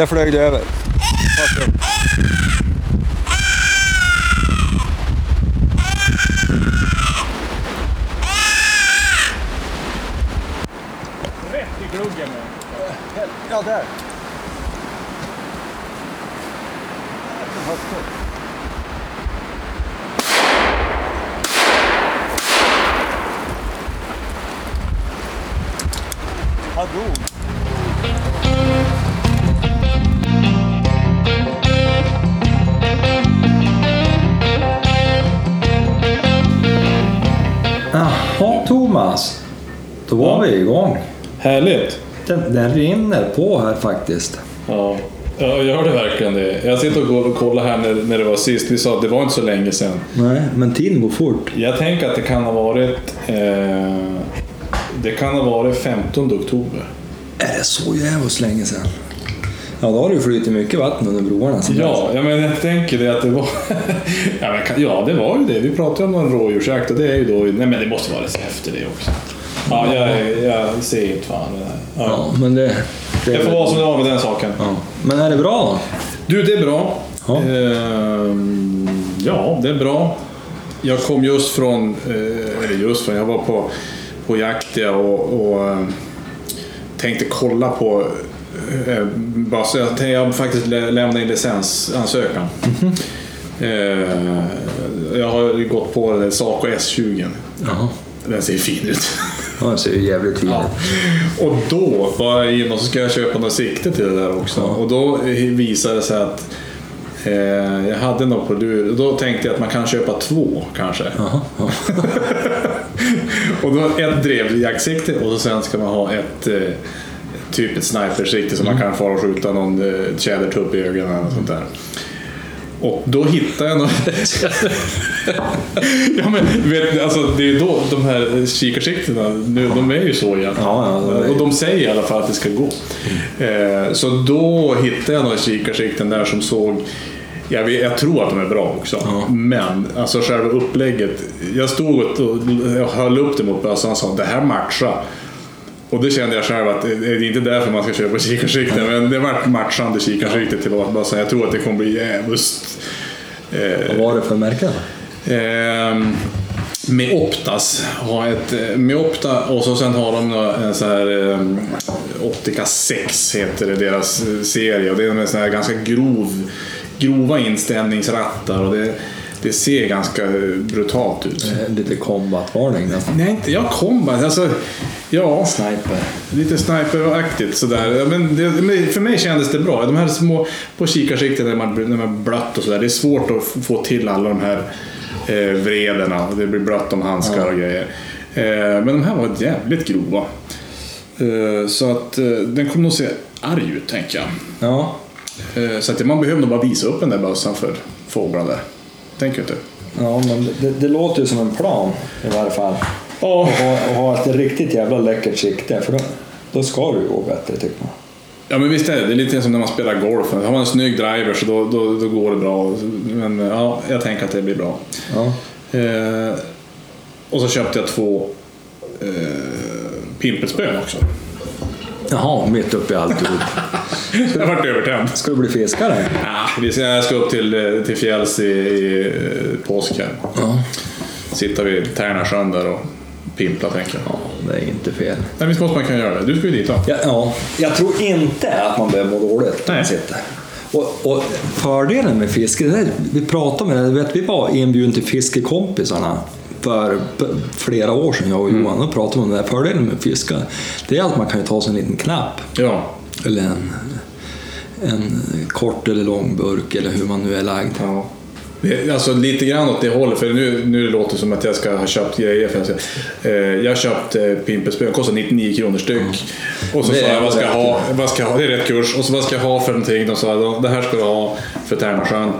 Där flög det över. Rätt i gluggen. Ja, där. Då var Ja. vi igång. Härligt. Den, den rinner på här faktiskt. Ja. ja, gör det verkligen det? Jag sitter och går och kollar här när, när det var sist. Vi sa att det var inte så länge sedan. Nej, men tiden går fort. Jag tänker att det kan ha varit... Eh, det kan ha varit 15 oktober. Är det så jävligt länge sedan? Ja, då har det ju flutit mycket vatten under broarna. Ja, ja, men jag tänker det att det var... ja, men, ja, det var ju det. Vi pratade om en rådjursjakt och det är ju då... Nej, men det måste vara efter det också. Ja, jag, jag ser inte fan det här. Ja. Ja, men det... Det får vara som det var med den saken. Ja. Men är det bra då? Du, det är bra. Ja. Ehm, ja, det är bra. Jag kom just från, eh, eller just från, jag var på, på jakt ja, och, och eh, tänkte kolla på, eh, bara så jag, jag har faktiskt lä- lämnat in licensansökan. Eh, jag har ju gått på det, Saco S20. Jaha. Den ser fin ut. Ja, det ser ju jävligt fint Ja. Och då var jag inne och så ska jag köpa något sikte till det där också. Och då visade det sig att eh, jag hade något på lur. Och då tänkte jag att man kan köpa två kanske. Jaha, ja. och då ett drevjaktsikte och så sen ska man ha ett eh, typ ett snipersikte så man kan fara och skjuta någon eh, tjädertupp i ögonen eller sånt där. Och då hittade jag något... ja, men, vet, alltså, det är ju då de här kikarsiktena, nu, de är ju så igen. Ja, ja, Och de säger i alla fall att det ska gå. Eh, så då hittade jag några kikarsikten där som såg jag, vet, jag tror att de är bra också. Men alltså själva upplägget. Jag stod och, och jag höll upp det mot bössan och sa det här matchar. Och det kände jag själv att det är inte därför man ska köpa kikarsikten. Men det vart matchande kikarsikte till bössan. Jag tror att det kommer bli jävligt... Eh, Vad var det för märke då? Ehm, med Optas. Har ett, eh, med Opta och så sen har de en sån här um, Optica 6 heter det, deras eh, serie. Och det är en sån här ganska grov, grova inställningsrattar. Och det, det ser ganska brutalt ut. Eh, Lite combat-varning nästan. Nej, inte jag combat. Alltså, ja, Sniper. lite sniperaktigt sådär. Ja, Men det, för mig kändes det bra. De här små på kikarsikten när man, när man är blött och sådär. Det är svårt att få till alla de här eh, vrederna. Det blir blött om handskar och grejer. Eh, men de här var jävligt grova. Eh, så att eh, den kommer nog se arg ut tänker jag. Ja. Eh, så att man behöver nog bara visa upp den där bössan för fåglar där. Tänker inte? Ja, men det, det låter ju som en plan i varje fall. Ja. Och ha, och ha ett riktigt jävla läckert sikte, för då, då ska det ju gå bättre tycker man. Ja men visst är det. Det är lite som när man spelar golf. Har man en snygg driver så då, då, då går det bra. Men ja, jag tänker att det blir bra. Ja. Eh, och så köpte jag två eh, pimpelspön också. Jaha, mitt uppe i alltihop. Jag vart övertänd. Ska du bli fiskare? Ska, jag ska upp till, eh, till fjälls i, i eh, påsk här. Ja. Sitta vid Tärnasjön där och pimpla tänker jag. Ja, det är inte fel. Nej, visst måste man kunna göra det. Du ska ju dit då. Ja, ja. Jag tror inte att man behöver må dåligt när man sitter. Och, och fördelen med fiske, det där, vi pratade med det, vet, vi var inbjudna till fiskekompisarna för flera år sedan, jag och Johan, och pratade vi om det där. Fördelen med fiske, det är att man kan ju ta sig en liten knapp, Ja. eller en, en kort eller lång burk, eller hur man nu är lagd. Ja. Alltså lite grann åt det hållet, för nu, nu låter det som att jag ska ha köpt grejer. För jag, ska, eh, jag har köpt eh, pimpelspön, kostar 99 kronor styck. Och så sa jag, vad ska jag, ha, vad ska jag ha? Det är rätt kurs. Och så vad ska jag ha för någonting? De sa, det här ska du ha för Tärnasjön.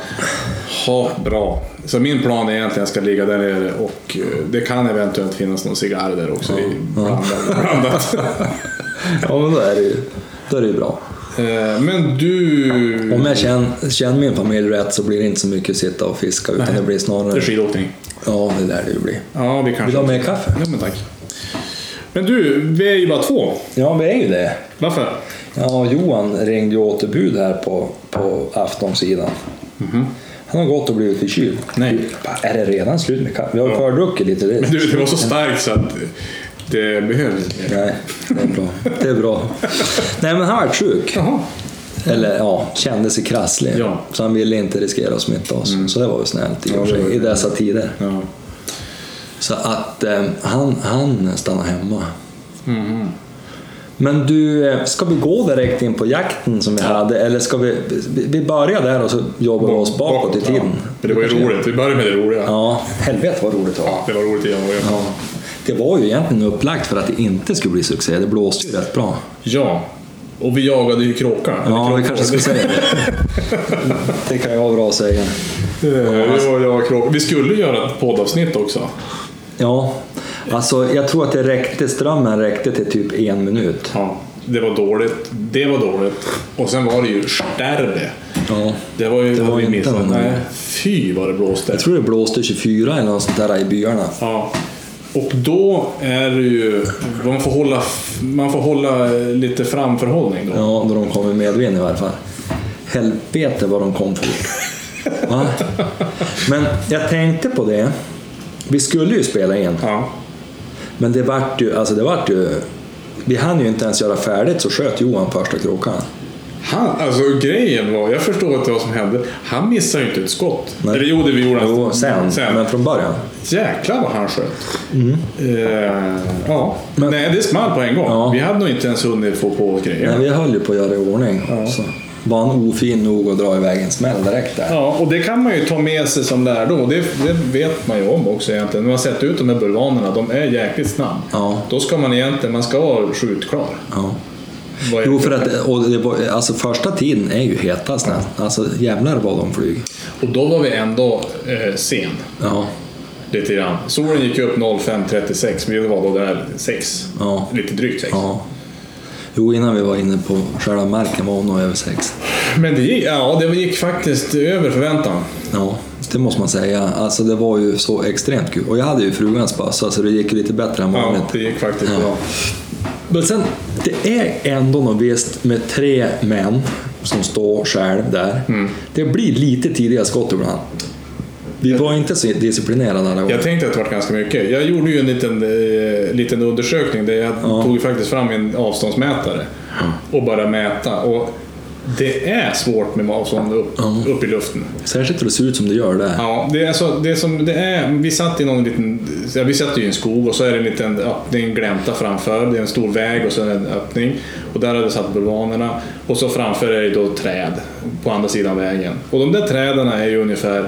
Ha, bra. Så min plan är egentligen att jag ska ligga där nere och eh, det kan eventuellt finnas någon cigarr där också i blandat. blandat. Ja, men då är det ju, då är det ju bra. Eh, Men du... Om jag känner, känner min familj rätt så blir det inte så mycket sitta och fiska, utan det blir Det är snarare... skidåkning. Ja, det där det ju blir. Ja, vi kanske... Vill du ha mer kaffe? Ja, men tack. Men du, vi är ju bara två. Ja, vi är ju det. Varför? Ja, Johan ringde ju återbud här på, på aftonsidan. Han har gått och blivit förkyld. Nej. Är det redan slut med kaffe? Vi har ju Ja. fördruckit lite. Det. Men du, det var så starkt så att det behövdes inte. Nej, det är bra. Det är bra. Nej, men han var sjuk. Jaha. Eller ja, kände sig krasslig. Ja. Mm. Så han ville inte riskera att smitta oss. Så det var ju snällt i, för sig, i dessa tider. Ja. Så att eh, han, han stannar hemma. Mm-hmm. Men du, eh, ska vi gå direkt in på jakten som vi hade eller ska vi, vi- börjar där och så jobbar vi oss bakåt i tiden? Ja. Det var ju roligt. Vi började med det roliga. Ja, helvete vad roligt det var. Det var roligt igen. Ja. Ja. Det var ju egentligen upplagt för att det inte skulle bli succé. Det blåste ju rätt bra. ja. Och vi jagade ju kråka. Ja, vi kanske ska säga det. Det kan ju vara bra att säga. Det var jag kråka. Vi skulle göra ett poddavsnitt också. Ja, alltså jag tror att det räckte, strömmen räckte till typ en minut. Ja. Det var dåligt. Det var dåligt. Och sen var det ju stärbe. Ja. Det var ju... Det var vi inte någon- Nej, fy vad det blåste. Jag tror det blåste 24 eller något sånt där i byarna. Ja. Och då är det ju... Man får hålla, man får hålla eh, lite framförhållning då. Ja, då de kom i medvind i varje fall. Helvete vad de kom fort. Va? Men jag tänkte på det. Vi skulle ju spela in, Ja. men det vart ju, alltså det vart ju... Vi hann ju inte ens göra färdigt så sköt Johan första krokan. Han, alltså grejen var, jag förstår inte vad som hände. Han missade ju inte ett skott. Nej. Eller jo, det vi gjorde Jo, sen, men från början. Jäklar vad han sköt. Eh, ja. Men- Nej, det small på en gång. Ja. Vi hade nog inte ens hunnit få på oss grejer. Nej, vi höll ju på att göra i ordning. Så var han ofin nog att dra iväg en smäll direkt där. Ja, och det kan man ju ta med sig som lärdom. Det, det vet man ju om också egentligen. När man sett ut de här bulvanerna, de är jäkligt snabba. Ja. Då ska man egentligen, man ska vara skjutklar. Ja. Jo, för att och det var, alltså första tiden är ju hetast nästan. Alltså jävlar vad de flyg. Och då var vi ändå eh, sen. Ja, Lite grann. Solen gick upp 05.36, vi var då där 6. Ja. Lite drygt 6. ja. Jo, innan vi var inne på själva marken var hon nog över sex. Men det gick, ja, det gick faktiskt över förväntan. Ja, det måste man säga. Alltså det var ju så extremt kul. Och jag hade ju frugans bössa så det gick ju lite bättre än Ja, vanligt. det gick faktiskt Ja. bra. Men sen, det är ändå något visst med tre män som står själv där. Mm. Det blir lite tidiga skott ibland. Vi var inte så disciplinerade alla gånger. Jag tänkte att det var ganska mycket. Jag gjorde ju en liten, eh, liten undersökning där jag Ja. tog faktiskt fram en avståndsmätare och bara mäta. Och det är svårt med avstånd upp, Ja. upp i luften. Särskilt hur det ser ut som det gör där. Ja, det är, så, det är som det är. Vi satt i någon liten, ja, vi satt i en skog och så är det en liten öppning, glänta framför. Det är en stor väg och så är det en öppning. Och där hade vi satt bulvanerna. Och så framför är det då träd på andra sidan vägen. Och de där träden är ju ungefär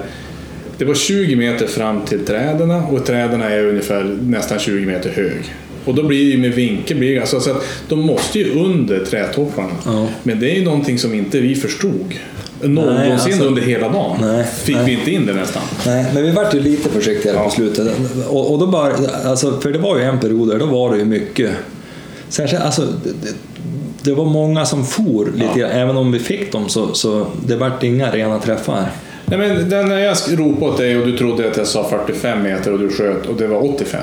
det var 20 meter fram till träden och träden är ungefär nästan 20 meter hög. Och då blir det ju med vinkel, blir det, alltså, så att de måste ju under trädtopparna. Ja. Men det är ju någonting som inte vi förstod. Någonsin alltså- under hela dagen. Nej, Fick nej. vi inte in det nästan. Nej, men vi vart ju lite försiktigare Ja. på slutet. Och, och då bara, alltså, för det var ju en period där då var det ju mycket. Särskilt, alltså, det, det, var många som for lite grann. Även om vi fick dem så, så det vart inga rena träffar. Nej, men när jag ropade åt dig och du trodde att jag sa 45 meter och du sköt och det var 85.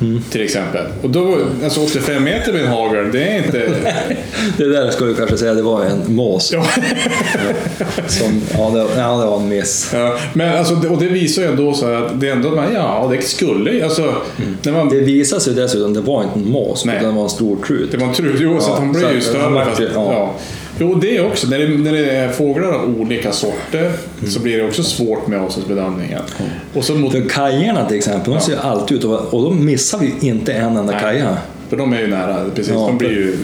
Mm. Till exempel. Och då, alltså 85 meter med en hagel, det är inte... Det där ska vi kanske säga, det var en mås. Ja. Som, ja, det, ja, det var en miss. Ja, men alltså, och det visar ju ändå så att det är ändå, ja det skulle alltså, när man, Det visade sig dessutom, det var inte en mås, Nej. utan det var en stor trut. det var en trut, jo, så Ja, att han så blev ju större. fast, ja. ja. Jo, det är också, när det, när det är fåglar av olika sorter så blir det också svårt med avståndsbedömningen. Och så mot, För kajerna till exempel, de ser ju alltid ut vara- och då missar vi inte en enda Nej. kaja. för de är ju nära, precis. Ja, de blir ju...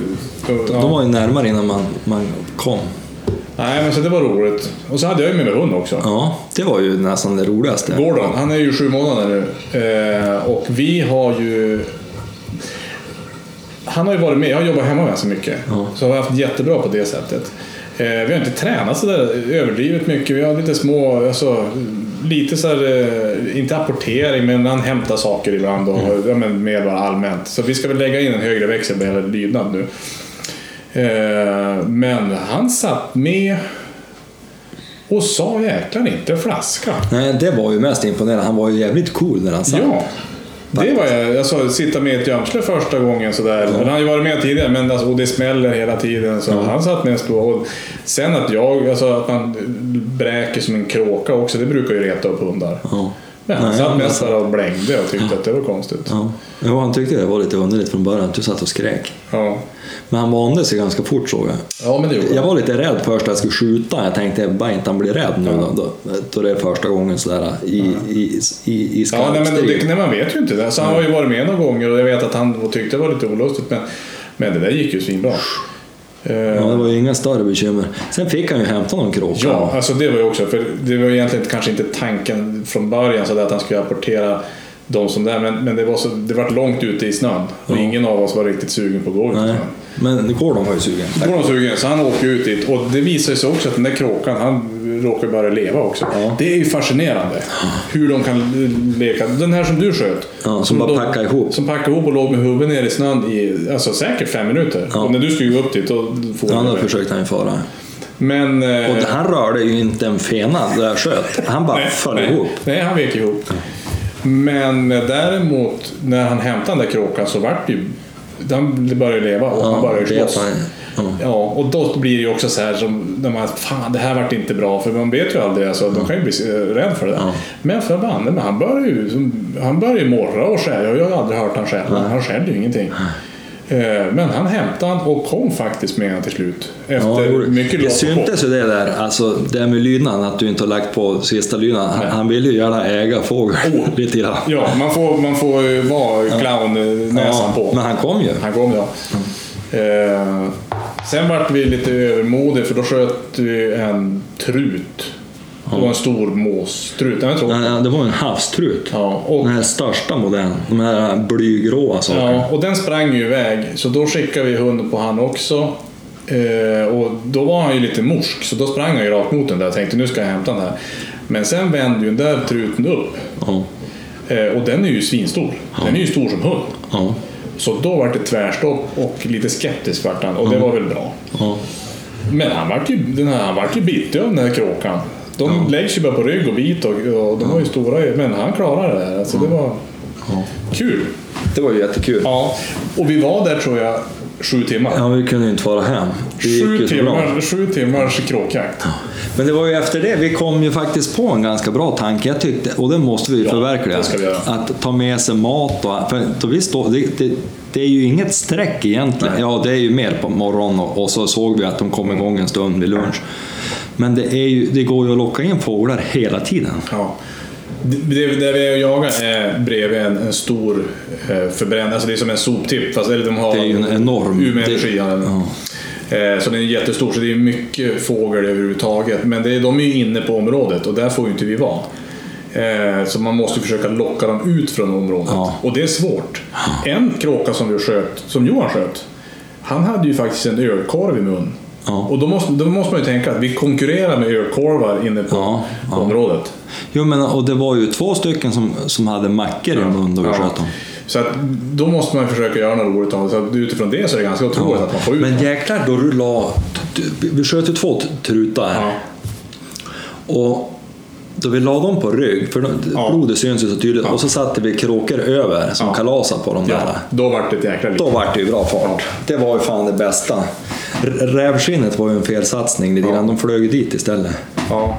ja. De var ju närmare innan man, man kom. Nej, men så det var roligt. Och så hade jag ju med mig hund också. Ja, det var ju nästan det roligaste. Gordon, han är ju sju månader nu. Eh, och vi har ju... Han har ju varit med, jag har jobbat hemma ganska mycket. Ja. Så har vi haft jättebra på det sättet. Eh, vi har inte tränat så där överdrivet mycket. Vi har lite små, alltså, lite så här, eh, inte apportering, men han hämtar saker ibland och ja, men mer bara allmänt. Så vi ska väl lägga in en högre växel vad gäller lydnad nu. Eh, men han satt med och sa jäklar inte flaska. Nej, det var ju mest imponerande. Han var ju jävligt cool när han satt. Ja. Det var jag, alltså sitta med ett gömsle första gången sådär. Han har ju varit med tidigare men alltså, och det smäller hela tiden. Så han satt mest på. Och sen att jag, alltså att man bräker som en kråka också, det brukar ju reta upp hundar. Ja. Nej, satt han- mest och blängde och tyckte att det var konstigt. Ja. Jo, han tyckte det var lite underligt från början att du satt och skrek. Ja, Men han vande sig ganska fort såg jag. ja men det gjorde Jag var lite rädd först att jag skulle skjuta. Jag tänkte bara inte han blir rädd nu då, då, då det är första gången sådär i, i, i, i Ja, nej, men det, nej, man vet ju inte det. Så han har ju varit med några gånger och jag vet att han tyckte det var lite olustigt. Men, men det där gick ju svinbra. Eh, Ja, det var ju inga större bekymmer. Sen fick han ju hämta någon kråka. Ja, alltså det var ju också, för det var egentligen kanske inte tanken från början så att han skulle apportera de som där, men, men det var så, det var långt ute i snön och ingen av oss var riktigt sugen på att gå ut i snön. Men Gordon var ju sugen. Då var sugen, så han åker ut dit och det visar sig också att den där kråkan, han råkar börja leva också. Ja. Det är ju fascinerande hur de kan leka. Den här som du sköt. Ja, som bara då- packade ihop. Som packade ihop och låg med huvudet ner i snön i alltså, säkert fem minuter. Ja. Och när du steg upp dit då får Ja, då försökte han ju föra. Men... eh, Och han rörde ju inte en fena där jag sköt. Han bara föll nej, ihop. Nej, han vek ihop. Men däremot, när han hämtade den där kråkan så vart det ju... Den började leva och han började bet slåss. Ja. Ja, och då blir det ju också så här som när man, fan det här vart inte bra, för man vet ju aldrig, alltså, de kan ju bli eh, rädd för det där. Ja. Men förbanne han börjar ju, han börjar ju morra och skälla, jag har aldrig hört han skälla, han skäller ju ingenting. Eh, Men han hämtade han och kom faktiskt med han till slut. Efter Ja, mycket det syntes ju det där, alltså det med lydnaden, att du inte har lagt på sista lydnaden. Han, han vill ju gärna äga fågel Oh. lite grann. Ja, man får, man får ju vara clownnäsan på. Men han kom ju. Han kom ja. Eh, sen vart vi lite övermodiga för då sköt vi en trut. Det var en stor måstrut. Jag tror. Ja, Det var en havstrut. Ja, och, Den här största modellen. De här blygråa sakerna. ja, och den sprang ju iväg så då skickade vi hunden på han också. Eh, och då var han ju lite morsk så då sprang han ju rakt mot den där och tänkte nu ska jag hämta den här. Men sen vände ju den där truten upp. Ja. Eh, och den är ju svinstor. Den är ju stor som hund. Ja. Så då var det tvärstopp och lite skeptisk vart han och det var väl bra. Ja. Men han vart ju, den här, han vart ju bitig av den här kråkan. De läggs ju bara på rygg och bit och, och de var ju stora men han klarade det där. Alltså det var kul. Det var ju jättekul. Ja, och vi var där tror jag sju timmar. Ja, vi kunde ju inte fara hem. Sju, timmar, sju timmars kråkjakt. Men det var ju efter det, vi kom ju faktiskt på en ganska bra tanke, jag tyckte, och det måste vi ju Ja, förverkliga. vi. Att ta med sig mat och... För då vi stå, det, det, det är ju inget streck egentligen. Ja, det är ju mer på morgonen och, och så såg vi att de kom igång en stund vid lunch. Men det, är ju, det går ju att locka in fåglar hela tiden. Ja. Det, det, vi jagar är bredvid en, en stor eh, förbränning, alltså det är som en soptipp fast eller de har Det är ju en enorm- Umeå det- Energi. Ja. Eh, Så den är jättestor, så det är mycket fågel överhuvudtaget. Men det de är ju inne på området och där får ju inte vi vara. Eh, Så man måste försöka locka dem ut från området. Ja. Och det är svårt. En kråka som vi sköt, som Johan sköt, han hade ju faktiskt en ölkorv i mun. Ja. Och då måste, då måste man ju tänka att vi konkurrerar med ölkorvar inne på Ja, ja. området. Jo, men och det var ju två stycken som, som hade mackor i mun då vi Ja. sköt dem. Så att då måste man försöka göra något roligt av det. Så att utifrån det så är det ganska otroligt att man får ut Men dem. jäklar, då du la... Vi sköt ju två trutar. Ja. Och då vi la dem på rygg, för Ja. blodet syns ju så tydligt, och så satte vi kråkor över som Ja. kalasade på de Ja, där. då vart det ett jäkla liv. Då vart det ju bra fart. Det var ju fan det bästa. Rävskinnet var ju en felsatsning lite grann. De flög ju dit istället. Ja.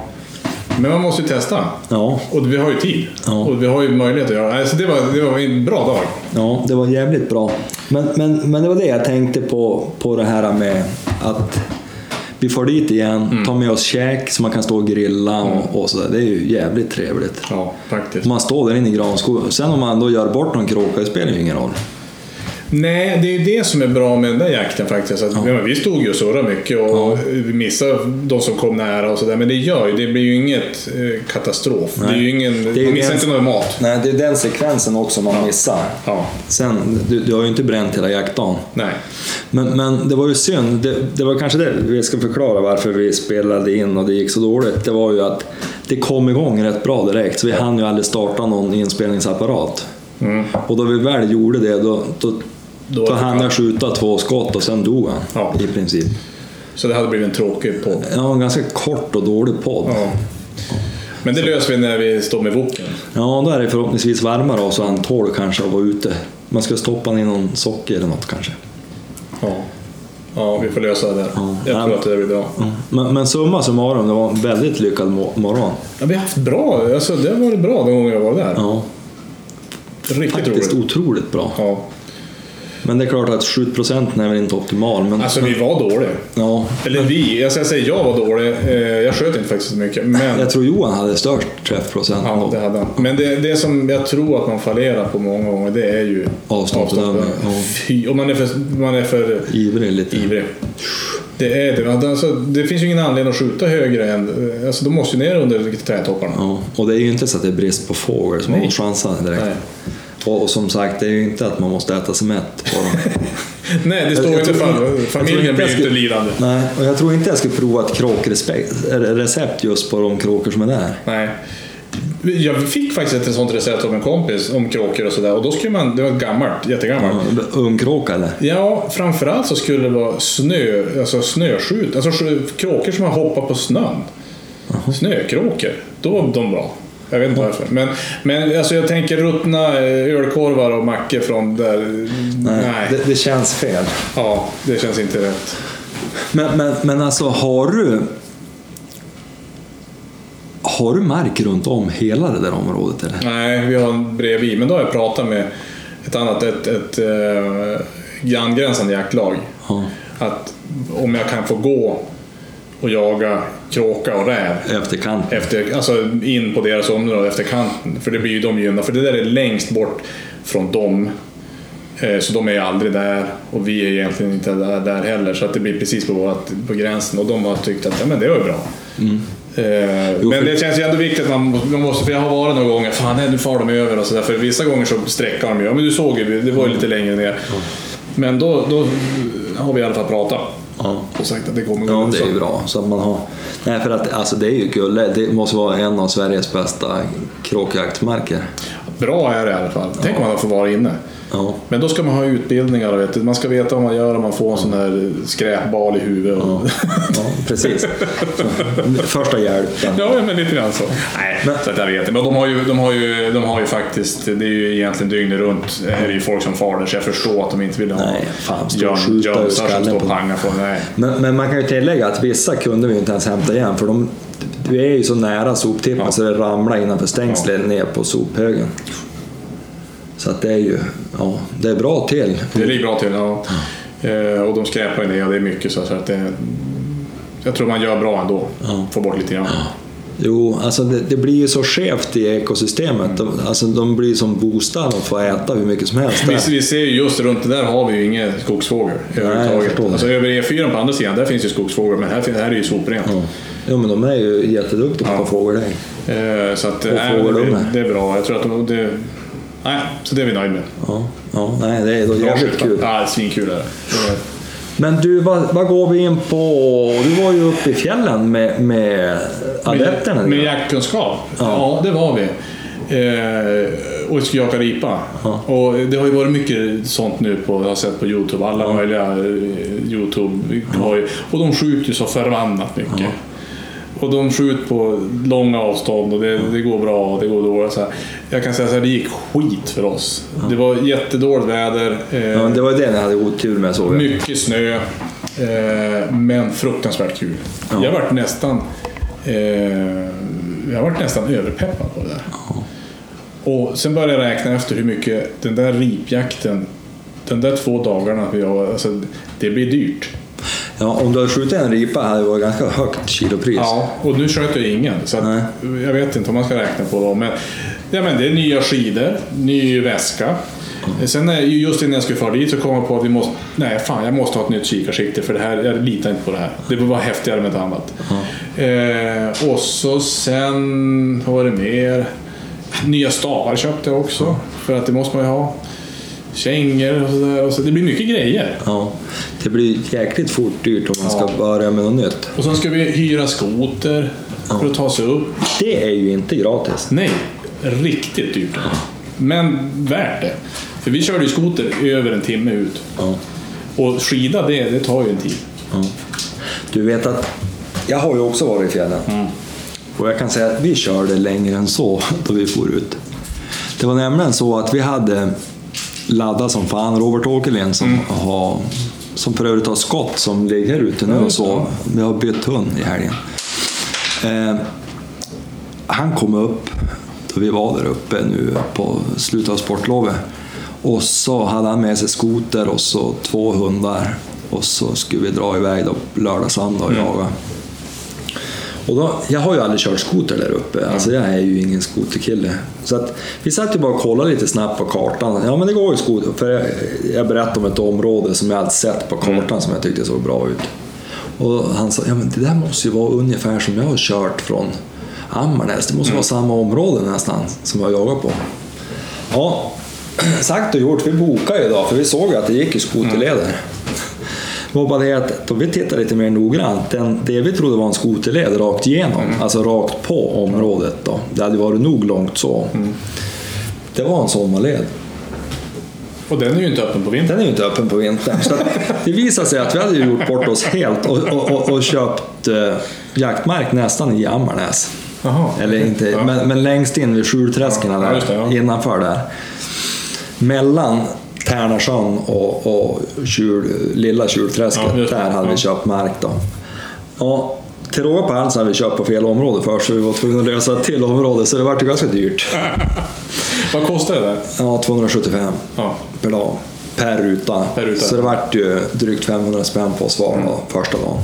Men man måste ju testa. Ja, Och vi har ju tid. Ja. Och vi har ju möjlighet att göra det. Alltså det, var, det var en bra dag. ja det var jävligt bra. Men, men, men det var det jag tänkte på, på det här med att vi får dit igen, Mm. tar med oss käk så man kan stå och grilla och, och sådär. Det är ju jävligt trevligt. Ja, faktiskt. Man står där inne i granskogen. Sen om man då gör bort någon kråka, det spelar ju ingen roll. Nej, det är ju det som är bra med den där jakten faktiskt. Att, ja. vi stod ju och surrade mycket och vi missade de som kom nära och sådär. Men det gör ju, det blir ju inget eh, katastrof. Det är ju ingen, Det är man missar den- inte någon mat. Nej, det är den sekvensen också man missar. Ja, Sen, du, du har ju inte bränt hela jaktdagen. nej. Men, men det var ju synd, det, det var kanske det vi ska förklara varför vi spelade in och det gick så dåligt. Det var ju att det kom igång rätt bra direkt, så vi hann ju aldrig starta någon inspelningsapparat. Mm. Och då vi väl gjorde det, då, då, Då var det hann skjuta två skott och sen dog han. Ja. I princip. Så det hade blivit en tråkig podd. Ja, en ganska kort och dålig podd. Ja. Men det löser vi när vi står med woken. Ja, då är det förhoppningsvis varmare och så han tål kanske att vara ute. Man ska stoppa in någon socker eller något kanske. Ja. ja, vi får lösa det där. Ja. Jag tror att det blir bra. Men, men summa summarum, det var en väldigt lyckad mo- morgon. Ja, vi har haft bra, alltså, det har varit bra de gånger jag var där. Ja, Riktigt faktiskt roligt. otroligt bra. Ja. Men det är klart att 7% är väl inte optimal. Men, Alltså vi var dåliga. ja, Eller vi, jag ska säga jag var dålig. Eh, Jag sköt inte faktiskt så mycket. Men, jag tror Johan hade störst träffprocent. ja, det hade han. Men det, det som jag tror att man fallerar på många gånger, det är ju Avståndsbedömning. Fy, och man är för, man är för Ivrig lite. ivrig. Det är det. Alltså, det finns ju ingen anledning att skjuta högre än... Alltså, de måste ju ner under trädtopparna. Ja, och det är ju inte så att det är brist på fågel som man Nej. får chansa direkt. Nej. Och, och som sagt, det är ju inte att man måste äta sig mätt på dem. Nej, det står Jag ju inte tror Familjen blir inte lidande. Nej, och jag tror inte jag skulle prova ett kråkrecept just på de kråkor som är där. Nej. Jag fick faktiskt ett sånt recept av en kompis om kråkor och sådär. Och då skulle man... Det var gammalt, jättegammalt. Ja, Ungkråka eller? Ja, framförallt så skulle det vara snö, alltså snöskjut. Alltså kråkor som har hoppat på snön. Snökråkor. Då var de bra. Jag vet inte varför. Men, men alltså jag tänker ruttna eh, ölkorvar och mackor från där. Nej. Nej, Det, det känns fel. Ja, det känns inte rätt. Men, men, men alltså, har du... Har du mark runt om hela det där området eller? Nej, vi har en bredvid. Men då har jag pratat med ett annat, ett, ett eh, angränsande jaktlag. Ja. Att om jag kan få gå och jaga kråka och räv Efter kanten? efter, alltså in på deras område efter kanten. För det blir ju de gynna. För det där är längst bort från dem. Eh, Så de är aldrig där och vi är egentligen inte där, där heller. Så att det blir precis på, vårat, på gränsen. Och de har tyckt att ja, men det var bra. Eh, Jo, men det känns ju ändå viktigt att man, man måste, för jag har varit några gånger, fan nej, nu far de över och sådär. För vissa gånger så sträckar de ju, ja men du såg ju, det var ju lite längre ner. Men då, då har vi i alla fall pratat Ja. och sagt att det kommer gå Ja, det är ju bra. Så att man har... Nej, för att alltså, det är ju kul. Det måste vara en av Sveriges bästa kråkjaktmarker. Bra är det i alla fall. Tänk om man får vara inne. Ja. Men då ska man ha utbildningar. Vet du. Man ska veta vad man gör om man får en sån här skräpbal i huvudet. Ja, ja precis. Så, första hjälpen. Ja, men lite grann så. Nej, Men- så att jag vet. Men de har, ju, de, har ju, de har ju faktiskt, det är ju egentligen dygnet runt, är det ju folk som far där. Så jag förstår att de inte vill ha Nej, fan, jönsar som står och på- pangar på. Nej. Men, men man kan ju tillägga att vissa kunde vi ju inte ens hämta igen för de, vi är ju så nära soptippen Ja. så det ramlar innanför stängslet ner på sophögen. Så att det är ju, ja, det är bra till. Det ligger bra till, ja. Eh, och de skräpar ju ner, det är mycket så. så att det, jag tror man gör bra ändå. Ja. Får bort lite grann. Jo, alltså det, det blir ju så skevt i ekosystemet. De, alltså de blir som bostäder och får äta hur mycket som helst. Vi, vi ser ju just runt det där har vi ju inga skogsfågel överhuvudtaget. Alltså över E4 på andra sidan, där finns ju skogsfågel, men här, här är ju soprent. Ja. Jo, men de är ju jätteduktiga Ja. på fågelägg. Eh, så att, Och fågelungar. det, det är bra. Jag tror att de- det... Nej, så det är vi nöjda med. Ja, ja, nej, det är då jävligt kul. Ja, svinkul är det. Men du, vad, vad går vi in på? Du var ju uppe i fjällen med, med adepterna. Med, med jaktkunskap? Ja. Ja. det var vi. Eh, och skulle jaka ripa. Ja. Och det har ju varit mycket sånt nu på, jag har sett på Youtube. Alla möjliga eh, Youtube ju, Och de skjuter ju så förbannat mycket. Ja. Och de skjuter på långa avstånd och det, det går bra och det går dåligt. Så här. Jag kan säga så här, det gick skit för oss. Det var jättedåligt väder. eh, Ja, det var det ni hade otur med såg jag. mycket snö, eh, men fruktansvärt kul. Ja. Jag varit nästan eh, jag varit nästan överpeppad på det där. Och sen började jag räkna efter hur mycket den där ripjakten, den där två dagarna, alltså, det blir dyrt. Ja, om du hade skjutit en ripa hade det varit ganska högt kilopris. Ja, och nu sköt jag ingen. Så att, jag vet inte om man ska räkna på dem. Men, ja, men det är nya skidor, ny väska. Sen är, ju just innan jag skulle fara dit så kom jag på att vi måste, nej fan jag måste ha ett nytt kikarsikte för det här, jag litar inte på det här. Det var häftigare med ett annat. Eh, och så sen, vad var det mer? Nya stavar köpte jag också, för att det måste man ju ha. Kängor och sådär. Så, det blir mycket grejer. Ja, det blir jäkligt fort dyrt om man ska Ja. börja med något nytt. Och sen ska vi hyra skoter för att ta sig upp. Det är ju inte gratis. Nej, riktigt dyrt. Men värt det. För vi körde ju skoter över en timme ut. Ja. Och skida, det, det tar ju en tid. Ja. Du vet att jag har ju också varit i fjällen. Och jag kan säga att vi körde längre än så då vi for ut. Det var nämligen så att vi hade laddat som fan. Robert Åkerlind som, har, som för övrigt har skott som ligger ute nu och så. Vi har bytt hund i helgen. Eh, han kom upp då vi var där uppe nu på slutet av sportlovet. Och så hade han med sig skoter och så två hundar. Och så skulle vi dra iväg då lördag, söndag och jaga. Och då, jag har ju aldrig kört skoter där uppe, alltså jag är ju ingen skoterkille. Så att, vi satt ju bara och kollade lite snabbt på kartan. Ja men det går ju skoter, för jag, jag berättade om ett område som jag hade sett på kartan som jag tyckte såg bra ut. Och han sa, ja men det där måste ju vara ungefär som jag har kört från Ammarnäs. Det måste vara samma område nästan som jag jagar på. Ja, sagt och gjort. Vi bokade ju idag för vi såg att det gick i skoterleder. Det var bara det att då vi tittade lite mer noggrant, den, det vi trodde var en skoterled rakt igenom, alltså rakt på området då. Det hade varit nog långt så. Det var en sommarled. Och den är ju inte öppen på vintern. Den är ju inte öppen på vintern. Så det visade sig att vi hade gjort bort oss helt och, och, och, och köpt eh, jaktmark nästan i Ammarnäs. Eller inte, Ja. men, men längst in vid Skjulträsken Ja, ja. innanför där. Mellan Tärnasjön och, och Kjul, lilla Kjulträsket, Ja, där hade vi köpt mark då. Och till råga på allt så hade vi köpt på fel område först, så vi var tvungna att lösa ett till område, så det vart ju ganska dyrt. Vad kostar det? Ja, 275 Ja. per dag. Per ruta. Per ruta. Så det vart ju drygt 500 spänn på oss var då, första dagen.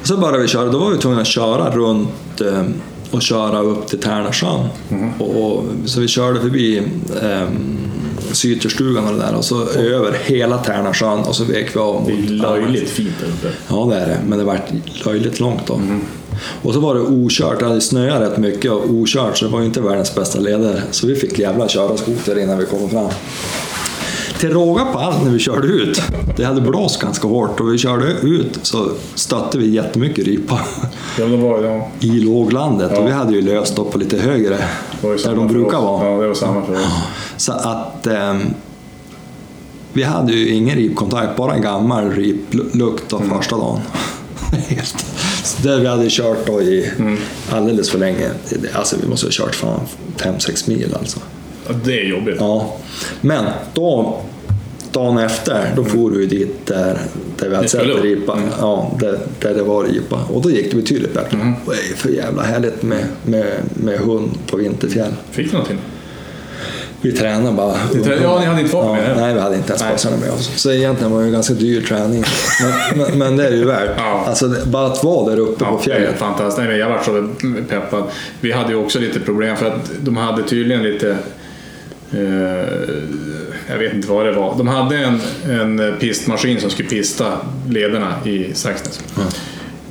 Och så började vi köra, då var vi tvungna att köra runt eh, och köra upp till Tärnasjön. Mhm. Och, och, så vi körde förbi eh, Syterstugan och det där och så över hela Tärnasjön och så vek vi av Det är mot löjligt fint där uppe. Ja det är det, men det vart löjligt långt då. Mhm. Och så var det okört, det hade snöat rätt mycket och okört så det var ju inte världens bästa leder. Så vi fick jävla köra skoter innan vi kom fram. Till råga på allt när vi körde ut, det hade blåst ganska hårt och vi körde ut så stötte vi jättemycket ripa Ja, det var, ja, i låglandet Ja. och vi hade ju löst upp på lite högre, där de brukar vara. Ja, det var samma för oss. Så att ehm, vi hade ju ingen ripkontakt, bara en gammal riplukt av Mm. första dagen. Helt. Så det vi hade kört då i Mm. alldeles för länge. Alltså vi måste ha kört fan 5-6 mil alltså. Det är jobbigt. Ja. Men då, dagen efter, då for vi dit där, där vi hade sett ripa. Mm. Ja, där, där det var ripa. Och då gick det betydligt bättre. Det är för jävla härligt med, med, med hund på vinterfjäll. Fick du någonting? Vi tränade bara. Ja, ni hade inte fått ja, med er? Nej, vi hade inte ens påsarna med oss. Så egentligen var det en ganska dyr träning. Men, men, men det är det ju värt. Ja. Alltså, bara att vara där uppe på Ja, är fjället. fantastiskt. Nej, men jag var så peppad. Vi hade ju också lite problem för att de hade tydligen lite... Eh, jag vet inte vad det var. De hade en, en pistmaskin som skulle pista lederna i Saxnäs.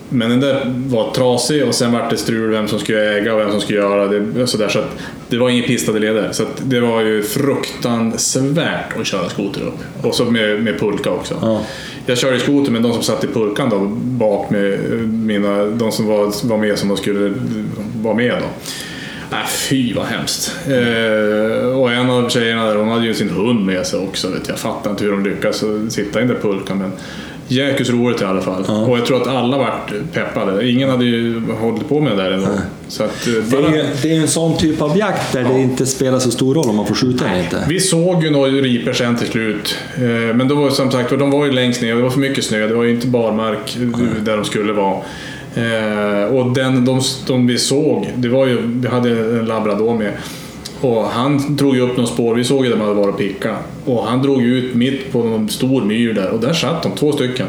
Men den där var trasig och sen var det strul vem som skulle äga och vem som skulle göra det. Så, där, så att det var inga pistade leder. Så det var ju fruktansvärt att köra skoter upp. Och så med, med pulka också. Ja. Jag körde skoter men de som satt i pulkan då bak med mina, de som var, var med som de skulle vara med då. Äh, fy vad hemskt. Eh, och en av tjejerna där, hon hade ju sin hund med sig också. Vet jag. jag fattar inte hur de lyckas sitta i den där pulkan. Men jäkligt roligt i alla fall. Och jag tror att alla vart peppade. Ingen hade ju hållit på med det där ändå. Så att, eh, Det är, det är en sån typ av jakt där det inte spelar så stor roll om man får skjuta eller inte. Vi såg ju några ripor sen till slut. Eh, Men då var som sagt de var ju längst ner. Det var för mycket snö. Det var ju inte barmark eh, där de skulle vara. Och den, de, de vi såg, det var ju, vi hade en labrador med. Och han drog ju upp något spår, vi såg ju där man hade varit och picka. Och han drog ut mitt på någon stor myr där och där satt de, två stycken.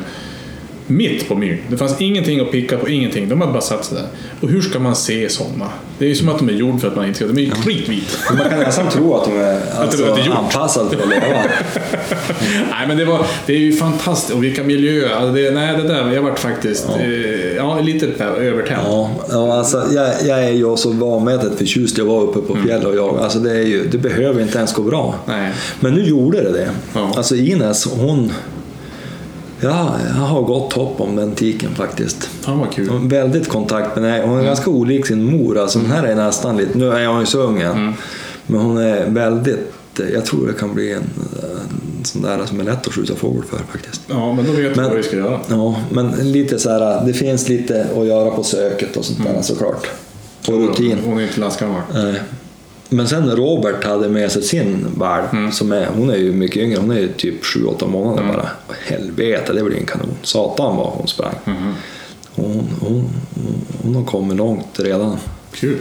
Mitt på myren. Det fanns ingenting att picka på, ingenting. De hade bara satt sig där. Och hur ska man se sådana? Det är ju som att de är gjorda för att man inte ska... De är ju kritvita. Man kan nästan tro att de är det alltså, anpassade för att leva. Nej men det, var, det är ju fantastiskt och vilka miljöer. Alltså det, nej det där, jag vart faktiskt ja. Eh, ja, lite övertänd. Ja, ja alltså, jag, jag är ju så vanmäktigt förtjust i att vara uppe på fjället och jaga. Alltså, det, är ju, det behöver inte ens gå bra. Nej. Men nu gjorde det det. Ja. Alltså Ines, hon... Ja, jag har gott hopp om den tiken faktiskt. Fan vad kul. Hon väldigt kontakt med Mm. Hon är ganska olik sin mor. Alltså, Den här är nästan lite... Nu är hon ju så ung än. Mm. Men hon är väldigt... Jag tror det kan bli en, en sån där som är lätt att skjuta fågel för faktiskt. Ja men då vet Men- vad vi ska göra. Ja, men lite så här, det finns lite att göra på söket och sånt där Mm. såklart. och rutin. Hon är inte lastgammal. Nej. Men sen Robert hade med sig sin valp, Mm. som är, hon är ju mycket yngre, hon är ju typ 7-8 månader Mm. bara. Helvete, det blir en kanon. Satan vad hon sprang. Mm-hmm. Hon, hon, hon, hon har kommit långt redan. Kul.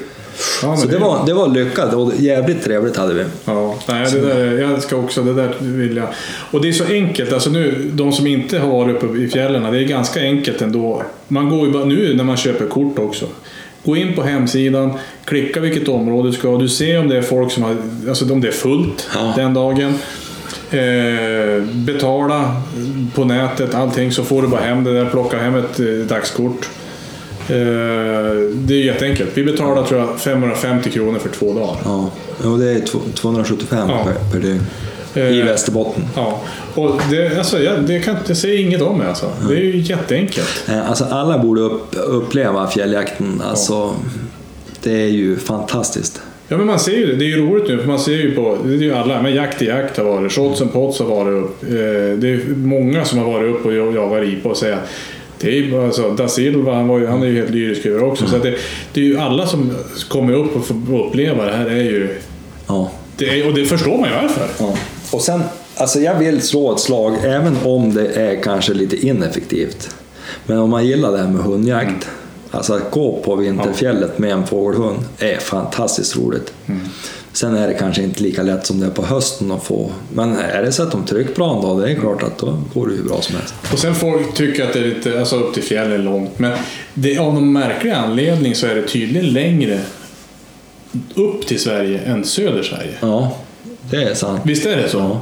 Ja, men Så det var, det var lyckat och jävligt trevligt hade vi. Ja, nej, det där, jag ska också, det där vill jag. Och det är så enkelt, alltså nu, de som inte har varit uppe i fjällen, det är ganska enkelt ändå. Man går ju bara, nu när man köper kort också. Gå in på hemsidan, klicka vilket område du ska du ser om det är folk som har, alltså om det är fullt Ja. den dagen. Eh, betala på nätet, allting, så får du bara hem det där, plocka hem ett eh, dagskort. Eh, det är jätteenkelt. Vi betalar tror jag 550 kronor för två dagar. Ja, och det är två- 275 Ja. per, per dygn. I Eh, Västerbotten. Ja, och det, alltså, jag, det, kan, det säger inget om det alltså. Det är ju jätteenkelt. Eh, Alltså alla borde upp, uppleva fjälljakten. Alltså, Det är ju fantastiskt. Ja men man ser ju det, det är ju roligt nu för man ser ju på, det är ju alla, men jakt i jakt har varit, shots and pots har varit upp. Eh, Det är många som har varit upp och jagat ripa och säger att det är alltså, da Silva, han, var ju, han är ju helt lyrisk över också. Så att det, det är ju alla som kommer upp och får uppleva det här är ju... Ja. Det är, och det förstår man ju varför. Ja. Och sen, alltså jag vill slå ett slag även om det är kanske lite ineffektivt. Men om man gillar det här med hundjakt, alltså att gå på vinterfjället med en fågelhund är fantastiskt roligt. Sen är det kanske inte lika lätt som det är på hösten att få, men är det så att de en dag, det är klart att då går det hur bra som helst. Och sen folk tycker att det är lite, alltså upp till fjällen långt, men det, av någon märklig anledning så är det tydligen längre upp till Sverige än söder Sverige. Ja, det är sant. Visst är det så? Ja.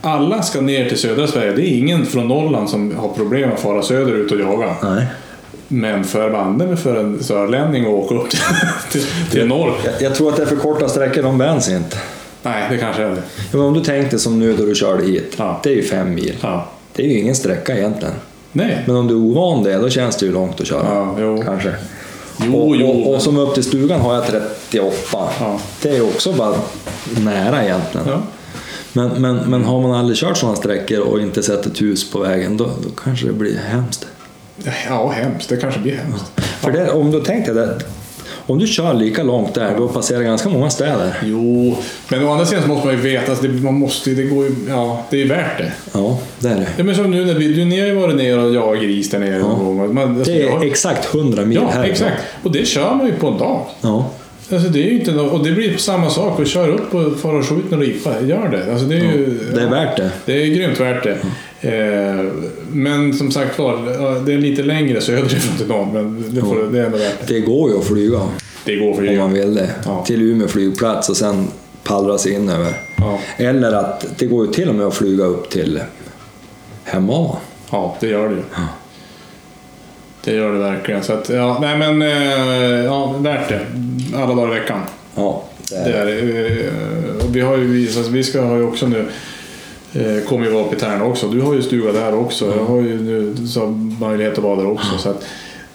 Alla ska ner till södra Sverige. Det är ingen från Norrland som har problem att fara söderut och jaga. Nej. Men för banden för en sörlänning att åka upp till, till norr. Jag, jag tror att det är för korta sträckor, de vänds inte. Nej, det kanske är det. Ja, men om du tänkte som nu då du körde hit, Ja. det är ju fem mil. Ja. Det är ju ingen sträcka egentligen. Nej. Men om du är ovan det, då känns det ju långt att köra. Ja, jo. Kanske. Jo, och, jo, och, och som upp till stugan har jag 38. Ja. Det är också bara nära egentligen. Ja. Men, men, men har man aldrig kört sådana sträckor och inte sett ett hus på vägen, då, då kanske det blir hemskt. ja, hemskt. Det kanske blir hemskt. För det, om du tänker det, om du kör lika långt där, då passerar ganska många städer. Jo, men å andra sidan så måste man ju veta att det, man måste, det går ju, ja, det är värt det. Ja, det är det. Ja, men som nu när vi, du, ni har ju varit nere och jagat gris där nere gång. Man, alltså, Det är jag- exakt 100 mil Ja, här. exakt. Och det kör man ju på en dag. Ja. Alltså det är ju inte nå- och det blir samma sak. Och kör upp och far och skjut en ripa. Gör det. Alltså det är ju... Det är värt det. Det är grymt värt det. Eh, men som sagt var, ja, det är lite längre söderifrån till norr. Men det, får, det är ändå värt det. Det går ju att flyga Det går för om man vill det. Ja. Till Umeå flygplats och sen pallra sig in över. Ja. Eller att det går ju till och med att flyga upp till Hemavan. Ja, det gör det ju. Det gör det verkligen. Så att, ja, nej men, eh, ja, värt det. Alla dagar i veckan. Ja, det är. det. Eh, Och vi har ju visat, vi ska ha ju också nu, eh, kommer ju vara uppe i Tärna också. Du har ju stuga där också. Jag har ju nu så möjlighet att vara där också. Så att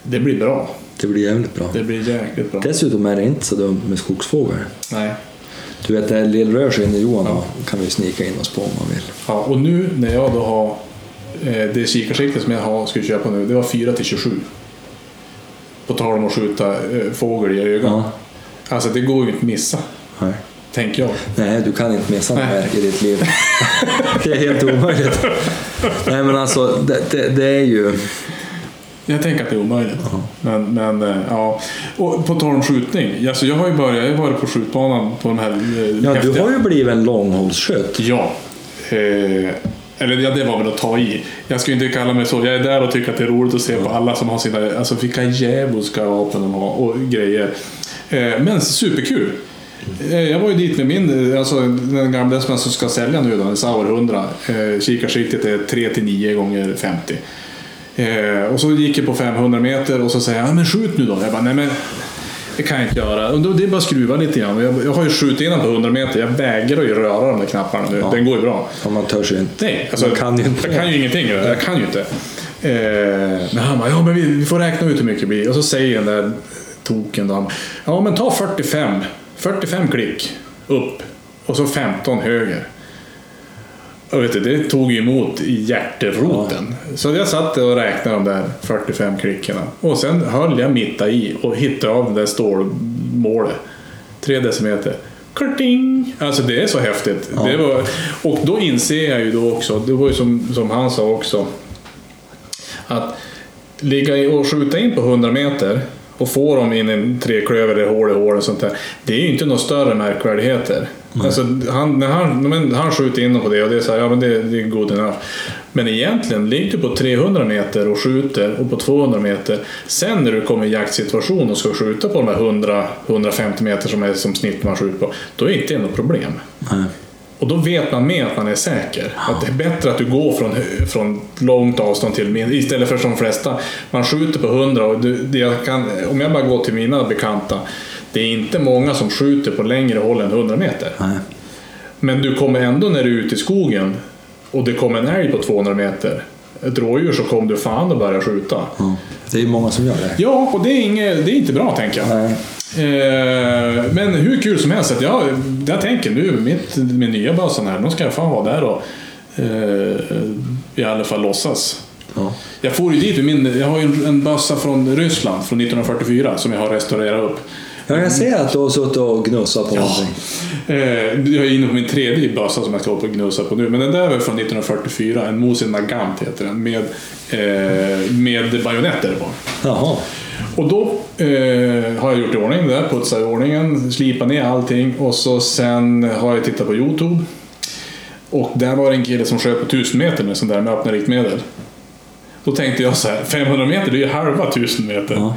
det blir bra. det blir jävligt bra. Det blir jäkligt bra. Dessutom är det inte så dumt med skogsfågel. Nej. Du vet, det Lill-Rörskinne Johan ja. kan vi snika in oss på om man vill. Ja, och nu när jag då har eh, det kikarsikte som jag har, skulle köpa nu, det var 4 till 27. På tal om att skjuta fågel i ögat. Ja. Alltså det går ju inte att missa, Nej. tänker jag. Nej, du kan inte missa det här i ditt liv. det är helt omöjligt. Nej, men alltså, det, det, det är ju... Jag tänker att det är omöjligt. Men, men eh, ja. Och på tal om skjutning. Alltså jag har ju börjat, jag har varit på skjutbanan på de här eh, Ja, du häftiga- har ju blivit en långhållsskytt. Ja. Eh, eller ja, det var väl att ta i. Jag ska ju inte kalla mig så. Jag är där och tycker att det är roligt att se på alla som har sina, alltså vilka djävulska vapen de har och grejer. Eh, men superkul. Eh, jag var ju dit med min, eh, alltså den gamla som jag ska sälja nu då, Sauer 100. Eh, kikarsiktet är 3-9 gånger 50. Eh, och så gick jag på 500 meter och så säger jag, ja, men skjut nu då. Jag bara, nej men det kan jag inte göra. Och då, det är bara att skruva lite grann. Jag, jag har ju skjutit innan på 100 meter. Jag vägrar ju röra de där knapparna nu. Den går ju bra. Om man törs ju inte. Nej, alltså, Man kan ju inte. Jag kan ju ingenting. Jag kan ju inte. Eh, men han bara, ja men vi, vi får räkna ut hur mycket det blir. Och så säger den där token då, ja men ta 45. 45 klick upp. Och så 15 höger. Och vet du, det tog emot i hjärteroten. Så jag satt och räknade de där 45 klickarna. Och sen höll jag mitt i och hittade av det där stålmålet. Tre decimeter. Karting! Alltså det är så häftigt. Det var, och då inser jag ju då också, det var ju som, som han sa också, att ligga i- och skjuta in på 100 meter och få dem in i en treklöver eller hål i hål och sånt där. Det är ju inte några större märkvärdigheter. Alltså, han, när han, men han skjuter in dem på det och det är så här, ja men det, det är good enough. Men egentligen, ligger du på 300 meter och skjuter och på 200 meter. Sen när du kommer i jaktsituation och ska skjuta på de här 100-150 meter som är som snitt man skjuter på. Då är inte det något problem. Nej. Och då vet man med att man är säker. Att det är bättre att du går från, från långt avstånd till min, istället för som de flesta. Man skjuter på 100 och du, det jag kan, om jag bara går till mina bekanta. Det är inte många som skjuter på längre håll än 100 meter. Nej. Men du kommer ändå när du är ute i skogen och det kommer en älg på 200 meter. Ett rådjur så kommer du fan att börja skjuta. Ja. Det är många som gör det. Ja, och det är, inget, det är inte bra tänker jag. Nej. Eh, men hur kul som helst. Att jag, jag tänker nu, mitt, min nya bössan här, nu ska jag fan vara där och eh, i alla fall låtsas. Ja. Jag får ju dit med min, jag har ju en, bössa från Ryssland från 1944 som jag har restaurerat upp. Jag kan se att du har suttit och gnussat på någonting. Eh, jag är inne på min tredje bössa som jag ska hålla på och gnussa på nu. Men den där var från 1944, en Mosin Nagant heter den. Med, eh, med bajonetter på. Jaha. Och då eh, har jag gjort i ordning det där, putsat i ordningen, slipat ner allting och så sen har jag tittat på Youtube. Och där var det en kille som sköt på 1000 meter med sån där med öppna riktmedel. Då tänkte jag så här, 500 meter det är ju halva 1000 meter. Ja.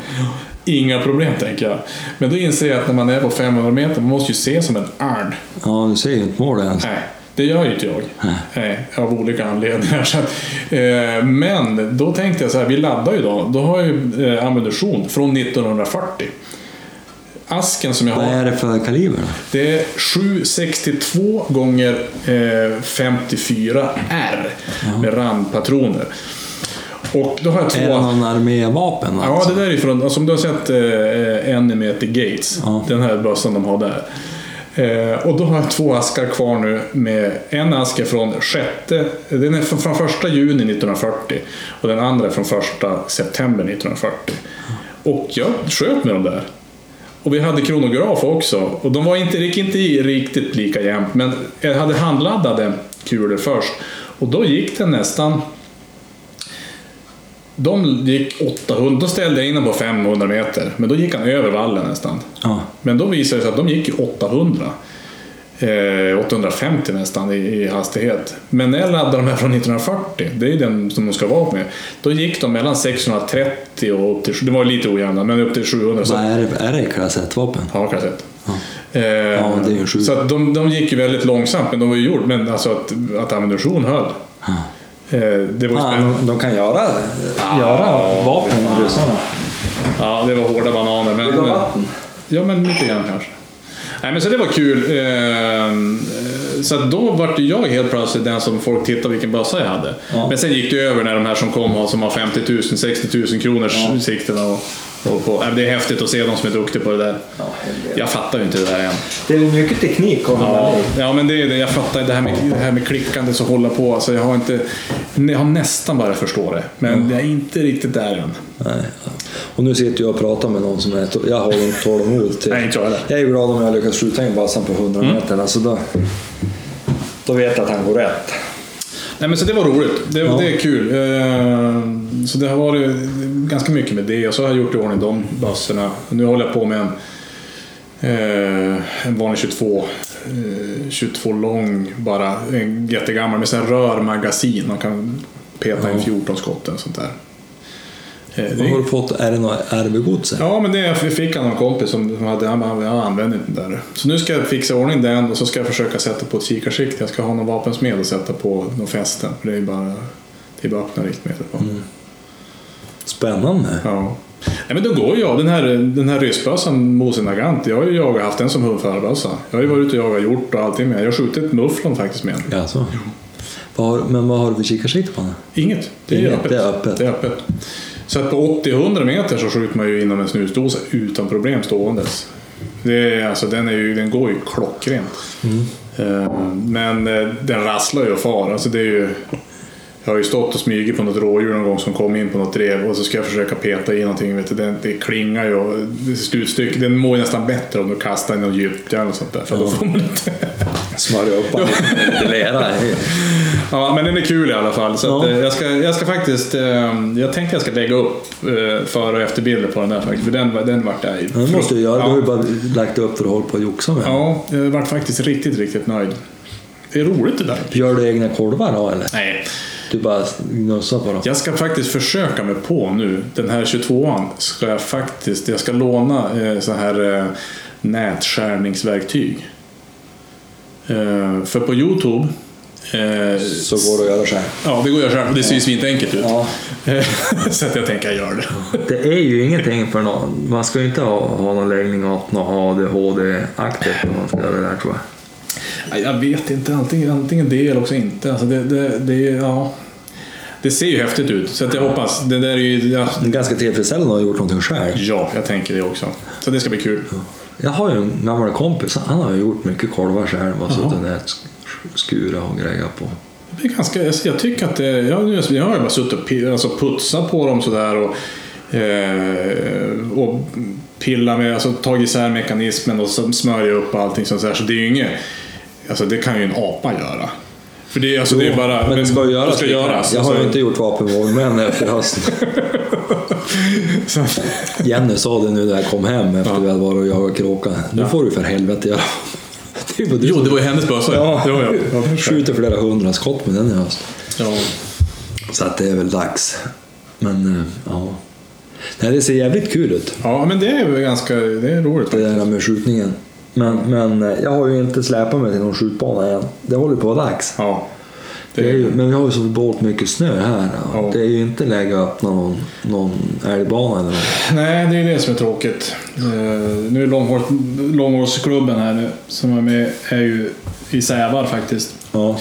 Inga problem tänker jag. Men då inser jag att när man är på 500 meter, man måste ju se som en örn. Ja, du ser ju inte målet ens. Nej, det gör ju inte jag. Nej. Nej, av olika anledningar. Så eh, men då tänkte jag så här, vi laddar ju då. Då har jag ju eh, ammunition från 1940. Asken som jag Vad har, är det för kaliber det är 762 gånger eh, 54 R med randpatroner. Och då har jag två... Är det någon armévapen? Ja, Alltså? det där är från, alltså, om du har sett eh, Enemy at the Gates, Ja. den här bössan de har där. Eh, och då har jag två askar kvar nu med en ask är från sjätte, den är från, från första juni 1940 och den andra är från första september 1940. Och jag sköt med dem där. Och vi hade kronograf också och de var inte, gick inte i riktigt lika jämnt men jag hade handladdade kulor först och då gick det nästan de gick 800, då ställde jag in den på 500 meter, men då gick han över vallen nästan. Ja. Men då visade det sig att de gick ju 800. Eh, 850 nästan i, i hastighet. Men när jag laddade de här från 1940, det är ju den som de ska vara med. Då gick de mellan 630 och upp till, det var lite ojämna, men upp till 700. Så, Vad är det? Är det klass 1-vapen? Ja, kassett. Eh, det är så att de, de gick ju väldigt långsamt, men de var ju gjort, men alltså att, att ammunition höll. Eh, det var ju spännande. de kan göra, göra vapen, ryssarna. Ja, det var hårda bananer. Men, du ha vatten? Ja, men lite grann kanske. Nej, men så det var kul. Ehm, eh, Så då var jag helt plötsligt den som folk tittade vilken bössa jag hade. Ja. Men sen gick det över när de här som kom och som har 50 000, 60 000 kronors sikten. Och, och äh, Det är häftigt att se de som är duktiga på det där. Jag fattar ju inte det där än. Det är mycket teknik och Ja, ja men det är det. Jag fattar det här med, det här med klickandet och hålla på. Alltså, jag, har inte, jag har nästan bara förstå det. Men jag är inte riktigt där än. Nej. Och nu sitter jag och pratar med någon som är... Jag har tålamod till... Nej, inte jag. Jag är glad om jag lyckas skjuta in bassan på 100 Mm. meter. Alltså då, då vet jag att han går rätt. Nej, men så det var roligt. Det, Ja. det är kul. Eh, Så det har varit ganska mycket med det. Och så har jag gjort i ordning de bössorna. Nu håller jag på med en, eh, en vanlig 22. eh, 22 lång bara. En jättegammal med sån rörmagasin. Man kan peta in 14 skott och sånt där. Eh, Vad har du fått? Är det något RB-gods? Ja, men det fick han av en kompis som hade, han inte den där. Så nu ska jag fixa ordning den och så ska jag försöka sätta på ett kikarsikte. Jag ska ha någon vapensmed och sätta på någon fästen. För det är bara, det är bara öppna riktmeter på. Spännande. Ja. Nej, men då går jag. Den här, den här ryssbössan Mosin Nagant, jag har ju jagat, haft den som hundförarbössa. Jag har ju varit ute och jagat hjort och allting med. Jag har skjutit mufflon faktiskt med den. Ja, så. Vad har, men vad har du för kikarsikte på den? Inget. Det är, Inget, öppet. det är öppet. Det är öppet. Så att på 80-100 meter så skjuter man ju inom en snusdosa utan problem ståendes. Det är, alltså, den, är ju, den går ju klockrent. Eh, Men eh, den rasslar ju och far. Alltså det är ju, jag har ju stått och smugit på något rådjur någon gång som kom in på något drev och så ska jag försöka peta i någonting. Vet du, det, det klingar ju och slutstycket, den mår ju nästan bättre om du kastar i något gyttja och sånt där. För då får man inte... Smörja upp lera. Ja, men den är kul i alla fall. Så att, Ja. eh, jag, ska, jag ska faktiskt... eh, Jag tänkte jag ska lägga upp eh, före och efterbilder på den där faktiskt. För den, den vart jag... Det måste du göra. Du har ju Ja, bara lagt upp för att hålla på och joxa med. ja, jag vart faktiskt riktigt, riktigt nöjd. Det är roligt det där. Gör du egna korvar då eller? Nej, Du bara gnussar på dem? jag ska faktiskt försöka mig på nu. Den här 22an ska jag faktiskt... Jag ska låna eh, så här eh, nätskärningsverktyg. Eh, för på Youtube Så går det att göra själv. Ja, det går att göra själv. Det ser ju svintenkelt ut. Ja. så att jag tänker jag gör det. Det är ju ingenting för någon. Man ska ju inte ha, ha någon läggning åt något ADHD-aktigt om man ska göra det där tror jag. Nej, Jag vet inte, antingen, antingen det eller också inte. Alltså det, det, det, ja. det ser ju häftigt ut, så att jag hoppas. Det där är ju, ja, Det är ganska tillfredsställande att ha gjort någonting själv. ja, jag tänker det också. Så det ska bli kul. Jag har ju en gammal kompis, han har ju gjort mycket korvar själv och suttit där skura och grejer på. Det är ganska, jag tycker att det, jag, jag har ju bara suttit och pi- alltså putsat på dem sådär och, eh, och pillat med, alltså tagit isär mekanismen och smörja upp allting sånt där. Så det är ju inget, alltså det kan ju en apa göra. För det, alltså, det är bara, men det ska ju göras. Ska göras. Jag har ju Alltså, inte gjort vapenvård men efter hösten. Jenny sa det nu när jag kom hem efter vi hade varit och jagat kråka. Nu får du för helvete göra. Du Jo, det var ju hennes bössa. Ja, Jo, ja. Ja, jag skjuter flera hundra skott med den i höst. ja. Så att det är väl dags. Men eh, ja. Nej, det ser jävligt kul ut. ja, men det är väl ganska det är roligt. Det där med skjutningen. Men, men eh, jag har ju inte släpat mig till någon skjutbana än. Det håller på att vara dags. Ja. Det är ju, men vi har ju så båt mycket snö här. Ja. Det är ju inte läge att öppna någon, någon älgbana eller något. Nej, det är det som är tråkigt. Eh, nu är långhårsklubben här nu, som är med, är ju i Sävar faktiskt. Ja.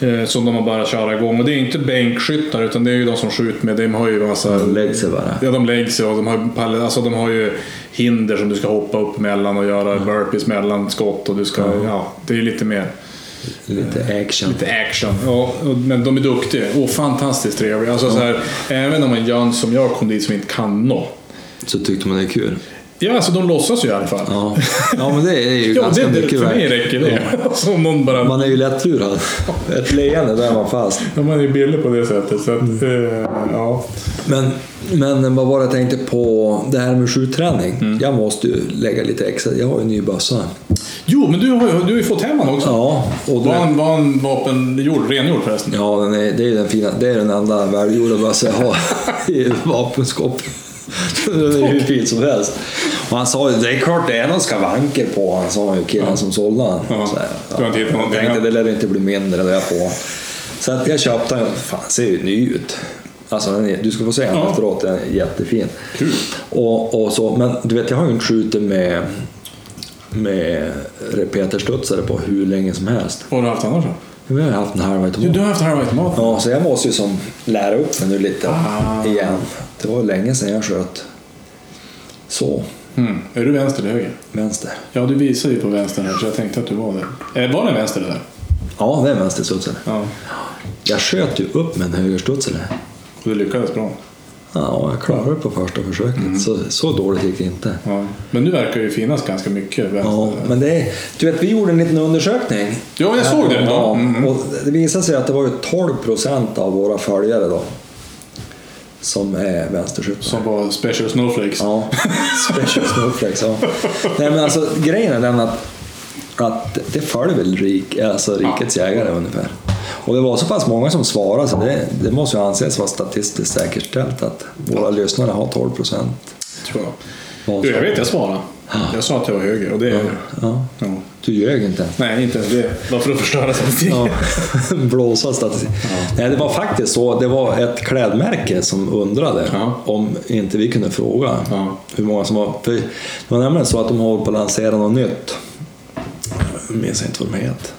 Eh, som de har börjat köra igång. Och det är inte bänkskyttar, utan det är ju de som skjuter med. De har ju massa... De lägger sig bara. Ja, de lägger sig och de har, alltså, de har ju hinder som du ska hoppa upp mellan och göra burpees mellan skott. Och du ska, ja, det är lite mer Lite action. lite action. Ja, men de är duktiga och fantastiskt trevliga. Alltså, så här, även om en Jöns som jag kom dit som inte kan nå. Så tyckte man det är kul. Ja, alltså de låtsas ju i alla fall. Ja, ja men det är ju Ja, ganska det, det, mycket för mig värt. räcker det. Om någon bara... Man är ju lättlurad. Ett leende där är man fast. Ja, man är billig på det sättet. Så att, eh, ja. Men, men vad var det jag tänkte på det här med skjutträning? Mm. Jag måste ju lägga lite extra. Jag har ju en ny bössa. Jo, men du har, ju- du har ju fått hem honom också. Ja, och Var det, han, var han vapengjord, rengjord förresten? ja den är, det är ju den fina. Det är den enda välgjorda bössa jag har i vapenskåp. Den är hur fin som helst. Och han sa ju, det är klart det är någon skavanker på han sa ju killen som sålde den. Ja. Så här, hittat jag tänkte ja. det lär inte bli mindre där på. Så att jag köpte den. Fan, ser ju ny ut. Alltså, är, du ska få se den Ja. efteråt, den är jättefin. Kul. Och, och så, men du vet, jag har ju inte skjutit med, med repeterstudsare på hur länge som helst. Vad har du haft annars då? Vi har haft en halv Du, automat. du har haft halvautomat? Ja, så jag måste ju som lära upp mig nu lite Ah. igen. Det var länge sedan jag sköt så, Mm. Är du vänster eller höger? vänster. Ja, du visade ju på vänster här så jag tänkte att du var där. Eh, var det vänster det där? Ja, det är vänsterstudsare. Ja. Jag sköt ju upp med en högerstudsare. Och du lyckades bra. Ja, jag klarade det på första försöket. Mm. Så, så dåligt gick det inte. Ja. Men nu verkar ju finnas ganska mycket vänster. Ja, men det är, du vet, vi gjorde en liten undersökning. Ja, jag såg det. Ja. Ja, Mm. och det visade sig att det var ju 12 procent av våra följare då som är vänsterskyttar. Som var Special Snowflakes. Ja, special snowflakes. Ja. Nej, men alltså, grejen är den att, att det följer väl rik, alltså rikets jägare ungefär. Och det var så pass många som svarade så det, det måste ju anses vara statistiskt säkerställt att våra lyssnare har 12 procent. Tror jag. Du, jag vet, jag svarade. Jag sa att jag var höger och det är. Ja. Ja. Du ljög inte. Nej, inte ens det. Bara för att förstöra statistiken. Ja, blåsa statistik. Nej, det var faktiskt så. Det var ett klädmärke som undrade Ja. om inte vi kunde fråga Ja. hur många som var... För det var nämligen så att de håller på att lansera något nytt. Jag minns inte vad de heter.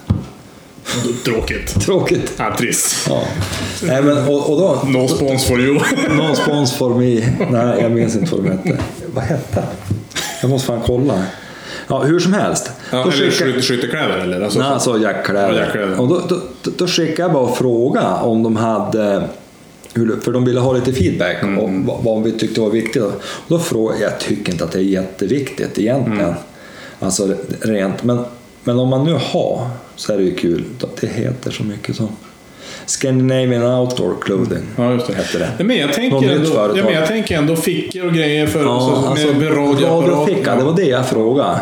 Tråkigt. Tråkigt. Ja, trist. Ja. Nej, men, och, och då... No spons for you. Någon spons for me. Nej, jag minns inte vad de hette. Vad hette? Jag måste fan kolla. Ja, hur som helst. Ja, Då eller skickar- skytte, skyttekläder eller? Alltså, Nej, alltså jackkläder. Ja, jackkläder. Och då, då, då, skickade jag bara och frågade om de hade för de ville ha lite feedback Mm. om vad, vad vi tyckte var viktigt. Och då frågade jag, jag tycker inte att det är jätteviktigt egentligen. Mm. Alltså rent, men, men om man nu har så är det ju kul. Det heter så mycket som Scandinavian Outdoor Clothing. Ja, just det. Hette det. Men jag tänker, ändå, ja, men jag tänker ändå fickor och grejer för Ja, så, alltså, med, radioficka, det var det jag frågade.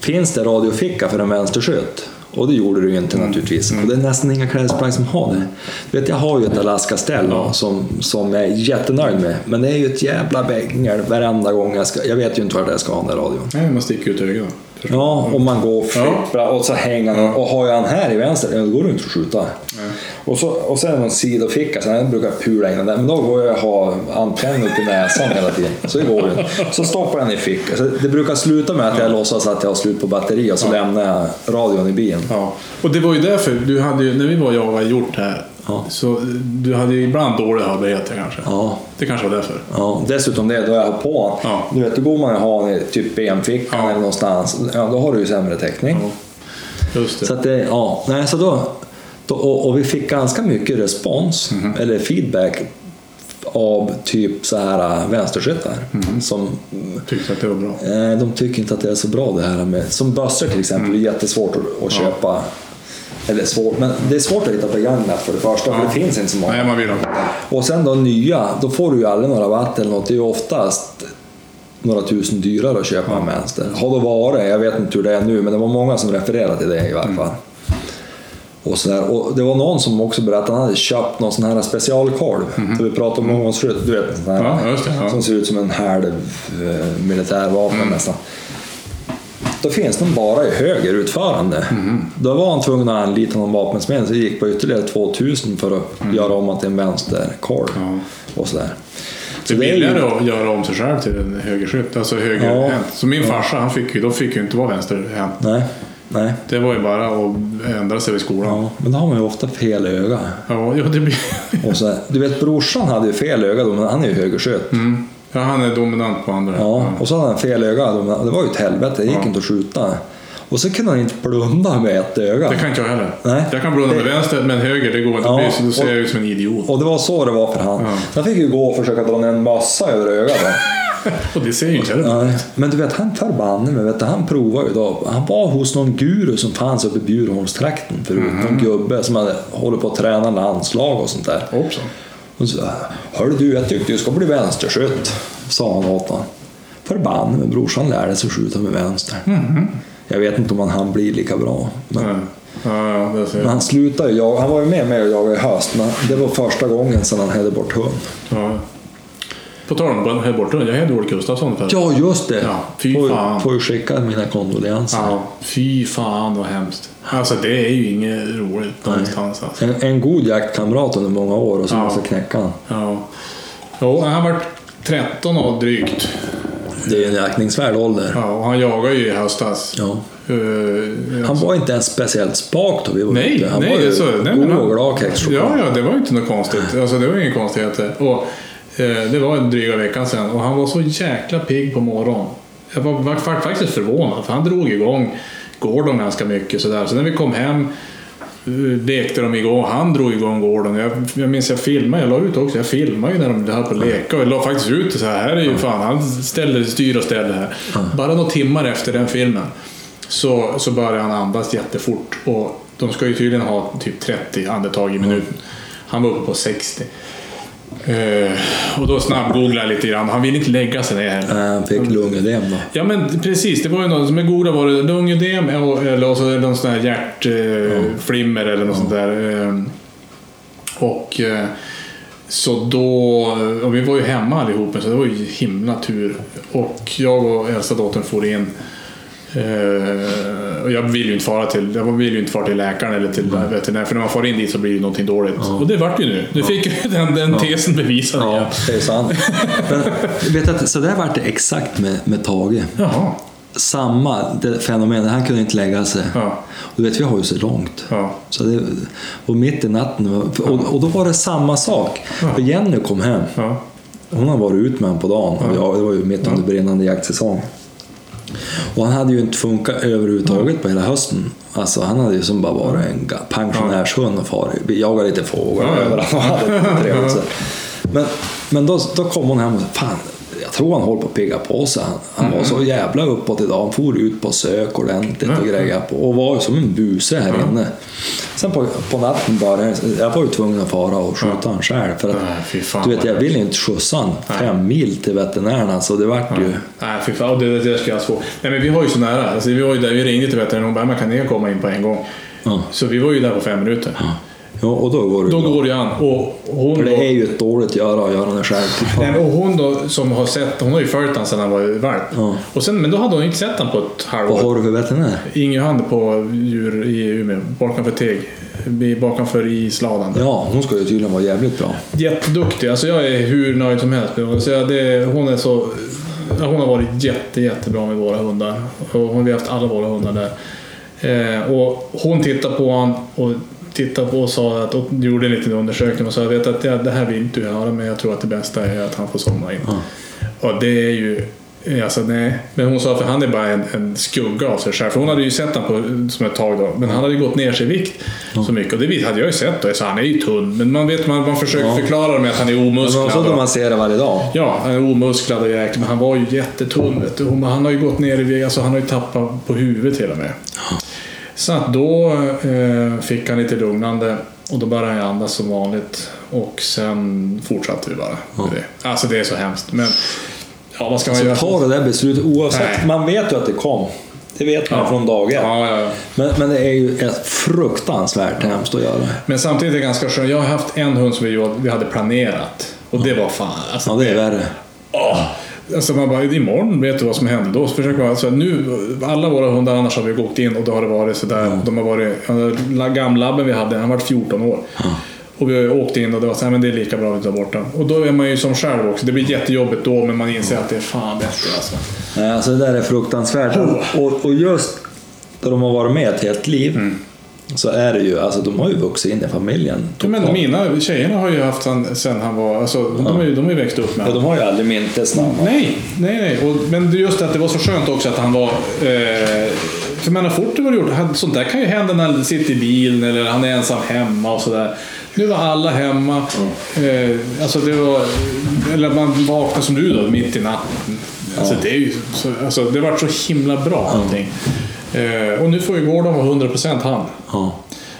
Finns det radioficka för en vänsterskytt? Och det gjorde det ju inte Mm. naturligtvis. Och det är nästan inga klädesplagg som har det. Du vet, jag har ju ett Alaska-ställ som, som jag är jättenöjd med. Men det är ju ett jävla bängel varenda gång jag ska... Jag vet ju inte vart jag ska ha den där radion. Nej, man sticker ut ögonen. Ja, om man går och flipprar och så hänger den. Och har jag den här i vänster, ja, då går det inte att skjuta. Och, så, och sen någon sidoficka, så jag brukar pula in den där. Men då går jag och ha antenn upp i näsan hela tiden. Så det går ju. Så stoppar jag den i fickan. Så det brukar sluta med att jag låtsas att jag har slut på batteri och så lämnar jag radion i bilen. Ja, och det var ju därför, du hade ju, när vi var och jagade hjort här, Ja. så du hade ju ibland dålig hörbarhet kanske. Ja. Det kanske var därför. Ja, dessutom det, då jag har på Ja. Du vet, då går man den i typ benfickan Ja. eller någonstans. Ja, då har du ju sämre täckning. Ja. Just det. Så det, ja, nej, så då, då och, och vi fick ganska mycket respons, Mhm. eller feedback, av typ så här äh, vänsterskyttar. Mhm. Som, Tyckte att det var bra. eh, de tycker inte att det är så bra det här med, som bössor till exempel, det är jättesvårt att, att köpa. Eller svårt, men det är svårt att hitta begagnat för det första, för Ja. det finns inte så många. Nej, man vill. Och sen då nya, då får du ju aldrig några rabatt eller något. Det är ju oftast några tusen dyrare att köpa en vänster. Har det varit, jag vet inte hur det är nu, men det var många som refererade till det i alla fall. Och, så där. och det var någon som också berättade att han hade köpt någon sån här specialkolv. Så vi pratade om mångårsskydd, du vet, sån här, Ja, det, ja. som ser ut som en halv eh, militärvapen nästan. Då finns de bara i höger utförande. Då var han tvungen att anlita någon vapensmed så det gick på ytterligare 2000 för att göra om det till en vänsterkorv. Ja. Och sådär. Är det är ju- billigare att göra om sig själv till en högerskytt, alltså högerhänt. Så min farsa, han fick ju, de fick ju inte vara vänsterhänt. Nej, nej. Det var ju bara att ändra sig vid skolan. Ja, men då har man ju ofta fel öga. Ja, ja det blir... Och så, du vet brorsan hade ju fel öga då, men han är ju högerskytt. Mm. Ja, han är dominant på andra. Ja, och så hade han fel öga. Det var ju ett helvete, det gick Ja. inte att skjuta. Och så kunde han inte blunda med ett öga. Det kan inte jag heller. Nej. Jag kan blunda med Det- vänster, men höger det går inte. Ja, så- Då ser och- jag ut som en idiot. Och det var så det var för han. Ja. Han fick ju gå och försöka dra ner en mössa över ögat. Och det ser ju inte heller men du vet, han förbanne mig, vet du, han provade ju då. Han var hos någon guru som fanns uppe i Bjurholmstrakten förut. Mhm. Någon gubbe som hade hållit på att träna landslag och sånt där. Hoppsan. Och så, Hörru du, jag tyckte du ska bli vänsterskytt, sa han åt honom. Förbanne mig, brorsan lärde sig skjuta med vänster. Jag vet inte om han hann bli lika bra. Men, Ja, ja, men han slutade ju jaga. Han var ju med mig och jagade i höst, men det var första gången sedan han hade bort hund. Ja. På tal om här borta, jag hade Joel Gustafsson. Ja, just det! Ja, fy får, fan. får ju skicka mina kondolenser. Ja, fy fan vad hemskt. Alltså det är ju inget roligt någonstans alltså. En, en god jaktkamrat under många år och så Ja. måste knäcka han. Ja. Jo, han har varit 13 år drygt. Det är en jaktningsvärd ålder. Ja, och han jagade ju i höstas. Ja. Eh, Han var inte ens speciellt spak då vi var Nej, ute. Han nej, var ju alltså, nej, god och glad. Ja, ja, det var inte något konstigt. Alltså, det var inga konstigheter. Och, det var en dryga veckan sedan och han var så jäkla pigg på morgonen. Jag var, var, var faktiskt förvånad för han drog igång Gordon ganska mycket sådär. Så när vi kom hem eh, lekte de igång. Han drog igång Gordon. Jag, jag minns jag filmade, jag la ut också. Jag filmade ju när de höll på att leka och jag la faktiskt ut det så här. Här är ju fan, han ställer styr och ställer här. Bara några timmar efter den filmen så, så började han andas jättefort. Och de ska ju tydligen ha typ 30 andetag i minuten. Han var uppe på 60. Eh, och då snabbgooglade jag lite grann. Han ville inte lägga sig ner heller. Nej, Han fick lungödem då. Ja men precis, det var ju något som är goda var det lungödem och- eller och så någon sån här hjärtflimmer eller något sånt där. Eh, Och eh, så då, och vi var ju hemma allihopa så det var ju himla tur. Och jag och äldsta dottern for in. Och jag vill ju inte fara till, jag vill ju inte fara till läkaren eller till veterinär för när man får in dit så blir det någonting dåligt. Och det vart ju nu. Nu fick ju den, den tesen bevisad. Ja, det är sant. Men vet att så där vart det exakt med, med Tage. Jaha. Samma det fenomen, han kunde inte lägga sig. Ja. Du vet, vi har ju så långt. Ja. Så det, och mitt i natten, och, och då var det samma sak. För Jenny kom hem. Ja. Hon har varit ut med honom på dagen och jag, det var ju mitt under brinnande jaktsäsong. Och han hade ju inte funkat överhuvudtaget på hela hösten. Alltså han hade ju som bara varit en pensionärshund och farit. Vi jagade lite fåglar överallt och hade lite trevligt. Men, men då, då kom hon hem och sa, fan, tror han håller på att pigga på sig. Han, han var så jävla uppåt idag. Han for ut på sök ordentligt och Mm. grejer på, och var ju som en buse här inne. Sen på, på natten bara, jag var ju tvungen att fara och skjuta han själv. För att, Nej, du vet, jag ville inte skjutsa han fem mil till veterinären. Så det vart ju... Nej, fy fan. Det, det ska jag få. Nej, men vi var ju så nära. Alltså, vi, var ju där, vi ringde till veterinären och hon bara, man kan ni komma in på en gång? Så vi var ju där på fem minuter. Ja, och då går det Då bra. går det ju an. Och hon, För det är ju ett dåligt göra att göra det själv. Nej, och hon då, som har sett, hon har ju följt honom sedan han var valp. Ja. Och sen, men då hade hon inte sett honom på ett Vad halvår. har du för veterinär? Inge hand på djur i Umeå, bakom Teg. Bakom för isladan. Ja, hon ska ju tydligen vara jävligt bra. Jätteduktig. Alltså jag är hur nöjd som helst med henne. Så jag- det, hon är så... ja, Hon har varit jätte, jättebra med våra hundar. Och hon har haft alla våra hundar där. Eh, och hon tittade på honom och tittade på och sa att, och gjorde en liten undersökning och sa jag vet att det, det här vill inte du höra men jag tror att det bästa är att han får somna in. Och det är ju... Alltså nej. Men hon sa för han är bara en, en skugga av sig själv. För hon hade ju sett honom på, som ett tag då. Men han hade ju gått ner sig i vikt så mycket. Och det hade jag ju sett då. Så han är ju tunn. Men man vet, man, man försöker förklara det med att han är Men omusklad. så och- då man ser det varje dag. Ja, han är omusklad och jäkla, men han var ju jättetunn. Vet du. Han har ju gått ner i vikt, alltså han har ju tappat på huvudet till och med. Så att då eh, fick han lite lugnande och då började han andas som vanligt. Och sen fortsatte vi bara med det. Alltså det är så hemskt. Men ja, vad ska man Så göra? ta det där beslutet oavsett. Nej. Man vet ju att det kom. Det vet man Ja. från dag ett. Ja, ja. Men, men det är ju ett fruktansvärt hemskt att göra. Men samtidigt är det ganska skönt. Jag har haft en hund som vi hade planerat. Och det var fan... Alltså, Ja, det är värre. Åh! Alltså man bara, imorgon vet du vad som händer. Då försöker man, alltså nu, alla våra hundar annars har vi åkt in och då har det varit sådär. De har varit, gamlabben vi hade, han var 14 år. Och vi har åkt in och det var så här, men det är lika bra att vi tar bort den. Och då är man ju som själv också. Det blir jättejobbigt då, men man inser att det är fan bättre alltså. Nej, alltså det där är fruktansvärt. Oh. Och, och just då de har varit med ett helt liv så är det ju, alltså de har ju vuxit in i familjen. Ja, Men mina tjejerna har ju haft han sen han var, alltså de, har ju, de har ju växt upp med Ja, honom. de har ju aldrig mintes namn. Nej, nej, nej. Och, men är just att det var så skönt också att han var... Eh, för jag menar, fort det var gjort. Sånt där kan ju hända när han sitter i bilen eller han är ensam hemma och sådär. Nu var alla hemma. Eh, alltså det var... Eller man vaknade som du då, mitt i natten. Alltså det är ju... Så, alltså det var så himla bra allting. Eh, och nu får ju Gordon vara 100% han. Ja.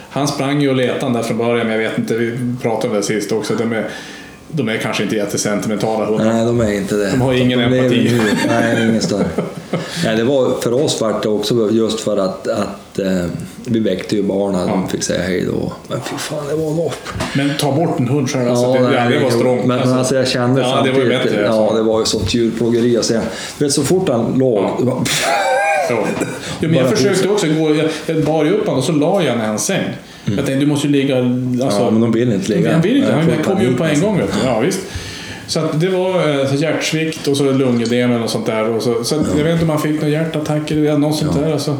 Han sprang ju och letade där från början, men jag vet inte, vi pratade om det sist också. De är, de är kanske inte jättesentimentala hundar. Nej, de är inte det. De har ingen lever empati. i nuet. Nej, ingen större. Nej, det var, för oss var det också just för att, att eh, vi väckte ju barnen, de fick säga hej då. Men fy fan, det var något. Men ta bort en hund själv, alltså, det, ja, det var strångt. Men alltså, alltså jag kände ja, det samtidigt, var ju bättre. ja alltså. det var ju sånt djurplågeri. Alltså, jag, vet, så fort han låg, det Ja. Ja, men jag försökte också gå, jag, jag bar ju upp honom och så la jag honom i hans säng. Jag tänkte, du måste ju ligga... Alltså, ja, men de vill inte ligga. Han vill inte, han kom ju upp på en gång. Vet du. Ja, visst. Så det var eh, hjärtsvikt och så lungödem och sånt där. Och så, så att, jag vet inte om han fick någon hjärtattack eller något sånt där. Alltså,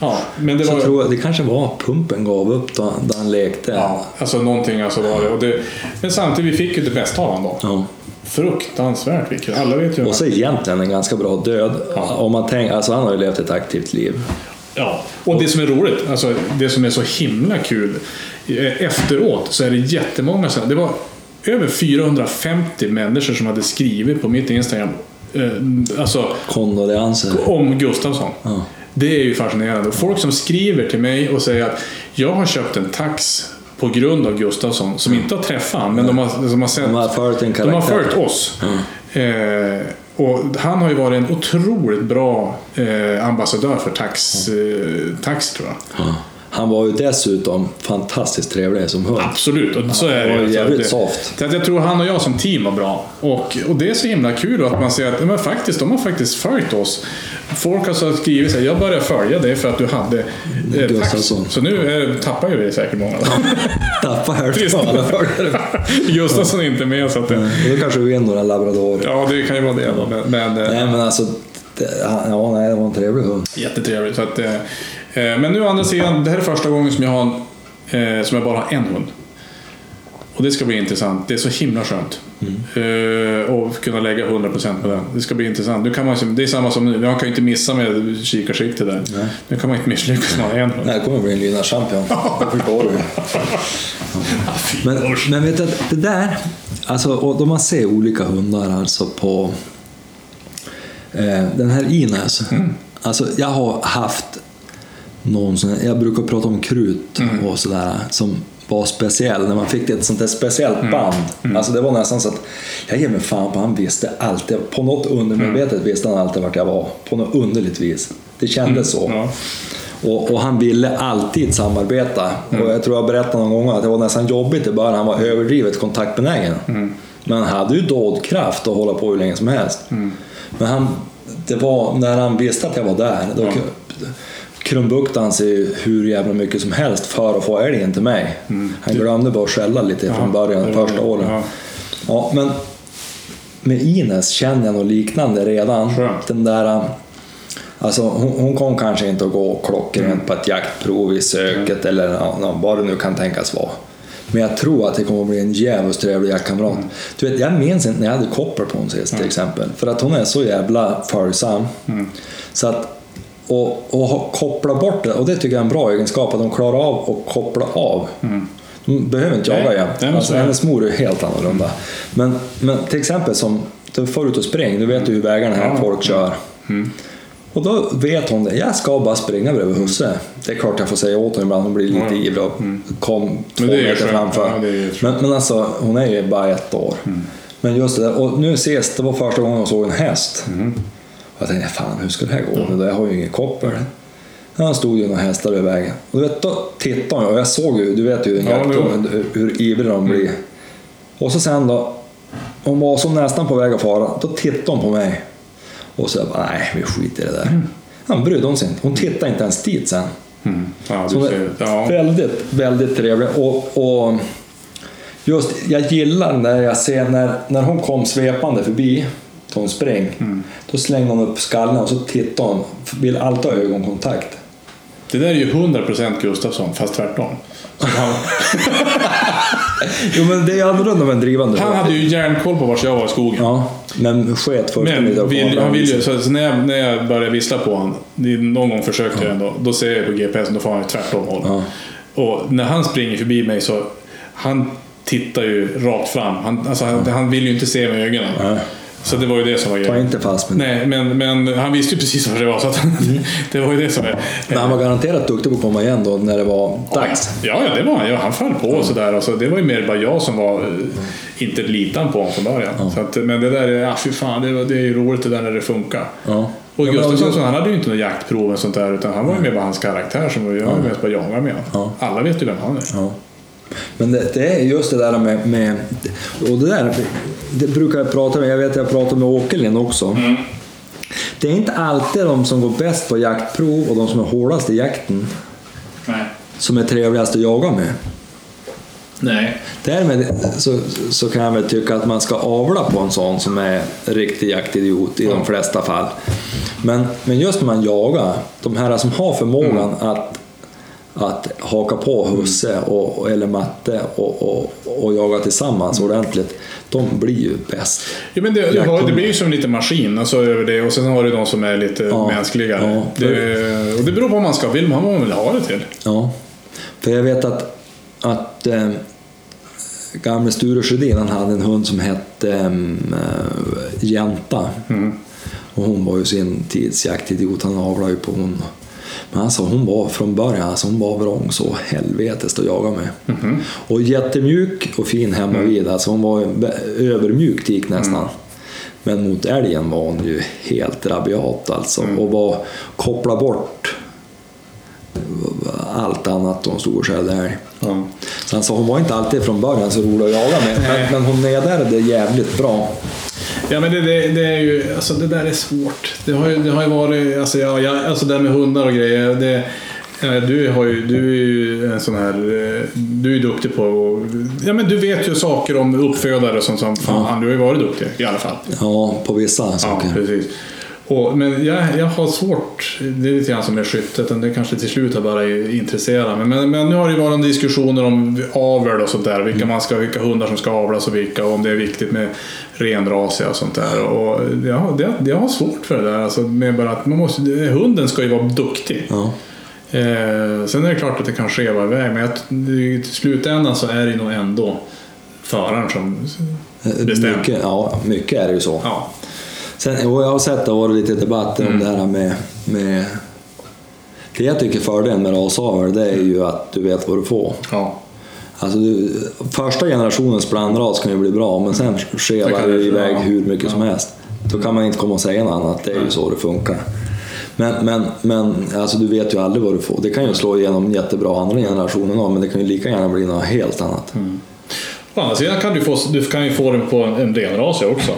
ja, men det Så var... jag tror det kanske var pumpen gav upp då, då han lekte. Ja, alltså någonting alltså var det. Och det. Men samtidigt, vi fick ju det bästa av honom då. Ja. Fruktansvärt vilket. Alla vet ju. Och så egentligen en ganska bra död. Om man tänker, alltså han har ju levt ett aktivt liv. Ja, och det som är roligt, alltså det som är så himla kul, eh, efteråt så är det jättemånga det var över 450 människor som hade skrivit på mitt Instagram, eh, alltså om Gustafsson. Det är ju fascinerande. Folk som skriver till mig och säger att jag har köpt en tax på grund av Gustafsson, som inte har träffat honom, men de har, de har sett De har följt en de har följt oss. Eh, och han har ju varit en otroligt bra eh, ambassadör för tax, eh, tax tror jag. Ja. Han var ju dessutom fantastiskt trevlig som hund. Absolut, och så är han det var ju. jävligt soft. Så att jag tror han och jag som team var bra. Och, och det är så himla kul att man ser att men faktiskt, de har faktiskt följt oss. Folk har så skrivit här, jag började följa dig för att du hade eh. Gustafsson. Så nu eh, tappar ju vi säkert många. Tappa hälften av alla följare. Gustafsson är inte med så att det, Då kanske du vinner en labrador. Ja, det kan ju vara det. Men, men, eh, Nej men alltså, det, ja, nej, det var en trevlig hund. Jättetrevligt. Så att, eh, men nu å andra sidan, det här är första gången som jag, har, en, eh, som jag bara har en hund. Och det ska bli intressant. Det är så himla skönt. Mm. Eh, och kunna lägga 100% på den. Det ska bli intressant. Nu kan man, det är samma som nu. Man kan ju inte missa med kikarsikte där. Nej. Nu kan man inte misslyckas med en hund. Nej, det kommer bli en Lynäs-champion. Det förstår du. Men, men vet du, det där, alltså, och då man ser olika hundar alltså på eh, den här Ines. Alltså, jag har haft någon sån, jag brukar prata om krut och sådär som var speciell när man fick ett sånt där speciellt band. Alltså det var nästan så att jag ger mig fan på han visste alltid, på något undermedvetet visste han alltid vart jag var. På något underligt vis. Det kändes så. Ja. Och, och han ville alltid samarbeta. Och jag tror jag berättade någon gång att det var nästan jobbigt i början. Han var överdrivet kontaktbenägen. Men han hade ju dådkraft att hålla på hur länge som helst. Men han, det var när han visste att jag var där. Då krumbuktade han sig hur jävla mycket som helst för att få älgen till mig. Han glömde bara att skälla lite från början, första åren. Ja. Ja, men med Ines känner jag något liknande redan. Skönt. Den där, alltså, hon, hon kom kanske inte att gå klockrent på ett jaktprov i söket eller ja, vad det nu kan tänkas vara. Men jag tror att det kommer att bli en jävligt trevlig jaktkamrat. Du vet, jag minns inte när jag hade koppar på hon sist till exempel. För att hon är så jävla följsam. Så att, och, och koppla bort det, och det tycker jag är en bra egenskap, att de klarar av att koppla av. De behöver inte jaga igen. Alltså, hennes mor är helt annorlunda. Men, men till exempel som, du får ut och spring, du vet ju hur vägarna här Ja, folk kör. Och då vet hon det, jag ska bara springa bredvid husse. Det är klart jag får säga åt henne ibland, hon blir lite ivrig och kom två meter skönt. framför. Ja, men, men alltså, hon är ju bara ett år. Men just det där, och nu sist, det var första gången jag såg en häst. Och jag tänkte, fan hur ska det här gå? nu? Jag har ju ingen koppel. Han stod ju några hästar över vägen. Och du vet, då tittade hon och jag såg ju, du vet ju en Ja, hur, hur ivrig de blir. Och så sen då, hon var som nästan på väg att fara, då tittade hon på mig. Och så jag bara, nej vi skiter i det där. Han brydde hon sig inte. Hon tittade inte ens dit sen. Mm. Ja, Så Ja. väldigt, väldigt trevlig. Och, och just, jag gillar när jag ser när, när hon kom svepande förbi Tom Spring. Mm. Då slängde hon upp skallen och så tittade hon. Vill alltid ha ögonkontakt. Det där är ju 100% Gustafsson, fast tvärtom. Han, Jo men det är annorlunda med en drivande han hade ju järnkoll på vart jag var i skogen. Ja, men sket först Men vill, han vill ju, så, när, jag, när jag började vissla på honom, någon gång försökte jag ändå, då ser jag på GPSen, då får han ju tvärtom håll. Ja. Och när han springer förbi mig så, han tittar ju rakt fram. Han, alltså, han, han vill ju inte se med ögonen. Nej. Så det var ju det som var Ta grejen. inte fast med Nej, men, men han visste ju precis vad det var. Så att, det var ju det som är... Men han var garanterat duktig på att komma igen då när det var dags. Ja, ja, det var han. Ja, han föll på och sådär. Alltså, det var ju mer bara jag som var eh, inte litan på honom från början. Så att, men det där är, ja, fy fan, det, det är ju roligt det där när det funkar. Ja. Och Ja, Gustafsson alltså- han hade ju inte några jaktprov och sånt där utan han var ju mer bara hans karaktär som var, var mest bara jaga med honom. Alla vet ju vem han är. Ja. Men det, det är just det där med, med... Och det där det brukar jag prata med. Jag vet jag pratar med Åkerlind också. Det är inte alltid de som går bäst på jaktprov och de som är hårdast i jakten Nej. som är trevligast att jaga med. Nej. Därmed så, så kan jag väl tycka att man ska avla på en sån som är riktig jaktidiot i de flesta fall. Men, men just när man jagar, de här som har förmågan att, att haka på husse och, eller matte och, och, och jaga tillsammans ordentligt, de blir ju bäst. Ja, men det, har, det blir ju som en liten maskin alltså, över det och sen har du de som är lite Ja. mänskligare. Ja. Det, och det beror på vad man ska. Vill man vad man vill ha det till. Ja, för jag vet att, att eh, gamle Sture Sjödin han hade en hund som hette eh, Jänta. Och hon var ju sin tids jaktidiot, han avlade ju på hon. Men alltså hon var från början, alltså hon var vrång så helvetes att jaga med. Och jättemjuk och fin hemma vid, alltså hon var övermjuk tik nästan. Men mot älgen var hon ju helt rabiat alltså. Och var koppla bort allt annat hon stod och skällde älg. Ja. Så sa hon var inte alltid från början så rolig att jaga med, men, men hon nedärvde det jävligt bra. Ja men det, det, det är ju, alltså det där är svårt. Det har ju, det har ju varit, alltså, ja, jag, alltså det här med hundar och grejer. Det, eh, du, har ju, du är ju en sån här, eh, du är duktig på att- ja men du vet ju saker om uppfödare som, som fan, du har ju varit duktig i alla fall. Ja, på vissa Ja, saker. precis. Och, men jag, jag har svårt, det är lite grann som med skyttet, det kanske till slut har bara intresserat mig. Men, men nu har det varit diskussioner om avel och sånt där, vilka, man ska, vilka hundar som ska avlas och vilka, och om det är viktigt med renrasiga och sånt där. Och ja, det, jag har svårt för det där, alltså, med bara att man måste, hunden ska ju vara duktig. Ja. Eh, sen är det klart att det kan skeva iväg, men att, i slutändan så är det nog ändå föraren som bestämmer. Mycket, ja, mycket är det ju så. Ja. Sen, och jag har sett det har varit lite debatter om det här med, med... Det jag tycker fördelen med rasavel det är ju att du vet vad du får. Ja. Alltså du, första generationens blandras kan ju bli bra, men sen Det skevar det iväg hur mycket som Ja. helst. Då kan man inte komma och säga något annat, det är ju så det funkar. Men, men, men alltså du vet ju aldrig vad du får. Det kan ju slå igenom jättebra andra generationen av, men det kan ju lika gärna bli något helt annat. Å andra sidan kan du, få, du kan ju få den på en, en renrasig också.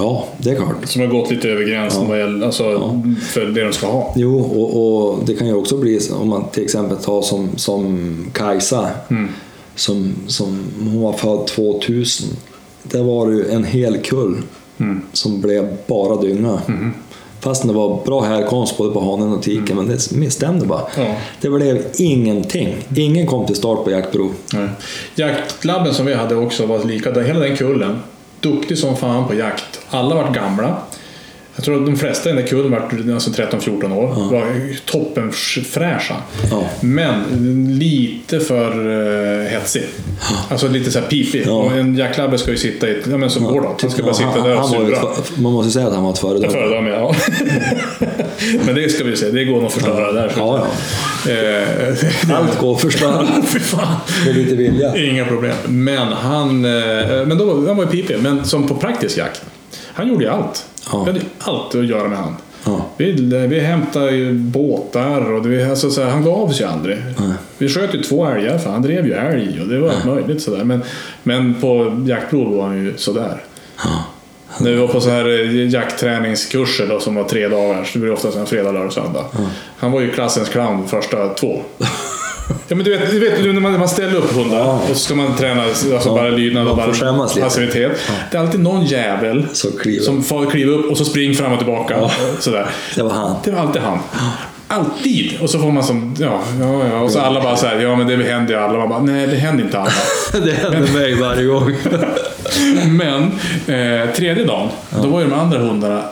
Ja, det är klart. Som har gått lite över gränsen vad gäller, alltså, för det de ska ha. Jo, och, och det kan ju också bli om man till exempel tar som, som Kajsa, som, som hon var född 2000. Det var ju en hel kull som blev bara dynga. Fast det var bra härkomst både på hanen och tiken, men det misstämde bara. Ja. Det blev ingenting. Ingen kom till start på jaktprov. Nej. Jaktlabben som vi hade också var lika, hela den kullen. Duktig som fan på jakt. Alla vart gamla. Jag tror att de flesta i den där kullen var alltså 13-14 år. Var toppen fräscha. Ja. Men lite för uh, hetsig. Alltså lite så här pipig. Ja. Och en jaktlabbe ska ju sitta i, ja men som Gordon. Han ska bara sitta där och han var ju sura. ett Man måste säga att han var ett föredöme. Föredöme, ja. Men det ska vi se, det går nog att förstöra där. Ja, Eh, Allt går att förstöra med lite vilja. Inga problem. Men han, eh, men då, var- han var ju pipig, men som på praktisk jakt. Han gjorde ju allt. Ja. Vi hade allt att göra med han. Ja. Vi, vi hämtade ju båtar och det, alltså, så här, han gav sig aldrig. Vi sköt ju två älgar för han drev ju älg och det var allt möjligt sådär. Men, men på jaktprov var han ju sådär. När vi var på så här eh, jaktträningskurser då, som var tre dagar, så det blir ofta en fredag, lördag, söndag. Han var ju klassens clown första två. Ja, men du vet, du vet när man, när man ställer upp hundar Ja. och så ska man träna alltså bara lydnad och bara passivitet. Det är alltid någon jävel Som kliver. som får kliva upp och så spring fram och tillbaka. Sådär. Det var han. Det var alltid han. Alltid! Och så får man som, ja, ja, ja. Och så alla bara så här, ja men det händer ju alla. Man bara, nej det händer inte alla. Det händer mig varje gång. Men eh, tredje dagen, då var ju de andra hundarna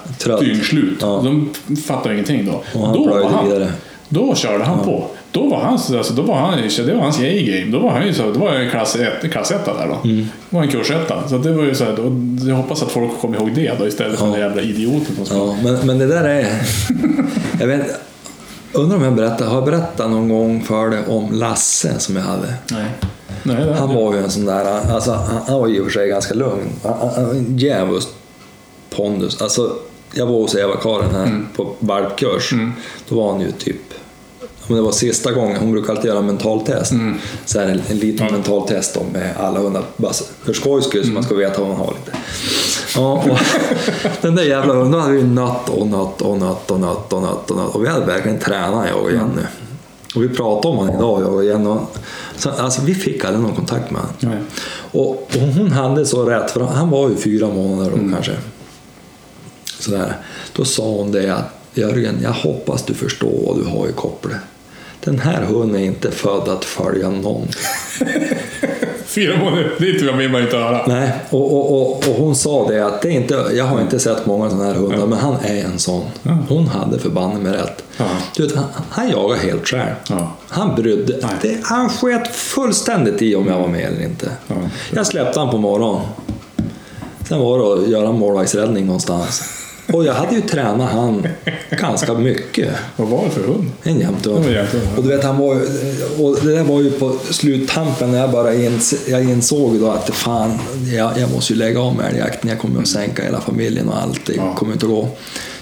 dyngslut. Ja. De fattade ingenting då. Då, var han, då körde han på. Då var, hans, alltså, då var han ju- det var hans A-game. Då var han ju så, då var jag klass 1 klass etta där då. Mm. Det var en kursetta. Så det var ju så här, då, jag hoppas att folk kommer ihåg det då istället för den där jävla idioten som. Ja, men, men det där är... Jag vet, undrar om jag berättar, har jag berättat någon gång för dig om Lasse som jag hade? Nej. Nej, det Han var ju en sån där, alltså, han, han var i och för sig ganska lugn. Han, han, han var en djävulsk pondus. Alltså, jag var hos Eva-Karin här på valpkurs. Då var han ju typ men det var sista gången, hon brukar alltid göra mentaltest. Så här en, en liten Ja. mentaltest då med alla hundar. Bara för skojs skull, så man ska veta vad man har lite. Ja, och den där jävla hunden hade vi nött och nött och nött och nött och nött och nött. Och vi hade verkligen tränat jag och Jenny. Och vi pratade om honom idag, jag och Jenny. Så, alltså, vi fick aldrig någon kontakt med honom. Nej. Och, och hon hade så rätt, för han var ju fyra månader då kanske. Sådär. Då sa hon det att Jörgen, jag hoppas du förstår vad du har i kopplet. Den här hunden är inte född att följa någon. Fyra månader, det vill man inte höra. Nej, och, och, och, och hon sa det att det är inte, jag har inte sett många sådana här hundar, men han är en sån. Hon hade förbanne med rätt. Ja. Du vet, han, han jagar helt själv. Ja. Han brydde det, Han sket fullständigt i om jag var med eller inte. Ja. Jag släppte han på morgonen. Sen var det att göra en målvaktsräddning någonstans. Och jag hade ju tränat han ganska mycket. Vad var det för hund? En jämthund. Och du vet, han var och det där var ju på sluttampen när jag bara ins, jag insåg då att fan, jag, jag måste ju lägga av med älgjakten. Jag kommer att sänka hela familjen och allt. Det Ja. kommer inte att gå.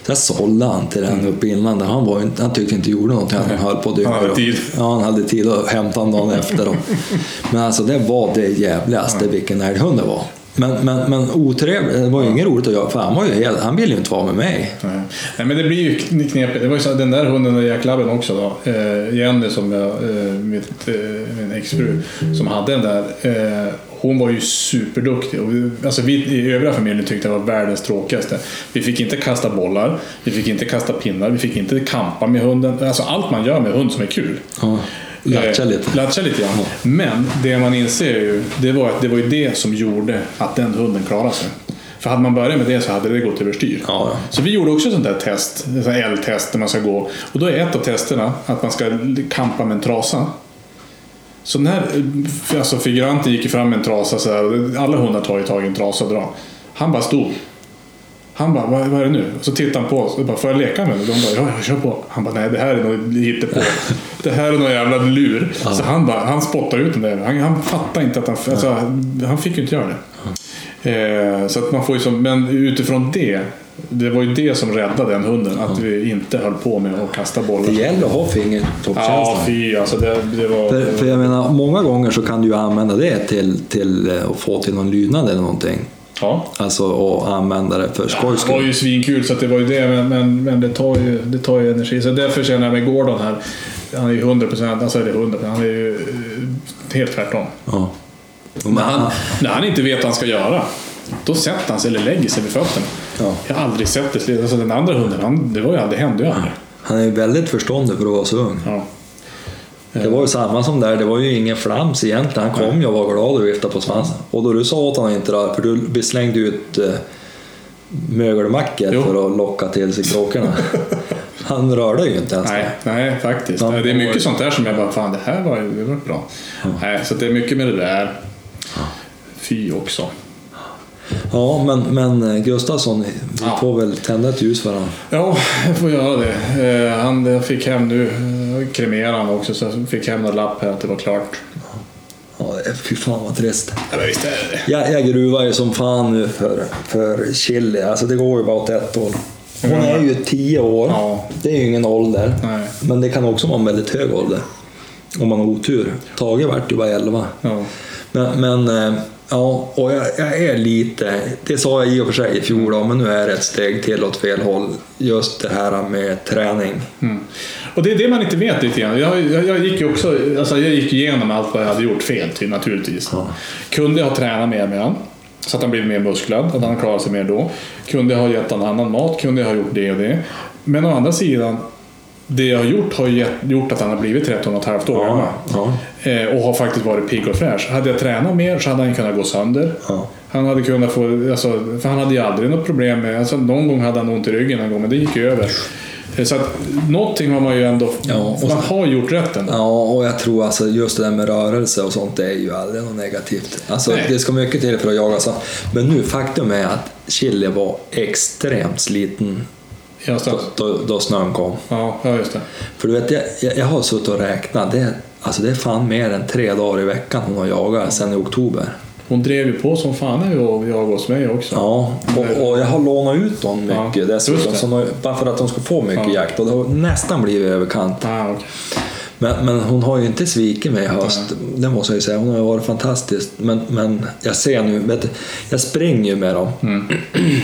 Så jag sålde han till den uppe i inlandet. Han, var han tyckte inte gjorde någonting. Han höll på Han hade tid. Ja, han hade tid att hämta honom dagen efter. Då. Men alltså det var det jävligaste vilken älghund det var. Men, men, men otrevligt, det var ju inget roligt att göra för han, var ju helt, han ville ju inte vara med mig. Nej. Nej, men det blir ju knepigt. Det var ju så, den där hunden, den där jacklabben också då. Eh, Jenny som jag, eh, mitt, eh, min exfru, som hade den där. Eh, hon var ju superduktig. Och vi, alltså vi i övriga familjen tyckte det var världens tråkigaste. Vi fick inte kasta bollar, vi fick inte kasta pinnar, vi fick inte kampa med hunden. Alltså allt man gör med hund som är kul. Ja. Latcha Eh, lite. Latcha lite grann. Men det man inser ju, det var att det var ju det som gjorde att den hunden klarade sig. För hade man börjat med det så hade det gått överstyr. Ja, ja. Så vi gjorde också sånt där test, ett L-test där man ska gå. Och då är ett av testerna att man ska kampa med en trasa. Så den här alltså figuranten gick fram med en trasa, så här, alla hundar tar ju tag i en trasa och drar. Han bara stod. Han bara, vad, vad är det nu? Och så tittade han på oss och bara, får jag leka med det? De bara, ja, ja, kör på. Han bara, nej det här är något hittepå. Det här är någon jävla lur. Så han bara, han spottade ut den där. Han, han fattade inte att han, alltså, han fick ju inte göra det. Eh, så att man får ju som, men utifrån det, det var ju det som räddade den hunden. Att vi inte höll på med att kasta bollar. Det gäller att ha fingertoppskänsla. Ja, fy alltså det, det var... För, för jag menar, många gånger så kan du ju använda det till, till eh, att få till någon lydnad eller någonting. Ja. Alltså att använda det för skojs Det var skull. ju svinkul så det var ju det, men, men, men det, tar ju, det tar ju energi. Så därför känner jag med Gordon här, han är ju 100 procent, alltså det är 100 han är ju eh, helt tvärtom. Ja. När han, när han inte vet vad han ska göra, då sätter han sig eller lägger sig vid fötterna. Ja. Jag har aldrig sett det. Alltså den andra hunden, han, det var ju aldrig, hände ju aldrig. Han är ju väldigt förståndig för att vara så ung. Ja. Det var ju samma som där, det var ju ingen flams egentligen. Han kom ju och var glad och viftade på svansen. Och då du sa åt honom inte det, för du slängde ut eh, mögelmackor Jo. för att locka till sig kråkorna. Han rörde ju inte ens. Nej, nej, faktiskt. Ja. Det är mycket sånt där som jag bara, fan det här var ju det var bra. Nej, så det är mycket med det där. Fy också. Ja, men, men eh, Gustafsson, vi Ja. får väl tända ett ljus för honom. Ja, jag får göra det. Eh, Han jag fick hem nu, kremerade han också, så jag fick hem en lapp här att det var klart. Ja, det är- fy fan vad trist. Ja, visst är det Jag, jag gruvar ju som fan nu för, för Chili. Alltså det går ju bara åt ett håll. Hon är ju tio år. Ja. Det är ju ingen ålder. Nej. Men det kan också vara en väldigt hög ålder. Om man har otur. Tage vart ju bara 11. Ja. Men, men eh, ja, och jag, jag är lite, det sa jag i och för sig i fjol då, men nu är det ett steg till åt fel håll. Just det här med träning. Mm. Och det är det man inte vet lite grann. Jag, jag, jag gick ju också, alltså jag gick igenom allt vad jag hade gjort fel till naturligtvis. Kunde jag ha tränat mer med honom så att han blivit mer musklad, att han klarat sig mer då. Kunde jag ha gett honom annan mat, kunde jag ha gjort det och det. Men å andra sidan, det jag har gjort har gett, gjort att han har blivit 13 och ett halvt år gammal. ja. Eh, och har faktiskt varit pigg och fräsch. Hade jag tränat mer så hade han kunnat gå sönder. Ja. Han hade kunnat få, alltså, för han hade ju aldrig något problem med, alltså, någon gång hade han ont i ryggen en gång, men det gick ju över. Eh, Så att någonting har man ju ändå, Ja, man har gjort rätt ändå. Ja, och jag tror alltså just det där med rörelse och sånt, det är ju aldrig något negativt. Alltså, Nej. det ska mycket till för att jaga så. Men nu, faktum är att Chile var extremt sliten Ja, då, då, då snön kom. ja, ja, just det. För du vet, jag, jag, jag har suttit och räknat. Det, alltså det är fan mer än tre dagar i veckan hon har jagat sedan i oktober. Hon drev ju på som fan och jag hos mig också. Ja, och, och jag har lånat ut dem Ja, mycket just dessutom. de, bara för att de ska få mycket Ja. jakt. Och det har nästan blivit överkant. Ah, okej. Men, men hon har ju inte svikit mig i höst, det måste jag ju säga. Hon har varit fantastisk. Men, men jag ser nu, vet du, jag springer ju med dem. Mm.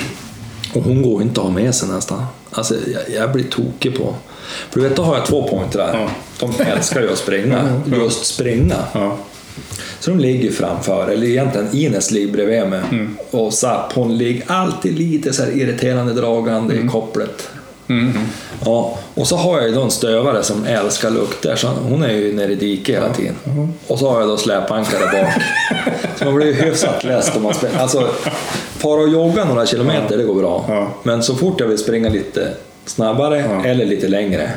Och hon går inte att ha med sig nästan. Alltså, jag, jag blir tokig på. För du vet, då har jag två pointer där. Ja. De älskar ju att springa. Just springa. Ja. Så de ligger framför, eller egentligen Ines ligger bredvid mig. Mm. Och Zapp, hon ligger alltid lite så irriterande dragande Mm. i kopplet. Ja, och så har jag ju då en stövare som älskar lukter, så hon är ju nere i diket hela tiden. Och så har jag då släpankare bak. så man blir ju hyfsat less om man springer. Alltså, fara och jogga några kilometer, det går bra. Men så fort jag vill springa lite snabbare eller lite längre,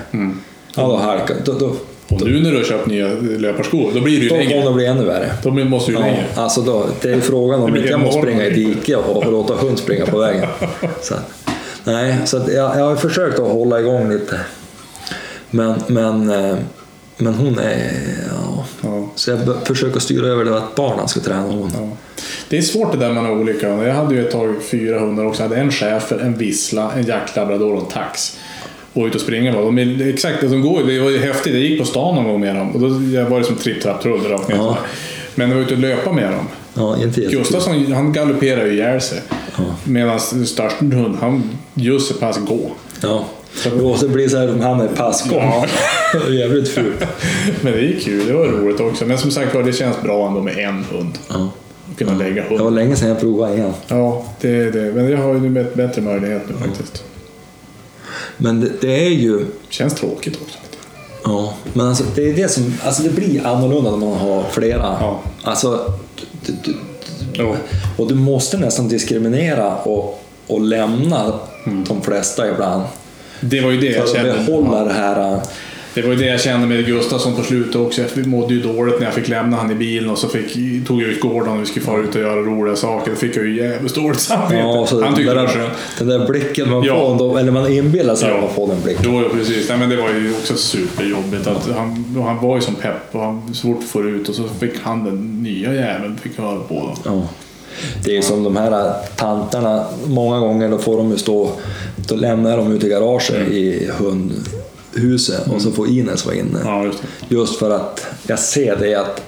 ja då halkar då, då, Och nu när du har köpt nya löparskor, då blir det ju då kommer längre. det bli ännu värre. Då måste ju Ja, längre. alltså då, det är frågan om Det inte jag måste springa i diket och låta hund springa på vägen. Så, nej, så jag, jag har försökt att hålla igång lite. Men, men, eh, men hon är... Ja. Ja. Så jag försöker styra över det att barnen ska träna hon. Ja. Det är svårt det där man har olika. Jag hade ju ett tag fyra hundar också. Jag hade en schäfer, en vissla, en jaktlabrador och en tax. Och ut och springa. De är exakt, de går, det var ju häftigt. Jag gick på stan någon gång med dem. Och då var det som tripp, trapp, trull rakt ner. Ja. Men jag var ute och löpa med dem. Ja, inte. Gustafsson han galopperar ju ihjäl sig. Medan den största hund, han just så pass gå. Ja. Och så blir det så här, hamnar i passgång. Ja. Jävligt fult. Men det är kul, det var roligt också. Men som sagt var, det känns bra ändå med en hund. Ja. att kunna lägga Det var hund. länge sedan jag provade igen. Ja, det är det. Men jag har ju bättre möjlighet nu faktiskt. Men det, det är ju... Känns tråkigt också. Ja, men alltså, det är det som... Alltså det blir annorlunda när man har flera. Ja. Alltså, du, du, Jo. och du måste nästan diskriminera och, och lämna de flesta ibland. Det var ju det jag För kände. att behålla det här... äh, Det var ju det jag kände med Gustafsson på slutet också. Jag mådde ju dåligt när jag fick lämna han i bilen och så fick, tog jag ut Gordon och vi skulle fara ut och göra roliga saker. Då fick jag ju jävligt dåligt samvete. Ja, han tyckte det var skönt. den där blicken man Ja. får, eller man inbillar sig Ja. att man får den blicken. Jo, ja, precis. Nej, men det var ju också superjobbigt. Att han, han var ju som pepp och han svårt att få ut och så fick han den nya jäveln fick höra på. Då. Ja. Det är ju som de här tanterna, många gånger då får de ju stå, då lämnar de ut i garaget Mm. i hundhuset och så får Ines vara inne. Ja, just. Just för att jag ser det att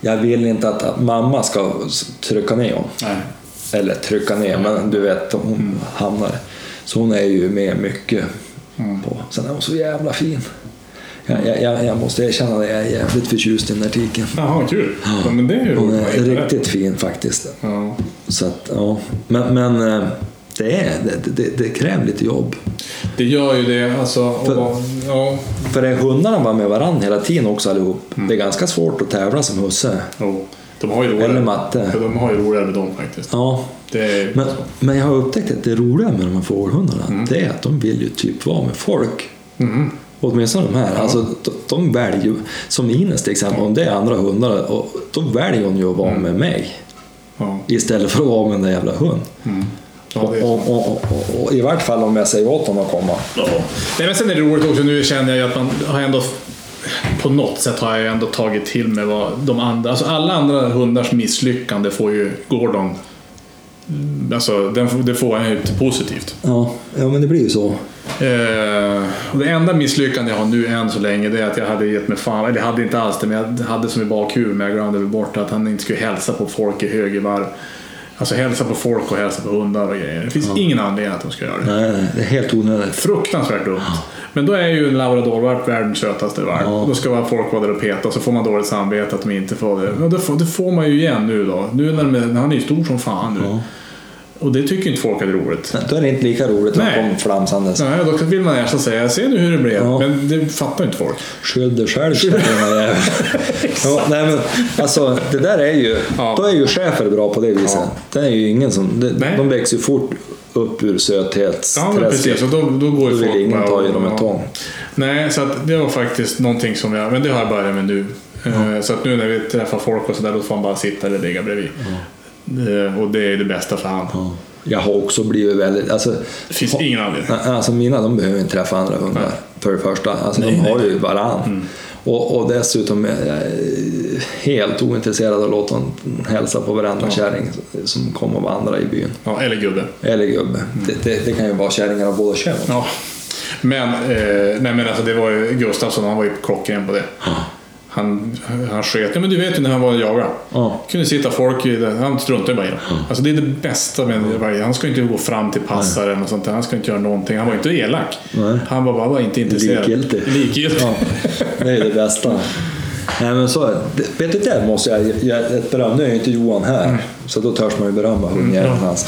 jag vill inte att, att mamma ska trycka ner honom. Nej. Eller trycka ner, men du vet, hon hamnar. Så hon är ju med mycket på. Sen är hon så jävla fin. Jag, jag, jag, jag måste erkänna det, jag är jävligt förtjust i den här tiken. Jaha, kul. Ja, men det är ju Hon är riktigt fin faktiskt. Ja. Så att, ja. Men, men eh, det, är, det, det, det kräver lite jobb. Det gör ju det. Alltså, och, För- ja, För är hundarna bara med varandra hela tiden också allihop, det är ganska svårt att tävla som husse. jo. De har ju roligare. Eller matte. Ja, De har ju roligare med dem faktiskt. Ja, är, men, men jag har upptäckt att det roliga med de här fågelhundarna, det är att de vill ju typ vara med folk. Mhm. Åtminstone de här. Alltså, de, de väljer ju, som Ines till exempel, om det är andra hundar, och, då väljer hon ju att vara med mig. ja. Istället för att vara med den där jävla hund. Ja, Och, och, och, I vart fall om jag säger åt honom att komma. Ja. Nej, men sen är det roligt också, nu känner jag ju att man har ändå på något sätt har jag ändå tagit till mig vad de andra, alltså alla andra hundars misslyckande får ju Gordon, alltså den, det får han ju positivt. Ja, ja, men det blir ju så. Eh, och det enda misslyckande jag har nu än så länge det är att jag hade gett mig fan, eller jag hade inte alls det, men jag hade som i bakhuvudet men jag glömde bort att han inte skulle hälsa på folk i högervarv. Alltså hälsa på folk och hälsa på hundar och grejer. Det finns ingen anledning att de ska göra det. Nej, det är helt onödigt. Fruktansvärt dumt. Men då är ju en labradorvalp världens sötaste valp. Ja. Och Då ska folk vara där och peta så får man dåligt samvete att de inte får det. Men det får, det får man ju igen nu då. Nu när, de, han är ju stor som fan nu. Ja. Och det tycker inte folk är roligt. Nej, Då är det inte lika roligt de kommer flamsandes. Nej, då vill man nästan säga, se nu hur det blev. Ja. Men det fattar inte folk. Skyll dig själv ja, nej, men, alltså, det där är ju, Ja. då är ju chefer bra på det viset. Det är ju ingen som, det, Nej. de växer ju fort upp ur Ja, söthetsträsket. precis. Och då, då går Då vill folk ingen ta i dem ja. ett tång. Nej, så att det var faktiskt någonting som jag, men det har jag börjat med nu. Eh, Så att nu när vi träffar folk och sådär, då får man bara sitta eller ligga bredvid. Eh, Och det är det bästa för han. Ja. Jag har också blivit väldigt... Alltså, Det finns ingen anledning. Alltså mina de behöver inte träffa andra hundar Nej. för det första. Alltså, Nej, de har nej. ju varann. Och, och dessutom är jag helt ointresserad av att låta dem hälsa på varenda kärring som kommer och vandrar i byn. Ja, eller gubbe. Eller gubbe. Det, det, det kan ju vara kärringar av båda könen. Ja. Men, eh, nej men alltså det var ju Gustafsson, han var ju klockren på det. Han, han sket. Ja men du vet ju när han var och jagade. Ja. kunde sitta folk i det. Han struntade bara i dem. Alltså det är det bästa med varje. Han ska inte gå fram till passaren och sånt där. Han ska inte göra någonting. Han var inte elak. Nej. Han var bara var inte intresserad. Likgiltig. Likgiltig. Ja, det är det bästa. Nej, men så, vet du, där måste jag ge ett beröm. Nu är ju inte Johan här, så då törs man ju berömma hundjäveln hans.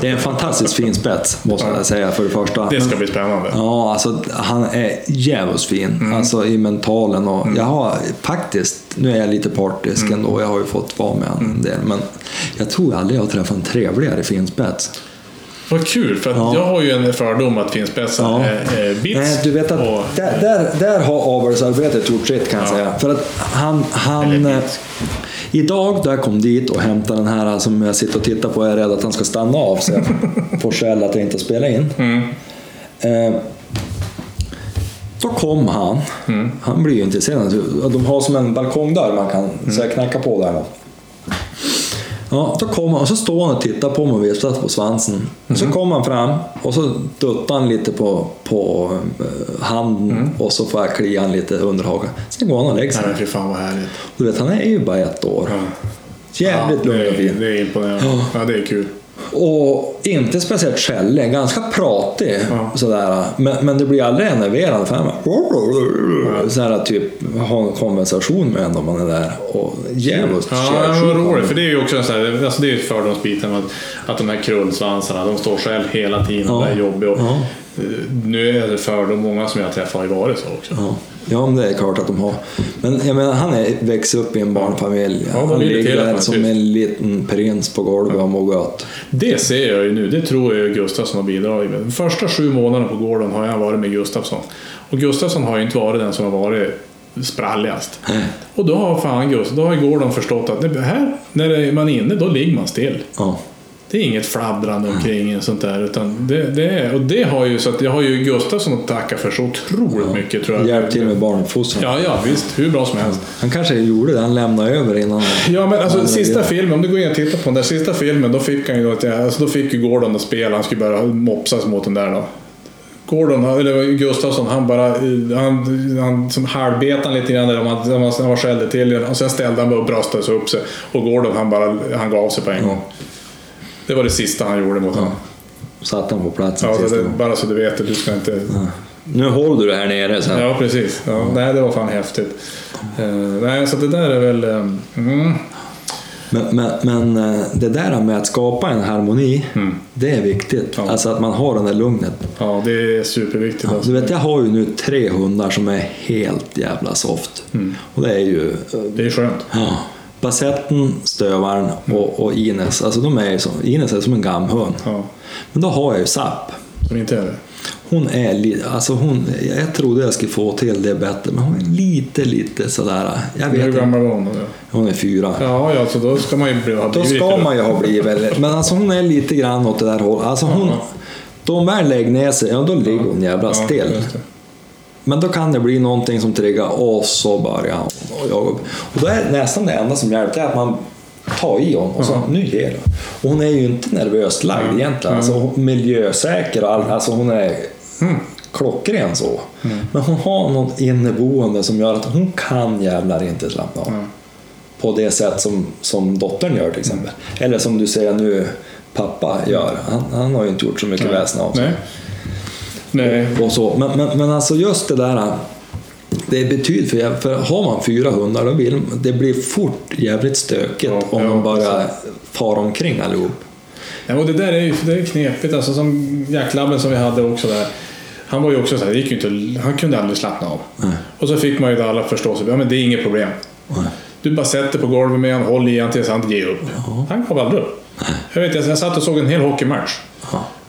Det är en fantastiskt fin spets, måste jag säga för det första. Det ska bli spännande. Ja, alltså han är jävligt fin. Alltså i mentalen och jag har faktiskt, nu är jag lite partisk ändå, jag har ju fått vara med honom en del, men jag tror aldrig jag har träffat en trevligare fin spets. Vad kul, för Ja. jag har ju en fördom att finspetsar Ja. är, är bits. Nej, du vet att och, där, där, där har avelsarbetet gjort sitt kan jag Ja. säga. För att han, han eh. Idag jag kom dit och hämtade den här som jag sitter och tittar på är jag rädd att han ska stanna av så jag får skäll att jag inte spelar in. Mm. Eh, då kom han. Mm. Han blir ju intresserad. De har som en balkongdörr man kan Mm. så jag knackar på där. Då. Ja, då kom han och så står han och tittar på mig och viftar på svansen. Mm. Så kom han fram och så duttar han lite på, på eh, handen och så får jag klia han lite under hakan. Sen går han och lägger Nej sig. men fy fan vad härligt. Du vet, han är ju bara ett år. Ja. Jävligt ja, lugn och fin. det är imponerande. Ja. Ja, det är kul. Och inte speciellt skällig, ganska pratig sådär. Men, men det blir aldrig enerverande för. Sådär typ, ha en konversation med en om man är där. Och jävligt Ja, kärleksfull. roligt. För det är ju också en sån här, alltså det är ju fördomsbiten att, att de här krullsvansarna, de står själv hela tiden och Ja. är jobbiga. Och, Ja. Eh, Nu är det fördom, många som jag träffar har varit så också. Ja. ja, men det är klart att de har. Men jag menar, han är, växer upp i en barnfamilj. Ja, han ligger där som en liten prins på golvet och mår gott. Det ser jag ju nu, det tror jag Gustafsson har bidragit med. De första sju månaderna på gården har jag varit med Gustafsson. Och Gustafsson har ju inte varit den som har varit spralligast. Och då har fan Gustaf, då har Gordon förstått att här, när man är inne, då ligger man still. Ja. Det är inget fladdrande omkring och sånt där. Utan det, det är, och det har ju så att jag har ju Gustafsson att tacka för så otroligt mycket tror jag. Hjälp till med barnuppfostran. Ja, ja, visst. Hur bra som helst. Han kanske gjorde det, han lämnade över innan. Ja, men alltså Ja, sista det- filmen, om du går in och tittar på den där sista filmen, då fick han ju, alltså, då fick ju Gordon att spela, han skulle börja mopsas mot den där då. Gordon, eller Gustafsson, han bara, han, han som halvbet han lite grann om han, han var skällde till och sen ställde han bara och bröstade sig upp sig. Och Gordon, han bara, han gav sig på en gång. Det var det sista han gjorde mot honom. Satt han på platsen Ja, sista det, bara så du vet det, du ska inte... Nu håller du det här nere sen. Ja, precis. Ja, nej, det var fan häftigt. Eh, nej, så det där är väl... eh, mm, Men, men, men eh, det där med att skapa en harmoni, det är viktigt. Mm. Ja. Alltså att man har den där lugnet. ja, det är superviktigt. Ja, alltså. du vet, jag har ju nu tre hundar som är helt jävla soft. Mm. Och det är ju Det är skönt. ja, Basetten, Stövaren och, och Ines. Alltså de är ju som, Ines är som en gamhund. Ja, Men då har jag ju Zapp. som inte är det. Hon är lite, alltså hon, jag trodde jag skulle få till det bättre, men hon är lite, lite sådär, jag vet Hur gammal var hon då? Hon är fyra. Ja, ja, så då ska man ju bli, ha Då blivit ska lite- man ju ha blivit, men alltså hon är lite grann åt det där hållet. Alltså hon, då hon väl lägger ner sig, ja då ligger hon jävla Ja, still. det. Men då kan det bli någonting som triggar och så börjar hon och jag. Och då är nästan det enda som hjälper är att man tar i honom och så nu ger det. Och hon är ju inte nervöst lagd egentligen. Alltså, hon- miljösäker och all, alltså hon är klockren så. Men hon har något inneboende som gör att hon kan jävlar inte slappna av. På det sätt som, som dottern gör till exempel. Eller som du säger nu pappa gör. Han, han har ju inte gjort så mycket väsen av sig. Nej. Nej. Och så. Men, men, men alltså just det där, det betyder för, jäv- för har man fyra hundar då vill det blir fort jävligt stökigt Ja, om ja, de börjar fara omkring allihop. Ja, och det där är ju det är knepigt. Alltså, som jacklabben som vi hade också där. Han var ju också så här, det gick inte, han kunde aldrig slappna av. Och så fick man ju alla förstå sig, ja men det är inget problem. Du bara sätter på golvet med honom, håll i honom tills han ger upp. Han gav aldrig upp. Jag, vet, jag, jag satt och såg en hel hockeymatch.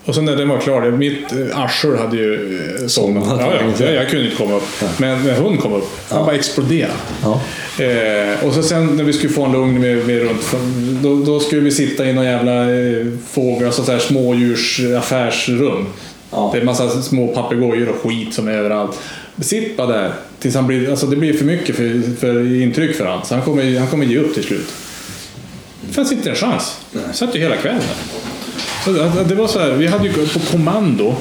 Och sen när den var klar, det- mitt eh, arsel hade ju eh, somnat. Ja, ja, ja. jag, kunde inte komma upp. Men när hon kom upp, han bara exploderade. Ja. Eh, och så sen när vi skulle få en lugn med, med runt, då, då skulle vi sitta i någon jävla eh, fågel, alltså så här smådjursaffärsrum. Ja. Det är en massa små papegojor och skit som är överallt. Sitt bara där tills han blir, alltså det blir för mycket för, för intryck för honom. Så han kommer, han kommer ge upp till slut. Det fanns inte en chans. Satt ju hela kvällen där. Så det, var så här, vi hade ju på kommando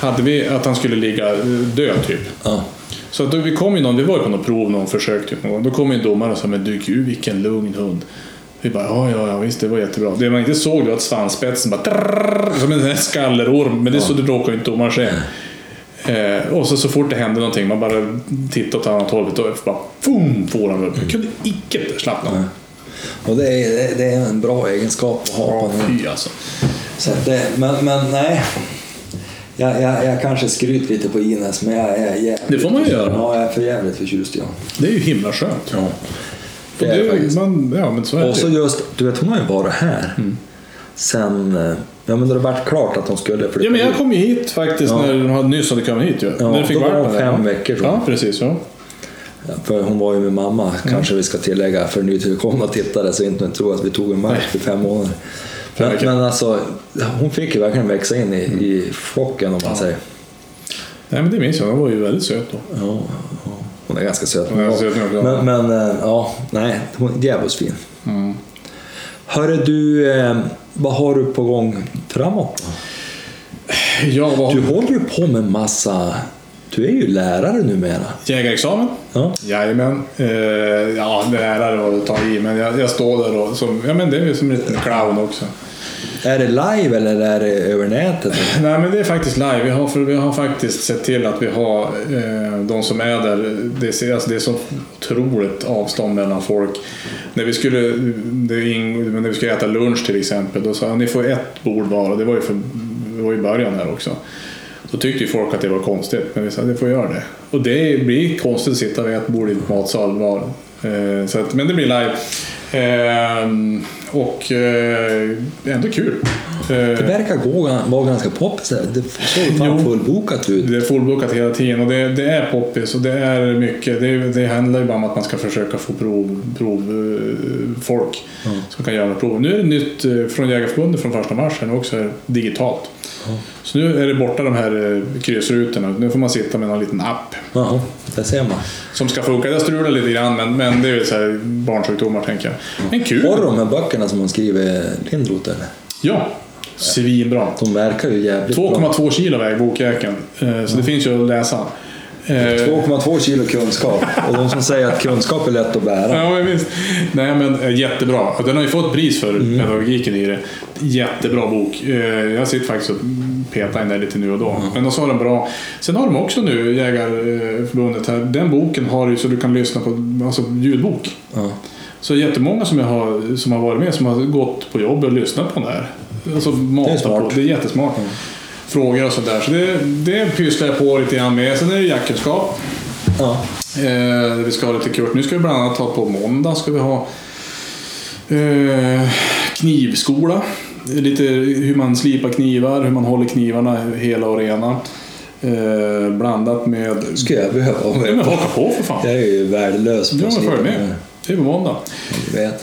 hade vi att han skulle ligga död typ. Ja. Så att då vi kom ju någon, vi var ju på något prov, någon försök typ någon gång. Då kom en domare och sa men du gud vilken lugn hund. Vi bara ja, ja, ja visst det var jättebra. Det man inte såg var att svansspetsen bara trrrr, som en skallerorm. Men det så det råkade ju inte domaren se. Eh, och så, så fort det hände någonting, man bara tittade åt annat håll. Då bara boom, for han upp. Jag kunde icke slappna av. Och det är, det- är en bra egenskap att ha Ja, fy alltså. Så det, men, men nej. Jag, jag, jag kanske skryter lite på Ines, men jag är jävligt... Det får man ju göra. Ja, jag är för jävligt förtjust i honom. Det är ju himla skönt. Ja. Och Det är det, man, ja, men så är Och så det. just, du vet hon har ju varit här. Sen, eh, ja men det varit klart att hon skulle flytta Ja, men jag kom ju hit faktiskt Ja. när de hade- nyss hade kommit hit ju. Ja, när fick då var hon där, fem ja. veckor, tror jag. Ja, precis. Ja. För hon var ju med mamma, kanske vi ska tillägga för nytillkomna tittare så inte tror att vi tog en match för fem månader. Men, men alltså, hon fick ju verkligen växa in i, i flocken om man säger. Nej, men det minns jag. Hon var ju väldigt söt då. Ja, ja, hon är ganska söt. Är ganska söt, ja. men, men eh, ja, nej, hon är djävulskt fin. Mm. Hörru du, eh, vad har du på gång framåt? Ja, vad... Du håller ju på med massa... Du är ju lärare numera. Jägarexamen? Ja. Jajamän. Eh, ja, lärare och ta i, men jag, jag står där och som, ja men det är ju som en liten clown också. Är det live eller är det över nätet? Nej, men det är faktiskt live. Vi har, för vi har faktiskt sett till att vi har eh, de som är där. Det, är- alltså, det är så otroligt avstånd mellan folk. När vi skulle, men när vi skulle äta lunch till exempel, då sa jag ni får ett bord var. Det var ju, för, det var i början här också. Då tyckte ju folk att det var konstigt, men vi sa att det får göra det. Och det blir konstigt att sitta vid ett bord i en matsal var. Eh, så att, men det blir live. Eh, och eh, ändå kul. Eh, Det verkar gå, vara ganska poppis. Det såg fan fullbokat ut. Det är fullbokat hela tiden och det, det är poppis och det är mycket. Det, det handlar ju bara om att man ska försöka få prov, prov eh, folk som kan göra prov. Nu är det nytt eh, från Jägarförbundet från första mars också digitalt. Så nu är det borta de här kryssrutorna. Nu får man sitta med en liten app Jaha, det ser man. som ska funka. Det strular lite grann men, men det är så här barnsjukdomar tänker jag. Men kul! Har de här böckerna som man skriver Lindroth eller? Ja, svinbra. De verkar ju jävligt bra. 2,2 kilo väger bokjäkeln. Eh, Så det finns ju att läsa. Eh, 2,2 kilo kunskap. Och de som säger att kunskap är lätt att bära. Ja, visst. Nej, men eh, jättebra. Den har ju fått pris för pedagogiken i det. Jättebra bok. Eh, Jag sitter faktiskt och petar in den lite nu och då. Men de sa den bra. Sen har de också nu, Jägarförbundet här, den boken har ju så du kan lyssna på, alltså ljudbok. Ja. Så jättemånga som, jag har, som har varit med som har gått på jobb och lyssnat på den här. Alltså matat smart. på. Det är jättesmart. Frågor och sådär. Så det, det pysslar jag på lite grann med. Sen är det jaktkunskap. Ja. Eh, vi ska ha lite kurs. Nu ska vi bland annat ha på måndag ska vi ha eh, knivskola. Lite hur man slipar knivar, hur man håller knivarna hela och rena. Eh, blandat med... Ska jag behöva vara Ja, men med haka på för fan. Jag är ju värdelös på att slipa med. Det är på måndag.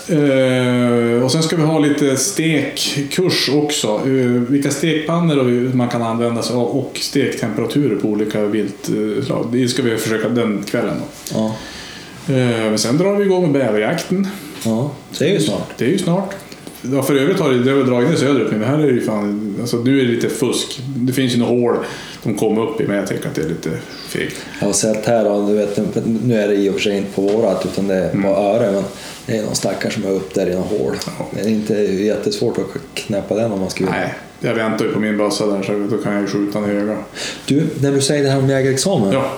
Eh, och sen ska vi ha lite stekkurs också. Eh, vilka stekpannor man kan använda sig av och stektemperaturer på olika viltslag. Det ska vi försöka den kvällen. Då. Ja. Eh, men sen drar vi igång med bäverjakten. ja, det är ju snart. Det är ju snart. Ja, för övrigt har det, det har dragit ner söderut men här är det ju fan... Alltså, nu är det lite fusk. Det finns ju några hål de kommer upp i, men jag tycker att det är lite fegt. Jag har sett här, och du vet, nu är det i och för sig inte på vårat utan det är på öre, men det är någon stackare som är upp där i någon hål. Ja. Det är inte jättesvårt att knäppa den om man skulle Nej, jag väntar ju på min bössa där, så då kan jag ju skjuta den i ögat. Du, när du säger det här om jägarexamen. Ja.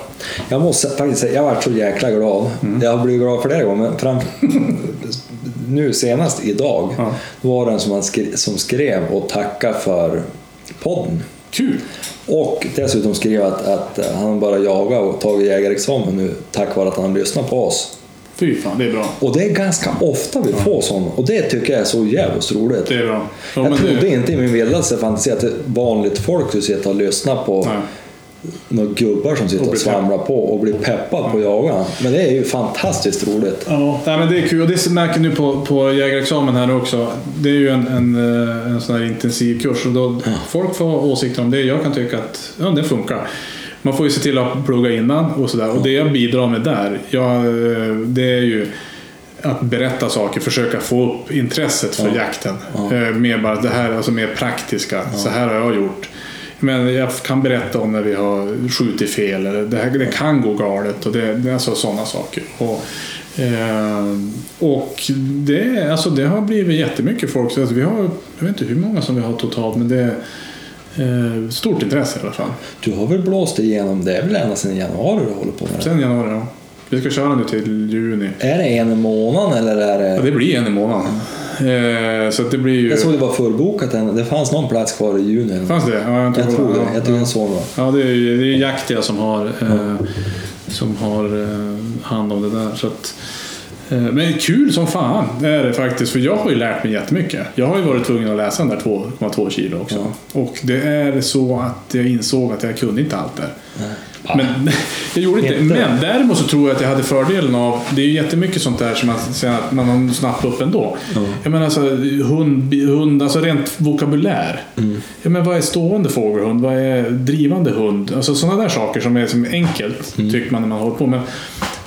Jag måste faktiskt säga, jag varit så jäkla glad. Mm. Jag har blivit glad flera gånger, men fram, nu senast idag Ja. var det en som, skrev, som skrev och tackade för podden. Kul! Och dessutom skrev att, att han bara jagat och tagit jägarexamen nu tack vare att han lyssnar på oss. Fy fan, det är bra. Och det är ganska ofta vi får sådana och det tycker jag är så jävligt roligt. Det är bra. Ja, jag trodde det, inte i min vildaste fantasi att vanligt folk som sitter och lyssnar på nej. Några gubbar som sitter Och och, svamlar på och blir peppad på att jaga. Men det är ju fantastiskt roligt. Ja, nej, men det är kul. Och det märker nu på, på jägarexamen här också. Det är ju en, en, eh, en sån här intensiv kurs. Och då, Folk får åsikter om det. Jag kan tycka att ja, det funkar. Man får ju se till att plugga innan och sådär. Och det jag bidrar med där, jag, eh, det är ju att berätta saker, försöka få upp intresset för jakten. Eh, Mer bara det här, alltså mer praktiska. Så här har jag gjort. Men jag kan berätta om när vi har skjutit fel. Eller det, här, det kan gå galet. Och det, det är alltså sådana saker. Och, eh, och det, alltså det har blivit jättemycket folk. Så alltså vi har, jag vet inte hur många som vi har totalt. Men det är eh, stort intresse i alla fall. Du har väl blåst igenom, det är väl ända sedan januari du håller på med det? Sen januari ja. Vi ska köra nu till juni. Är det en i månaden eller är Ja, det... det blir en i månaden. Eh, så det blir ju... Jag såg det var fullbokat än. Det fanns någon plats kvar i juni. Fanns det? Ja, jag, Jag tror det. Ja, Jag ja. jag såg det. Ja, det är, ju- det är Jaktia som har, eh, som har eh, hand om det där. Så att, men kul som fan det är det faktiskt. För jag har ju lärt mig jättemycket. Jag har ju varit tvungen att läsa den där 2,2 kilo också. Och det är så att jag insåg att jag kunde inte allt där. Men jag gjorde inte. Inte. Men däremot så tror jag att jag hade fördelen av, det är ju jättemycket sånt där som man, man har snappat upp ändå. Jag menar alltså hund, hund, alltså rent vokabulär. Ja, men vad är stående fågelhund? Vad är drivande hund? Alltså sådana där saker som är som enkelt tycker man när man håller på. Men,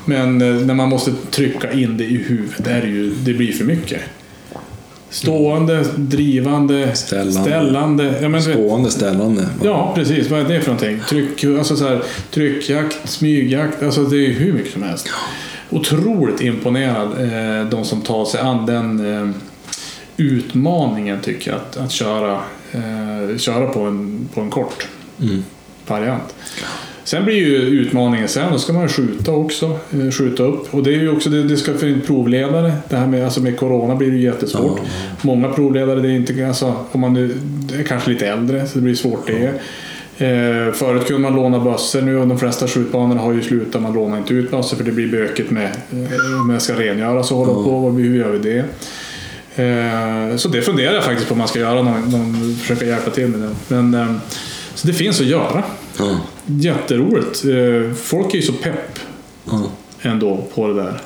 men eh, när man måste trycka in det i huvudet, det, är ju, det blir för mycket. Stående, drivande, Ställande. ställande. Ja, men, Stående ställande. Ja, precis. Vad är det för någonting? Tryck, alltså så här, tryckjakt, smygjakt, alltså det är hur mycket som helst. Otroligt imponerad, eh, de som tar sig an den, eh, utmaningen tycker jag, att, att köra, eh, köra på, en, på en kort Mm. variant. Sen blir ju utmaningen sen, då ska man skjuta också, eh, skjuta upp. Och det är ju också, det, det ska för en provledare, det här med, alltså med Corona blir det jättesvårt. Många provledare, det är inte, alltså, om man nu- är kanske lite äldre, så det blir svårt det. Eh, förut kunde man låna bössor nu och de flesta skjutbanorna har ju slutat, man lånar inte ut bössor för det blir bökigt med, eh, med ska rengöras och hålla på, och hur gör vi det? Eh, Så det funderar jag faktiskt på om man ska göra, någon, någon, försöka hjälpa till med det. Men, eh, så det finns att göra. Ja. Jätteroligt. Eh, Folk är ju så pepp Ja. ändå på det där.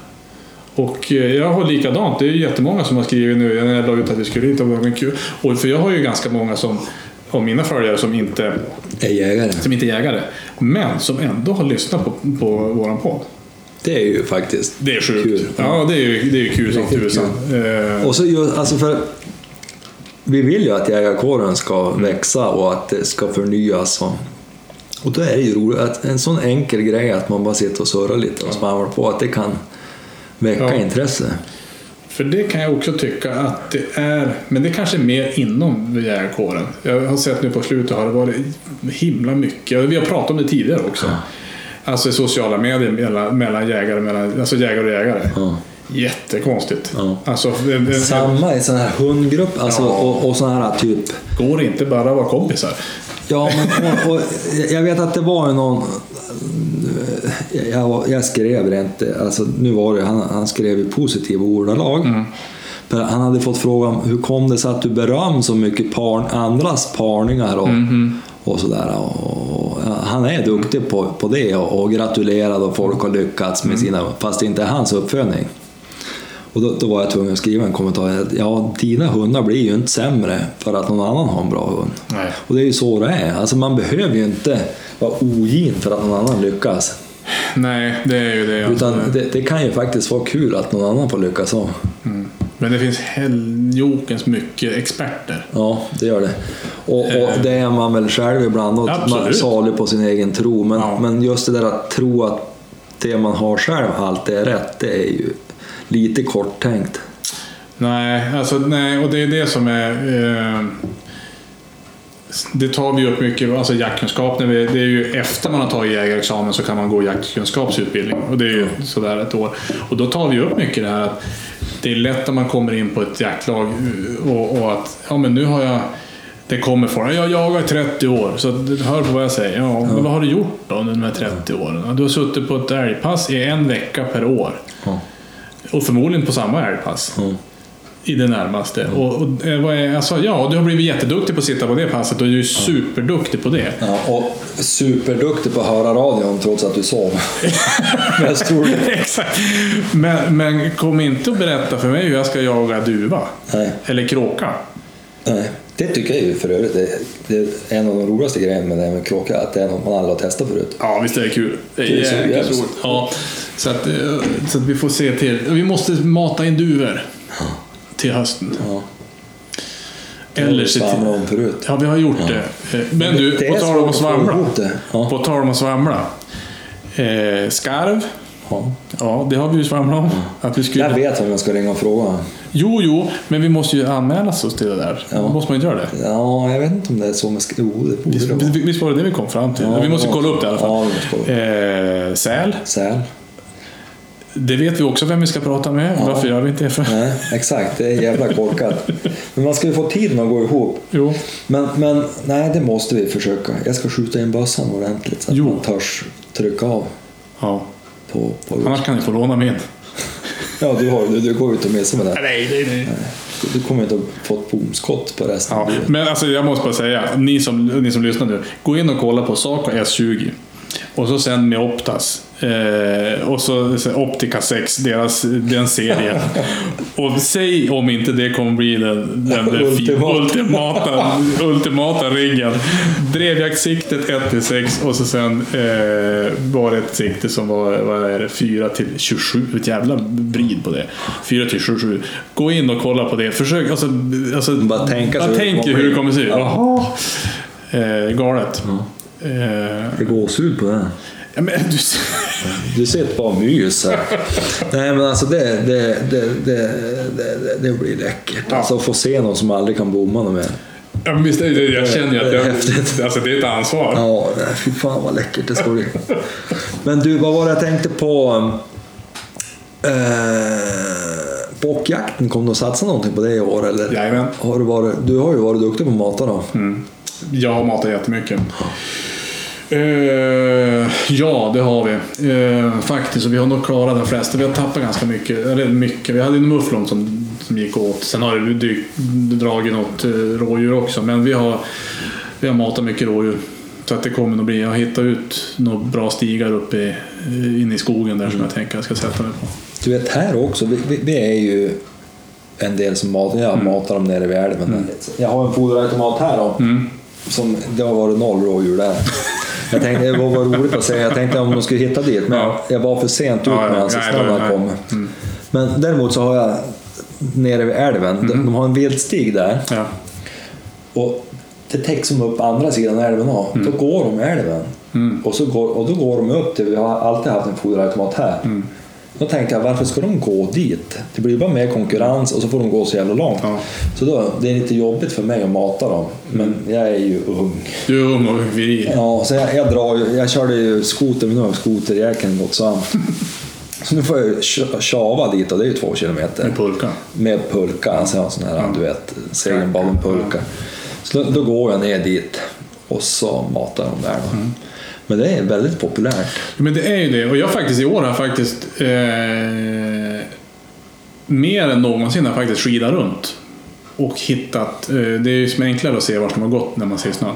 Och eh, jag har likadant. Det är ju jättemånga som har skrivit nu. Jag la ut att vi skulle hit och det var kul. Och för jag har ju ganska många som, av mina följare som inte, Är jägare. som inte är jägare. Men som ändå har lyssnat på, på våran podd. Det är ju faktiskt Det är sjukt. Kul. Ja, det är ju, det är ju kul som tusan. Eh, Och så alltså för vi vill ju att jägarkåren ska växa och att det ska förnyas. Och, och då är det ju roligt att en sån enkel grej att man bara sitter och surrar lite och svamlar på, att det kan väcka Ja. intresse. För det kan jag också tycka att det är, men det kanske är mer inom jägarkåren. Jag har sett nu på slutet har det varit himla mycket, vi har pratat om det tidigare också. Alltså i sociala medier mellan, mellan jägare, mellan, alltså jägare och jägare. Ja. Jättekonstigt. Ja. Alltså, det, det, Samma i sån här hundgrupp, alltså, Ja. och, och sån här typ går inte bara att vara kompisar. Ja, men och, och, jag vet att det var någon... Jag, var- jag skrev rent... Alltså, nu var det, han, han skrev i positiva ordalag. För han hade fått frågan hur kom det sig att du beröm så mycket par, andras parningar och, och sådär. Och, han är duktig på, på det och, och gratulerad och folk har lyckats med sina, fast det inte är hans uppfödning. Och då, då var jag tvungen att skriva en kommentar. att, Ja, dina hundar blir ju inte sämre för att någon annan har en bra hund. Nej. Och det är ju så det är. Alltså man behöver ju inte vara ogin för att någon annan lyckas. Nej, det är ju det. Utan det, det kan ju faktiskt vara kul att någon annan får lyckas också. Men det finns helgjokens mycket experter. Ja, det gör det. Och, och det är man väl själv ibland, och man är Absolut. salig på sin egen tro. Men, Ja. men just det där att tro att det man har själv alltid är rätt, det är ju lite korttänkt. Nej, alltså, nej, och det är det som är... Eh, det tar vi upp mycket, alltså jaktkunskap. När vi, det är ju efter man har tagit jägarexamen så kan man gå jaktkunskapsutbildning. Och det är ju sådär ett år. Och då tar vi upp mycket det här att det är lätt när man kommer in på ett jaktlag eh, och, och att ja, men nu har jag det kommer folk. Jag jagar i 30 år, så hör på vad jag säger. Ja, men vad har du gjort då under de här 30 åren? Ja, Du har suttit på ett älgpass i en vecka per år. Ja. Och förmodligen på samma älgpass. Ja. I det närmaste. Och, och, är, alltså, ja, du har blivit jätteduktig på att sitta på det passet och du är superduktig på det. Ja, och superduktig på att höra radion trots att du sov. Men stor... Exakt. Men, men kom inte och berätta för mig hur jag ska jaga duva. Nej. Eller kråka. Nej, det tycker jag ju för övrigt det, det är en av de roligaste grejerna med det här med kråka, att det är något man aldrig har testat förut. Ja, visst är det kul. Det är Det är så jäkligt jävligt. roligt. Ja, så, att, eh, så att vi får se till. Vi måste mata in duvor till hösten. Ja. Eller se svamla till... om förut. Ja, vi har gjort det. Eh, Men du, Det på tal om att svamla. Ja. På tal om att svamla. Eh, skarv. Ja. Ja, det har vi ju svamlat om. Att vi skulle... Jag vet vem jag ska ringa och fråga. Jo, jo, men vi måste ju anmäla oss till det där. Ja. Måste man inte göra det? Ja, jag vet inte om det är så med Jo, det borde det vara. Visst var det det vi kom fram till? Ja, vi måste kolla upp det i alla fall. Ja, Eh, säl. Säl? Det vet vi också vem vi ska prata med. Ja. Varför gör vi inte det för? Nej, exakt. Det är jävla korkat. Men man ska ju få tiden att gå ihop. Jo. Men, men nej, det måste vi försöka. Jag ska skjuta in bössan ordentligt så att Jo. man törs trycka av Ja. på, på Annars kan ni få låna min. Ja, du, har, du, du går missar med det. Nej, nej, nej. Du kommer inte att få ett bomskott på resten av Ja, livet. men alltså jag måste bara säga, ni som, ni som lyssnar nu. Gå in och kolla på Saco S20. Och så sen med Optas. Eh, och så, så Optica 6, deras, den serien. och säg om inte det kommer bli den, den, den Ultimat. ultimata, ultimata riggen. Drevjaktsiktet 1-6 och så sen eh, var det ett sikte som var vad är det, 4 till 27. Ett jävla brid på det. 4 till 27. Gå in och kolla på det. Försök, alltså, alltså, Bara tänka bara sig hur det tänk kommer hur det kommer se ut. Ja. Jaha. Eh, galet. Eh, Det är gåshud på det. Ja, men du, Du sitter bara och myser. Nej men alltså det, det, det, det, blir läckert. Ja. Alltså att få se någon som aldrig kan bomma något mer. ja, men visst, jag känner ju att Det är jag, alltså, det är ett ansvar. Ja, fy fan vad läckert det ska bli. Men du, vad var det jag tänkte på? Eh, bockjakten, kommer du att satsa någonting på det i år? Eller? Jajamän. Har du, varit, du har ju varit duktig på att mata då. Jag har matat jättemycket. Eh, ja, det har vi. Eh, faktiskt, och vi har nog klarat de flesta. Vi har tappat ganska mycket. Eller mycket. Vi hade en mufflon som, som gick åt. Sen har det dykt, dragit något eh, rådjur också. Men vi har, vi har matat mycket rådjur. Så att det kommer nog bli. Jag har hittat ut några bra stigar uppe i, inne i skogen där som jag tänker jag ska sätta mig på. Du vet här också, vi, vi, vi är ju en del som matar, jag Mm. matar dem nere vid älven. Jag har en foderautomat här då. Mm. Som, det har varit noll rådjur där. Jag tänkte, det var roligt att säga, jag tänkte om de skulle hitta dit, men Ja. jag var för sent ut Ja, han nej. kom. Men däremot så har jag nere vid älven, de, de har en vildstig där. Ja. Och det täcks som upp andra sidan älven av. Mm. Då går de älven. Och, så går, och då går de upp till, vi har alltid haft en foderautomat här. Mm. Då tänkte jag, varför ska de gå dit? Det blir bara mer konkurrens och så får de gå så jävla långt. Ja. Så då, det är lite jobbigt för mig att mata dem. Men jag är ju ung. Du är ung och viril. Ja, så jag, jag, drar ju, jag körde ju skoter, men nu har skoterjäkeln gått sönder. Så nu får jag tjava dit och det är ju två kilometer. Med pulka. Med pulka, alltså jag har sån här, du vet, segelballen-pulka. Så då, då går jag ner dit och så matar de där. Då. Men det är väldigt populärt. Men det är ju det. Och jag faktiskt i år har faktiskt eh, mer än någonsin har faktiskt skidat runt. Och hittat, eh, det är ju som enklare att se vart de har gått när man ser snön.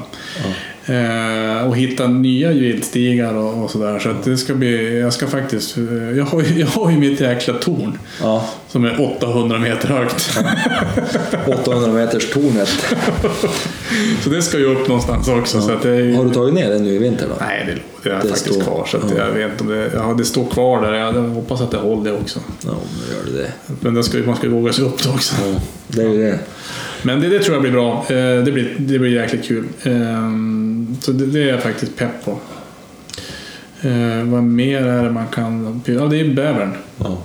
Eh, och hitta nya viltstigar och, och sådär. Så att det ska bli, jag ska faktiskt, eh, jag har, jag har ju mitt jäkla torn. Ja, Som är 800 meter högt. 800 meters tornet. så det ska ju upp någonstans också. Så att det Har du tagit ner det nu i vinter då? Nej, det, det är Det faktiskt står- kvar. Så ja. jag vet inte om det, ja, det står kvar där. Jag hoppas att det håller också. Ja, nu gör det det. Men det ska, man ska ju våga sig upp det också. Ja, det är ju det. Men det, det tror jag blir bra. Eh, Det blir, det blir jäkligt kul. Eh, Så det, det är jag faktiskt pepp på. Eh, vad mer är det man kan... Ja, det är bävern. Ja.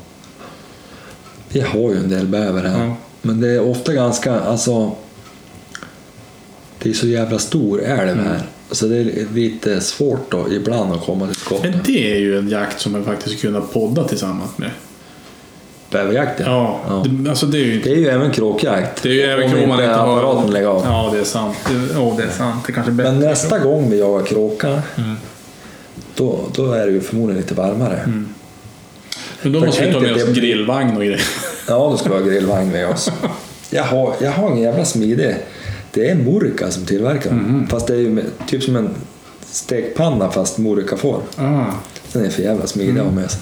Vi har ju en del bäver här. Ja. Men det är ofta ganska, alltså... Det är så jävla stor älv Mm. här. Så det är lite svårt då ibland att komma till skott. Men det är ju en jakt som man faktiskt skulle kunna podda tillsammans med. Bäverjakt Ja, Ja. Det, alltså det är ju Det är ju även kråkjakt. Det är ju även Om kråk man inte har... apparaten lägger av. Ja, det är sant. Det, oh, det är sant. Det kanske är bättre. Men nästa gång vi jagar kråka, Mm. då, då är det ju förmodligen lite varmare. Men då För måste vi ta med oss det- grillvagn och grejer. Ja, då ska vi ha grillvagn med oss. Jag har, jag har en jävla smidig... Det är Murka som tillverkar den. Mhm. Fast det är ju typ som en stekpanna fast Murka-form. Ah, Den är för jävla smidig att ha med sig.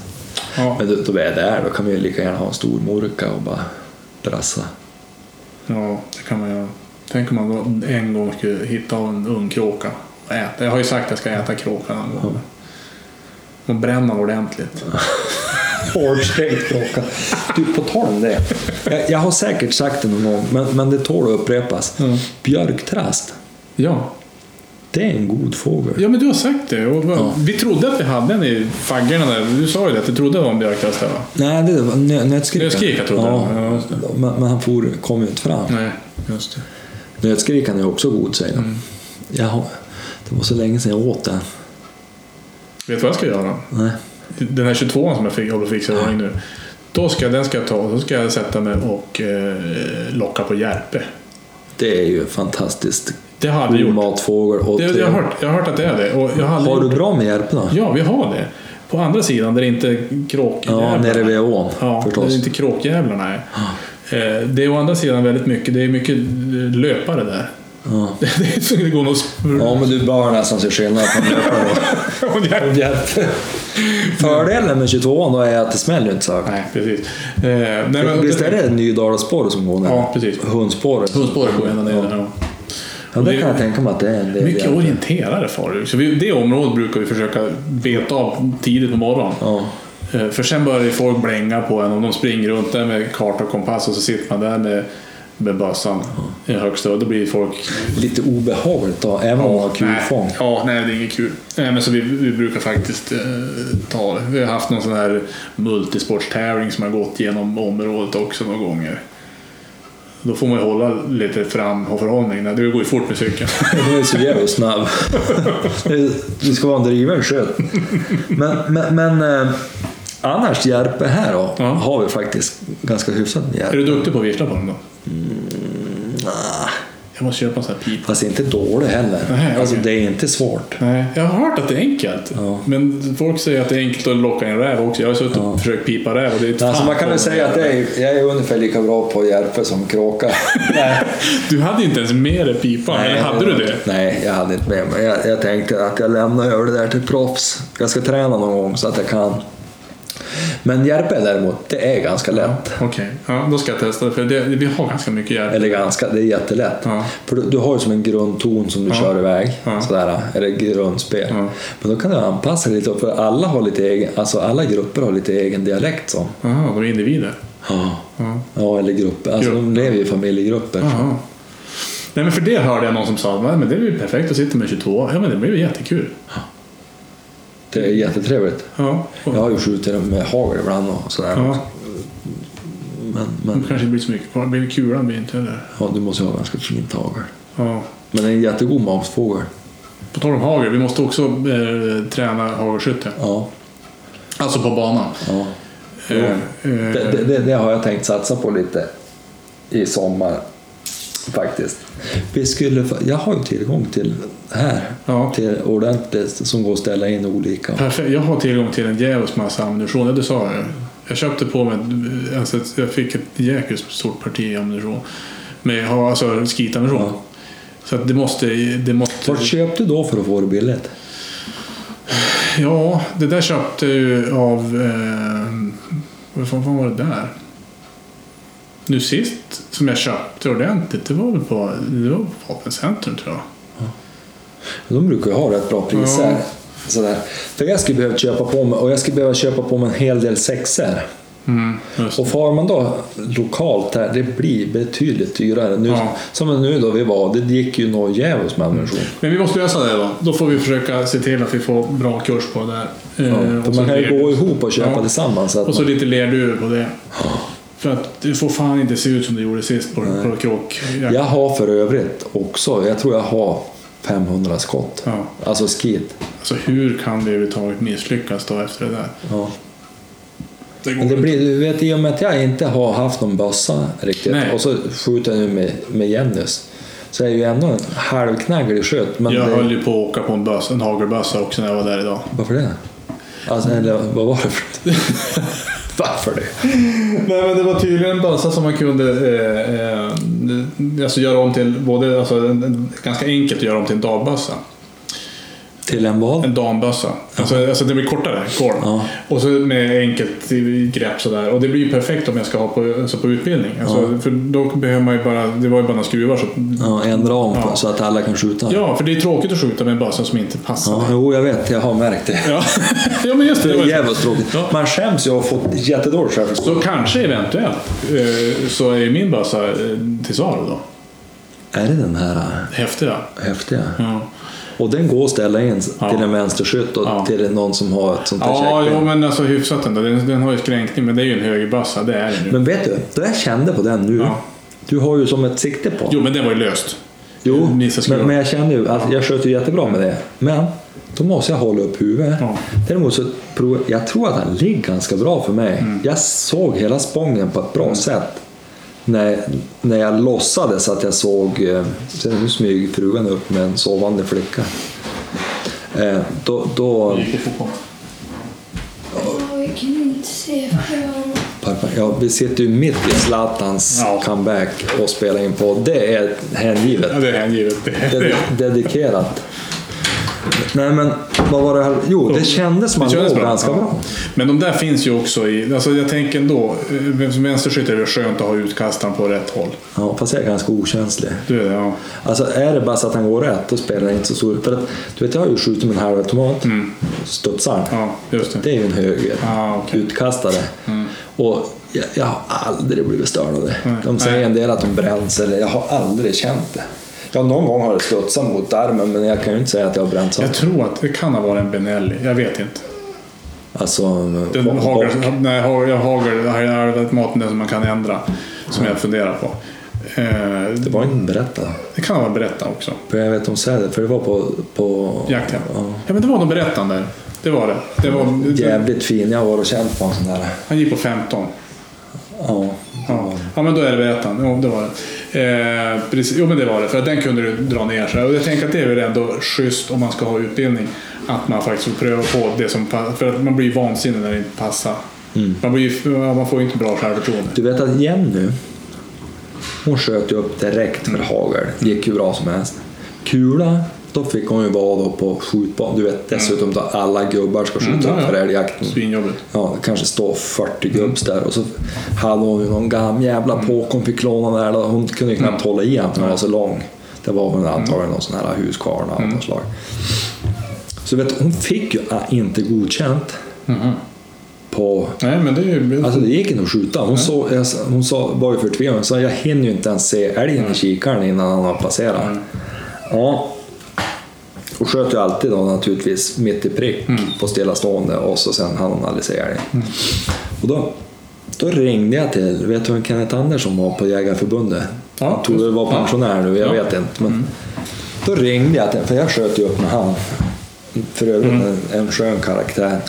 ja. Men då, då är där, då kan vi ju lika gärna ha en stor Murka och bara brassa. ja, det kan man göra. Tänk om man en gång skulle hitta en ung kråka och äta. Jag har ju sagt att jag ska äta kråka någon gång. Och bränna ordentligt. Hårdstekt kråka. Du, på tal om det. Jag, jag har säkert sagt det någon gång, men, men det tål att upprepas. Mm. Björktrast, Ja. det är en god fågel. ja, men du har sagt det. Ja. Vi trodde att vi hade en i faggorna där. Du sa ju det, att du trodde det var en björktrast där va? Nej, det var nö, nötskrikan. Nötskrikan trodde jag. ja, Ja, just det. men, men han for, kom ju inte fram. Nej, just det. Nötskrikan är också god, säger de. Mm. Jag har, det var så länge sedan jag åt den. Vet du vad jag ska göra? Nej. Den här 22 som jag fick, håller på att fixa ordning nu. Då ska, den ska jag ta och så ska jag sätta mig och eh, locka på järpe. Det är ju fantastiskt. Det har jag gjort. matfågel. Och Det, jag, har hört, jag har hört att det är det. Och jag har, du gjort bra med järpe då? Ja, vi har det. På andra sidan där det inte är kråkjävlarna. Ja, nere vid ån Ja, förstås. det är inte kråkjävlarna är. Eh, Det är å andra sidan väldigt mycket, det är mycket eh, löpare där. Ja. Det är så det går något ja, men du bör nästan se skillnad på järpe. Fördelen med 22 då är att det smäller inte så högt. Nej, precis. Eh, nej, men, Visst är det Nydalaspåret som går ner? Ja, precis. Hundspåret. Hundspåret går ända ner Ja. Ja. Ja, det kan jag tänka mig att det är del Mycket orienterare far du. Så vi, det området brukar vi försöka beta av tidigt på morgonen. Ja. Eh, För sen börjar folk blänga på en och de springer runt där med karta och kompass och så sitter man där med med bössan i högsta. Då blir folk... Lite obehagligt då, även om man har kulfång. Nej, ja, nej, det är inget kul. Nej, men så vi, vi brukar faktiskt eh, ta det. Vi har haft någon sån här multisportstävling som har gått genom området också några gånger. Då får man ju hålla lite framförhållning. Det går ju fort med cykeln. Du är så jävla snabb. Du ska vara en driven sköt. Men, men, men eh, annars Järpe här då, Ja. har vi faktiskt ganska hyfsat med Är Järpe. du duktig på att vissla på dem då? Nah, Jag måste köpa en sån här pipa. fast inte dålig heller. Nej, Alltså okej. det är inte svårt. Nej, jag har hört att det är enkelt. Ja. Men folk säger att det är enkelt att locka en räv också. Jag har suttit och försökt pipa räv och det är ett Alltså man kan väl säga att jag är, jag är ungefär lika bra på Järpe som kråka. Du hade inte ens med dig pipan, eller hade du det? Nej, jag hade inte med mig. Jag, jag tänkte att jag lämnar över det där till proffs. Jag ska träna någon gång så att jag kan. Men Järpe däremot, det är ganska lätt. Okej, ja, då ska jag testa det. För det, vi har ganska mycket järp. Eller ganska, det är jättelätt. Ja. För du, du har ju som en grundton som du Ja. kör iväg. Ja. Sådär, eller grundspel. Ja. Men då kan du anpassa dig lite, för alla har lite egen, alltså alla grupper har lite egen dialekt som. Jaha, de är individer. Ja. Ja. Ja, eller grupper. Alltså Grupp. de lever ju i familjegrupper. Nej men för det hörde jag någon som sa, "Nej, men det är ju perfekt att sitta med 22. Ja men det blir ju jättekul. Det är jättetrevligt. Ja. Jag har ju skjutit med hagel ibland och sådär. ja. Men, Det men kanske inte blir så mycket kvar. Det blir kulan blir inte heller. ja, du måste ha ganska fint hagel. Ja. Men det är en jättegod matfågel. På tal om hagel, vi måste också eh, träna hagelskytte. Ja, Alltså på banan. ja. Eh, eh, Det, det, det, det har jag tänkt satsa på lite i sommar faktiskt. Vi skulle, jag har ju tillgång till här, Ja. till ordentligt som går att ställa in olika. Perfekt. Jag har tillgång till en djävulsk massa ammunition. Ja, det sa jag. Jag köpte på mig, alltså, jag fick ett jäkligt stort parti ammunition. Men jag har alltså skitammunition. Ja. Så att det måste... Det måste Vart köpte du då för att få det billigt? ja, det där köpte jag ju av... Eh, vad fan var det där? Nu sist som jag köpte ordentligt, det var väl på, det var på Vapencentrum tror jag. De brukar ju ha rätt bra priser. Ja. Sådär. För jag skulle behöva köpa på mig, och jag skulle behöva köpa på mig en hel del sexer. Mm. Och far man då lokalt här, det blir betydligt dyrare. Nu, Ja. Som nu då vi var, det gick ju något djävulskt med ammunition. Men vi måste lösa det då. Då får vi försöka se till att vi får bra kurs på det där. Ja, Eh, för man kan ju gå ihop och köpa Ja. tillsammans. Och så man, lite lerduvor på det. För att det får fan inte se ut som det gjorde sist på, på kråk. jag har för övrigt också, jag tror jag har 500 skott. Ja. Alltså skit. Alltså hur kan vi överhuvudtaget misslyckas då efter det där? Ja. Det går Men det blir, du vet, I och med att jag inte har haft någon bössa riktigt Nej. och så skjuter jag nu med, med Jennys så är jag ju ändå en halvknagglig sköt. Men jag det, höll ju på att åka på en, en hagelbössa också när jag var där idag. Varför det? Alltså, eller vad var det för Varför det? Nej men det var tydligen en bössa som man kunde eh, eh, alltså göra om till både, alltså en, en, ganska enkelt att göra om till en dagbössa. Till en vad? En dambössa. Alltså, alltså det blir kortare kolv. Ja. Och så med enkelt grepp sådär. Och det blir ju perfekt om jag ska ha på, alltså på utbildning. Alltså, För då behöver man ju bara, det var ju bara några skruvar. Så, Ja, ändra om Ja. så att alla kan skjuta. ja, för det är tråkigt att skjuta med en bössa som inte passar. Ja, jo, jag vet. Jag har märkt det. Ja, ja men just det. Det är jävligt tråkigt. Ja. Man skäms ju och har fått jättedåligt självförtroende. Så kanske eventuellt eh, så är min bössa eh, till salu då. Är det den här äh, Häftiga. häftiga? Ja, Och den går att ställa in Ja. till en vänsterskytt och Ja. till någon som har ett sånt där ja jo, men alltså hyfsat ändå. Den, den har ju skränkning men det är ju en högerbössa. Det är det ju. Men vet du, det jag kände på den nu. Ja. Du har ju som ett sikte på. Jo men den var ju löst. Jo, men, men jag kände ju att jag sköt ju jättebra med det. Men då måste jag hålla upp huvudet. Ja. Däremot så tror jag, jag tror att han ligger ganska bra för mig. Mm. Jag såg hela spången på ett bra sätt. När, när jag låtsades att jag såg, eh, sen nu smyger frugan upp med en sovande flicka. Eh, då, då. Ja, jag kan inte se fram. Pappa, Ja, vi sitter ju mitt i Zlatans Ja. comeback och spelar in på. Det är hängivet. Ja, det är hängivet. Det, är dedikerat. Nej men, vad var det här? Jo, det kändes som att han låg ganska bra. Men de där finns ju också i... Alltså jag tänker ändå, eh, som vänsterskytt är det skönt att ha utkastaren på rätt håll. Ja, fast jag är ganska okänslig. Du är det, ja. Alltså är det bara så att han går rätt, då spelar det inte så stor För att, du vet, jag har ju skjutit med en halvautomat. Mm. Studsaren. Ja, just det. Det är ju en höger Ah, okej. utkastare. Och jag, jag har aldrig blivit störd av det. Nej. De säger Nej. en del att de bränns, eller jag har aldrig känt det. Ja, någon gång har det studsat mot armen, men jag kan ju inte säga att jag har bränts av. Jag tror att det kan ha varit en Benelli. Jag vet inte. Alltså, Den hagel, nej, hagel, hagel, hagel som man kan ändra. Som jag funderar på. Eh, Det var inte berättat. det kan ha varit berätta också. För jag vet de säger det, för det var på... på Jakt ja. ja. ja. men det var nog berättan där. Det var det. det, var, Jävligt fin. Jag varit och känt på en sån där. Han gick på 15. Ja. Ja. ja, men då är det berättan. Jo, det var det. Eh, precis. Jo, men det var det. För att den kunde du dra ner sig. Och jag tänker att det är väl ändå schysst om man ska ha utbildning. Att man faktiskt får pröva på det som pa- För att man blir vansinnig när det inte passar. Man, blir, man får ju inte bra självförtroende. Du vet att Jenny, hon sköt ju upp direkt för hagel. Det gick ju bra som helst. Kula, då fick hon ju vara då på skjutbanan. Du vet dessutom då alla gubbar ska skjuta Mm, ja, ja. för älgjakten. Svinjobbigt. Ja, det kanske står 40 gubbs där och så hade hon ju någon gammal jävla Mm. påk hon fick låna där. Hon kunde ju knappt hålla i honom för han var så lång. Det var väl antagligen någon sån här huskvarna Mm. av något slag. Så vet, hon fick ju äh, inte godkänt Mhm. på Nej, men det är. Alltså det gick inte att skjuta. Hon, så, jag, hon sa, var ju förtvivlad. Hon sa jag hinner ju inte ens se älgen i kikaren innan han har passerat. Ja. Och sköt ju alltid då naturligtvis mitt i prick på stillastående och så sen hann hon aldrig se älgen. Och då, då ringde jag till, vet du vem Kenneth Andersson var på Jägarförbundet? Ja, Han tog det var pensionär nu, jag Ja. vet inte. Men Då ringde jag till för jag sköt ju upp med han. För övrigt en, en skön karaktär.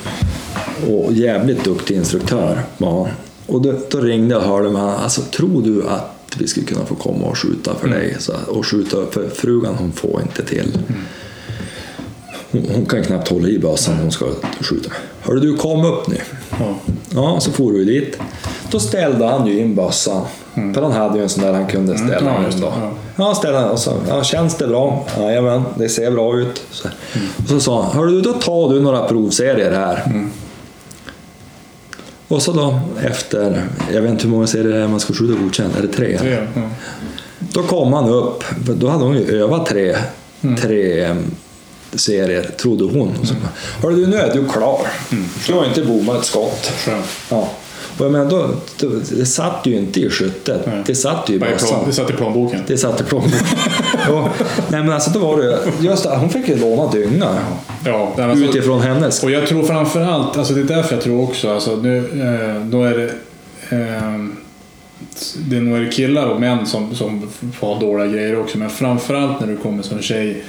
och jävligt duktig instruktör var han. Och då, då ringde jag och hörde med honom. Alltså, tror du att vi skulle kunna få komma och skjuta för dig? Så, och skjuta för frugan hon får inte till. Hon, hon kan knappt hålla i bössan hon ska skjuta. Hörde du, kom upp nu. Ja. Ja, så for vi dit. Då ställde han ju in bössan. För han hade ju en sån där han kunde ställa Mm. ja, in. just Då. ja. Ja, ställde han och sa, ja, känns det bra? Jajamän, det ser bra ut. Så, och så sa han, hörru du, då tar du några provserier här. Mm. Och så då efter, jag vet inte hur många serier det är man ska skjuta godkänt, är det tre? Det, ja. Då kom han upp, då hade hon ju övat tre, Mm. tre em, serier, trodde hon. Och så, Mm. Hörru du, nu är du klar. Du har inte bommat ett skott. Skönt. Ja. Och jag menar, då, då, det satt ju inte i skyttet, Nej. det satt ju i bössan. Det satt i plånboken. Det satt i plånboken. Ja. Nej men alltså då var det just det, hon fick ju låna dynga. Ja, nej, men så- Utifrån hennes. Och jag tror framför allt, alltså det är därför jag tror också, alltså nu, eh, då är det eh, det är nog killar och män som, som får dåliga grejer också, men framförallt när du kommer som tjej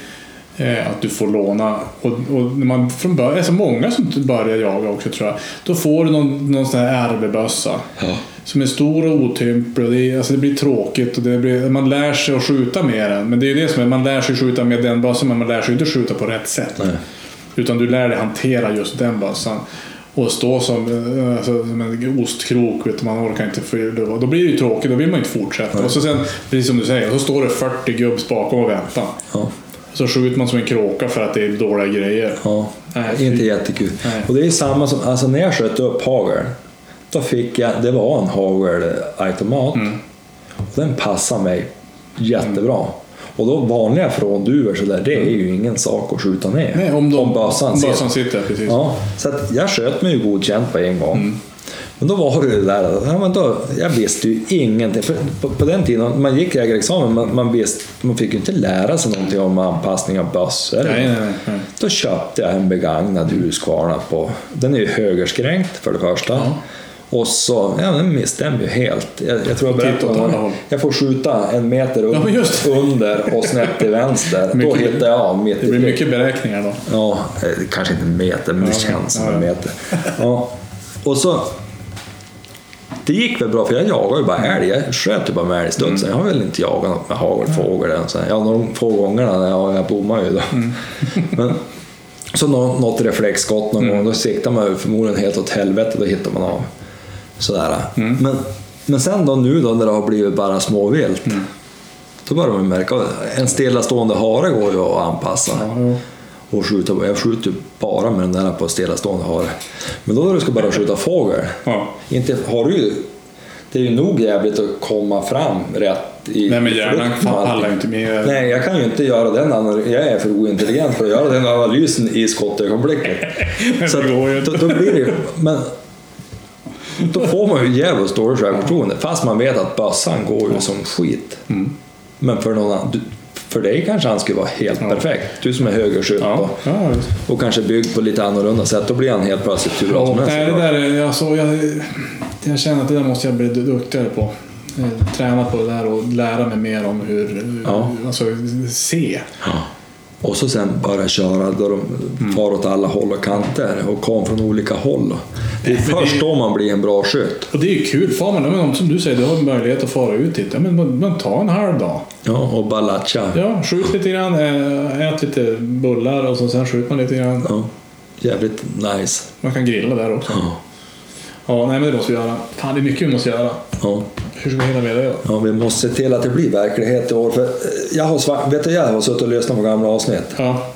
att du får låna. Och, och när man från början, det är så många som börjar jaga också tror jag. Då får du någon, någon sån här RB-bössa. Ja. Som är stor och otymplig det, alltså det blir tråkigt och det blir, man lär sig att skjuta med den. Men det är det som är, man lär sig skjuta med den bössan men man lär sig inte skjuta på rätt sätt. Nej. Utan du lär dig hantera just den bössan. Och stå som, eh, alltså, som en ostkrok, vet man orkar inte för Då blir det ju tråkigt, då vill man inte fortsätta. Och så sen, precis som du säger, så står det 40 gubbs bakom och väntar. Ja. Så skjuter man som en kråka för att det är dåliga grejer. Ja, Nej, inte jättekul. Nej. Och det är samma som, alltså när jag sköt upp hagel, då fick jag, det var en hagelautomat. Mm. Och den passade mig jättebra. Och då vanliga frånduvor sådär, det är ju ingen sak att skjuta ner. Nej, om, de, bössan om sitter. bössan sitter. Precis. Ja, så jag sköt mig ju godkänt på en gång. Mm. Men då var det det där, ja, men då, jag visste ju ingenting. För på, på den tiden, man gick jägarexamen, man, man, visste, man fick ju inte lära sig någonting om anpassning av bössor. Nej, nej, nej, nej. Då köpte jag en begagnad Husqvarna på, den är ju högerskränkt för det första. Och så, ja den misstämmer ju helt. Jag, jag tror jag berättade om det. Jag får skjuta en meter Ja, just det. under och snett till vänster. Då Mycket- hittar jag av mitt Det blir mycket beräkningar då. Ja, eh, kanske inte en meter, men det Ja, känns som ja, en ja. meter. Ja. Och så... Det gick väl bra, för jag jagade ju bara älg. Jag sköt ju bara med älgstudsen. Jag har väl inte jagat något med hagelfågel än. Så, ja, de få gångerna, ja, jag bommade ju då. Men, så nå- något reflexskott någon gång, då siktar man ju förmodligen helt åt helvete, då hittar man av. Sådär. Men, men sen då nu då när det har blivit bara småvilt, då börjar man märka en stillastående hare går ju att anpassa och skjuta. Jag skjuter bara med den där på stillastående hare. Men då när du ska bara skjuta fågel, Ja. inte, har du det är ju nog jävligt att komma fram rätt i... Nej, men hjärnan pallar inte med. Nej, jag kan ju inte göra den analysen. Jag är för ointelligent för att göra den analysen i skottögonblicket. Så att, då, då blir det Men Då får man ju jävligt dåligt självförtroende. Fast man vet att bössan går ju som skit. Mm. Men för någon annan, för dig kanske han skulle vara helt perfekt. Du som är högerskytt Ja, och, ja, och kanske byggd på lite annorlunda sätt. Då blir han helt plötsligt hur bra som Ja, helst. nej, det där, är- alltså, jag, jag känner att det där måste jag bli duktigare på. Eh, Träna på det där och lära mig mer om hur, Ja. alltså se. Och så sen bara köra då de Mm. far åt alla håll och kanter och kom från olika håll. Det är det- först då man blir en bra skytt. Och det är ju kul. Far man, men om, som du säger, du har möjlighet att fara ut. Ja, men man, man tar en halv dag. Ja, och bara latcha. Ja, skjut lite grann, eh, ät lite bullar och så sen skjuter man lite grann. Ja. Jävligt nice. Man kan grilla där också. Ja. Ja, nej men det måste vi göra. Fan, det är mycket vi måste göra. Ja. Hur ska vi hinna med det då? Ja, vi måste se till att det blir verklighet i år. För eh, jag har, sva- vet du, jag har suttit och lyssnat på gamla avsnitt. Ja,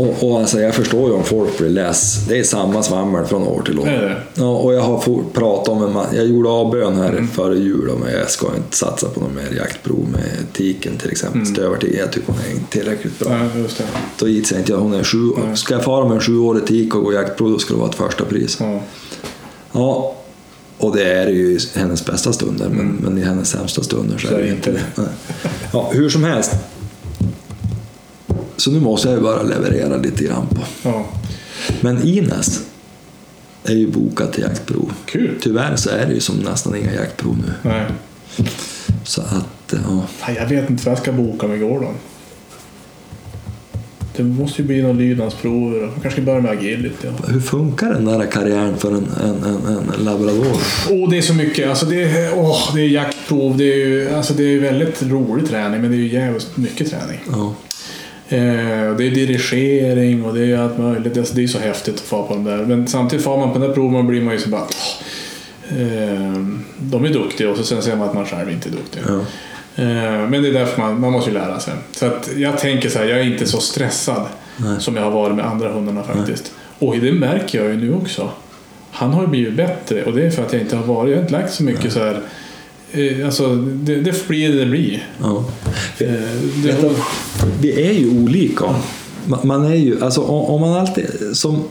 Och, och alltså, jag förstår ju om folk blir less. Det är samma svammel från år till år. det Ja, och jag har pratat om en man. Jag gjorde avbön här Mm. före jul om jag ska inte satsa på någon mer jaktprov med tiken till exempel. Mm. Stövartik. Jag tycker hon är inte tillräckligt bra. nej, just det. Då gissar jag inte. Hon är sju, Nej. ska jag fara med en sjuårig tik och gå jaktprov då ska det vara ett första pris. Ja. Ja, och det är ju i hennes bästa stunder, men, men i hennes sämsta stunder så, är det inte det. Ja, hur som helst. Så nu måste jag ju bara leverera lite grann på. ja. Men Ines är ju bokad till jaktprov. Kul. Tyvärr så är det ju som nästan inga jaktprov nu. Nej. Så att, ja. Fan, Jag vet inte vad jag ska boka med Gordon. Det måste ju bli någon lydnadsprover. Man kanske börja med agility. Ja. Hur funkar den där karriären för en, en, en, en labrador? Åh, det är så mycket. Alltså det, är, åh, det är jaktprov. Det är ju alltså det är väldigt rolig träning, men det är ju jävligt mycket träning. Ja. Eh, det är dirigering och det är allt möjligt. Alltså det är så häftigt att få på de där. Men samtidigt får man på den där proven blir man ju så bara... eh, de är duktiga och så sen ser man att man själv inte är duktig. Ja. Eh, men det är därför man, man måste ju lära sig. Så att jag tänker så här, jag är inte så stressad som jag har varit med andra hundarna faktiskt. Och det märker jag ju nu också. Han har ju blivit bättre och det är för att jag inte har varit, jag har inte lagt så mycket så här eh, Alltså, det, det blir det det blir. Ja. Eh, det, du, Vi är ju olika. Man är ju, alltså om man alltid, som,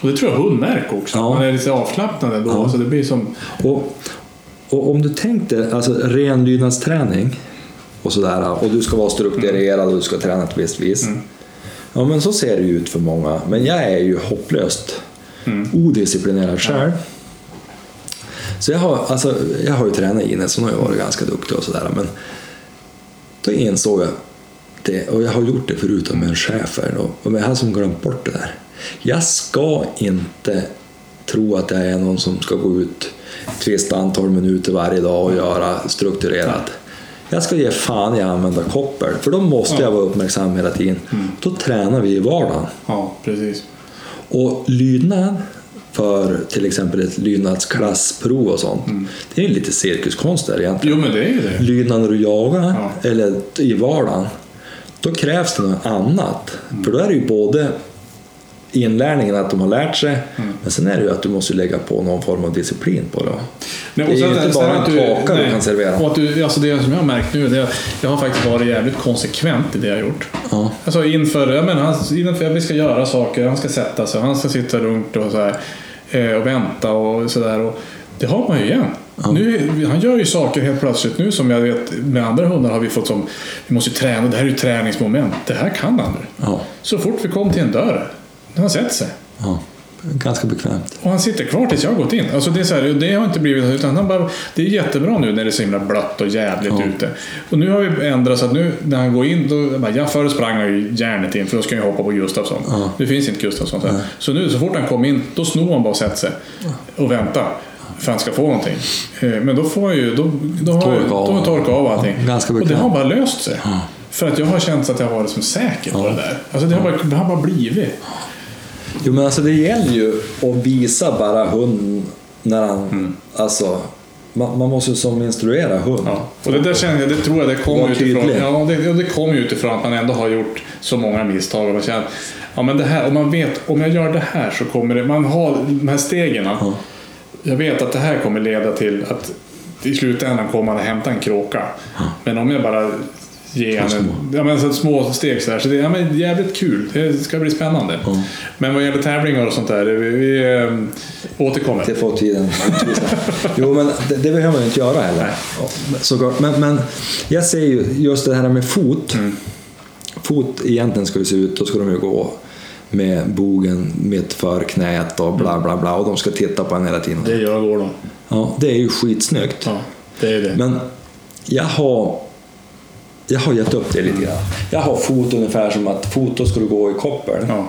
och det tror jag hundmärk också. Ja. Man är lite avslappnad ändå. Ja. Så det blir som... och, och om du tänkte, alltså ren lydnadsträning och sådär, och du ska vara strukturerad och du ska träna ett visst vis. Ja men så ser det ju ut för många. Men jag är ju hopplöst odisciplinerad själv. Så jag har, alltså, jag har ju tränat Ines, hon har ju varit ganska duktig och sådär. Men då insåg jag det, och jag har gjort det förut med en chefer, och jag har som glömt bort det där. Jag ska inte tro att jag är någon som ska gå ut ett visst antal minuter varje dag och göra strukturerat. Jag ska ge fan i att använda koppel, för då måste jag vara uppmärksam hela tiden. Då tränar vi i vardagen. Ja, precis. Och lydnad för till exempel ett lydnadsklassprov och sånt, det är ju lite cirkuskonst där egentligen. Jo, men det är ju det. Lydnad när du jagar Ja. eller i vardagen, då krävs det något annat. För då är det ju både inlärningen att de har lärt sig, men sen är det ju att du måste lägga på någon form av disciplin på det. Nej, Det är ju inte bara att en kaka du nej. kan servera. Och att du, alltså det som jag har märkt nu, det är, jag har faktiskt varit jävligt konsekvent i det jag har gjort. Ja. Alltså inför, jag menar, han, inför vi ska göra saker, han ska sätta sig, han ska sitta lugnt och så här, eh, och vänta och sådär. Det har man ju igen. Nu, han gör ju saker helt plötsligt nu som jag vet med andra hundar har vi fått som, vi måste träna, det här är ju träningsmoment. Det här kan han nu. Ja, Så fort vi kom till en dörr, han sätter sig. ja. Ganska bekvämt. Och han sitter kvar tills jag har gått in. Alltså det, är så här, det har inte blivit utan han bara, Det är jättebra nu när det är så himla blött och jävligt Ja. ute. Och nu har vi ändrat så att nu när han går in, då, bara, jag förr sprang han ju järnet in för då ska jag hoppa på Gustafsson. Ja. Nu finns inte Gustafsson. Så, så nu så fort han kom in, då snor han bara och sätter sig och väntar. För att han ska få någonting. Eh, Men då får jag ju, då, då har jag, Torka av. då har jag torkat av allting. Ja, ganska och det har bara löst sig. För att jag har känt att jag har varit som säker på Ja. det där. Alltså det har bara, det har bara blivit. Jo men alltså det gäller ju att visa bara hund när han, alltså man, man måste ju som instruera hund. Ja, och det där känner jag, det tror jag det kommer utifrån. Ja, det, det ju utifrån att man ändå har gjort så många misstag. Och man känner, ja men det här, och man vet, om jag gör det här så kommer det, man har de här stegen. Ja. Jag vet att det här kommer leda till att i slutändan kommer man att hämta en kråka. Men om jag bara ge han en, ja, men så små steg så här. Så det är ja, men jävligt kul. Det ska bli spännande. Ja. Men vad gäller tävlingar och sånt där, vi, vi äh, återkommer. Det får tiden. Jo, men det, det behöver man ju inte göra heller. Ja, Såklart. Men, men jag ser ju just det här med fot. Mm. Fot egentligen ska ju se ut, då ska de ju gå med bogen mitt för knät och bla bla bla och de ska titta på en hela tiden. Det gör Gordon. Ja, det är ju skitsnyggt. Ja, det är det. Men jag har, jag har gett upp det lite grann. Jag har fot ungefär som att foto ska du gå i koppel. ja.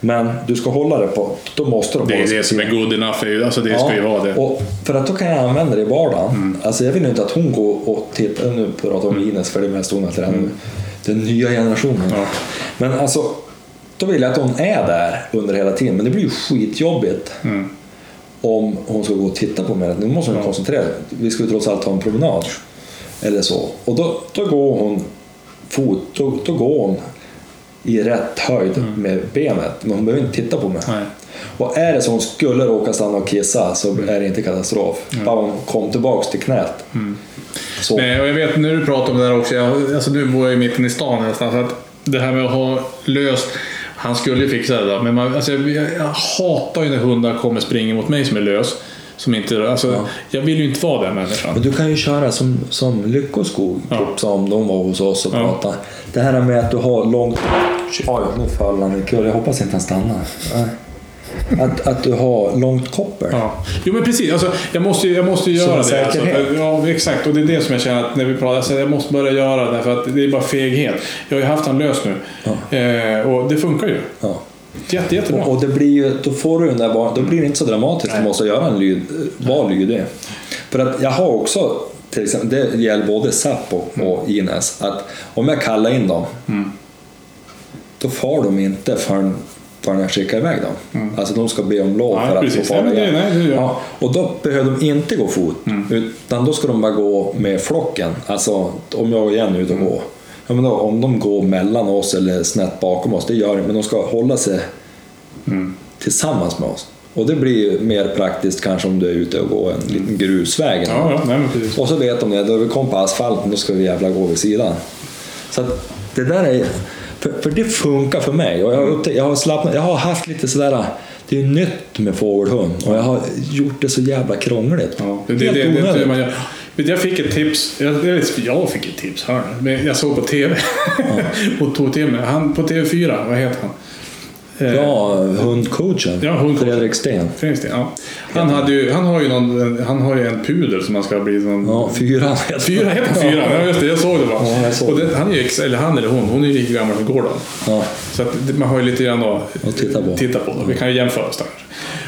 Men du ska hålla det på, då måste de Det är det som är good enough. Alltså det ska ju vara det. Och för att då kan jag använda det i vardagen. Alltså jag vill inte att hon går och tittar, nu pratar vi om Ines för det är mest hon har tränat nu. Den nya generationen. Ja. Men alltså, då vill jag att hon är där under hela tiden. Men det blir ju skitjobbigt Mm. om hon ska gå och titta på mig. Nu måste hon koncentrera sig. Vi ska ju trots allt ha en promenad. Eller så. Och då, då går hon fot, då, då går hon i rätt höjd med benet. Men hon behöver inte titta på mig. Nej. Och är det så hon skulle råka stanna och kissa så är det inte katastrof. Bara hon kom tillbaks till knät. Så. Nej, och jag vet när du pratar om det där också. Jag, alltså nu bor jag i mitten i stan nästan. Så att det här med att ha löst. Han skulle ju fixa det då. Men man, alltså, jag, jag hatar ju när hundar kommer springa mot mig som är lös. Som inte, alltså, Jag vill ju inte vara den människan. Men du kan ju köra som, som Lyckoskog, Ja. typ som de var hos oss och Ja. pratade. Det här med att du har långt... Oj, nu föll han i kul. Jag hoppas inte han stannar. Nej. Att, att du har långt koppel. Ja. Jo men precis, alltså, jag måste ju jag måste ju göra det. Alltså, ja exakt, och det är det som jag känner att när vi pratar, alltså, jag måste börja göra det för att det är bara feghet. Jag har ju haft han lös nu. Eh, och det funkar ju. Ja. Jätte, jättebra. Och, och det blir ju, då får du den där då blir det inte så dramatiskt att du måste göra en lyd, vara lydig. För att jag har också, till exempel, det gäller både Sappo och Ines, att om jag kallar in dem, då far de inte förrän, förrän jag skickar iväg dem. Alltså de ska be om lov Nej, för att precis. få Nej, fara det- det jag. ja, Och då behöver de inte gå fot, utan då ska de bara gå med flocken. Alltså om jag igen är ute och går. Ja, men då, om de går mellan oss eller snett bakom oss, det gör de, men de ska hålla sig tillsammans med oss. Och det blir ju mer praktiskt kanske om du är ute och går en liten grusväg. Ja, ja, nej. Och så vet de det, då vi kom på asfalten, då ska vi jävla gå vid sidan. Så att det där är, för, för det funkar för mig. Och jag, har upptäckt, jag, har slappnat, jag har haft lite sådär, det är nytt med fågelhund och jag har gjort det så jävla krångligt. Ja, det, det, det, det, man gör. Jag fick ett tips. Jag, jag, fick ett tips, hör. Men Jag såg på TV. och tog till mig. Han på TV4, vad heter han? Eh, Ja, hundcoachen, Ja, hundcoachen. Fredrik Sten. Finns det? Ja. Han, hade ju, han, har ju någon, han har ju en pudel som man ska bli någon... Ja, fyran. Fyra heter han fyra? Ja, just det. Jag såg det bara. Ja, såg och det, han, är ju, eller han eller hon, hon är ju lika gammal som Gordon. Ja. Så att man har ju lite grann att Att titta på. titta på. Vi kan ju jämföra oss där.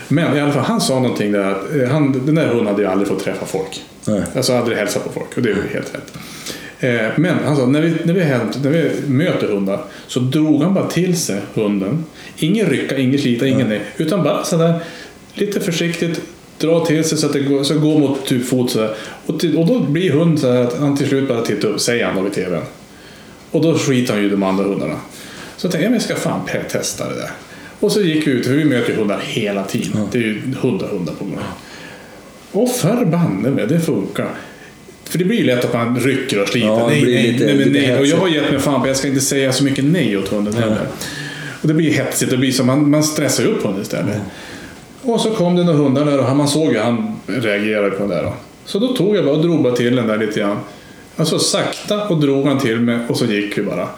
Men i alla fall, han sa någonting där att eh, han, den där hunden hade ju aldrig fått träffa folk. Nej. Alltså aldrig hälsa på folk och det är ju helt rätt. Eh, Men han sa, när vi, när, vi, när vi möter hundar så drog han bara till sig hunden. Ingen rycka, ingen slita, ingen nej. Utan bara sådär lite försiktigt dra till sig så att det går, så går mot typ fot sådär. Och, till, och då blir hund så här att han till slut bara tittar upp, säger han då vid tvn. Och då skiter han ju de andra hundarna. Så jag tänkte jag, jag ska fan testa det där. Och så gick vi ut, för vi möter ju hundar hela tiden. Det är ju hundar, hundar på gång. Och förbanne mig, det funkar. För det blir ju lätt att man rycker och sliter. Ja, nej, nej, lite- nej, lite nej. Och jag har gett mig fan på jag ska inte säga så mycket nej åt hunden heller. Och det blir hetsigt, det blir så man, man stressar upp hunden istället. Och så kom det några hundar där och man såg ju han reagerade på det där. Då. Så då tog jag bara och drog bara till den där lite grann. Alltså sakta och drog han till mig och så gick vi bara.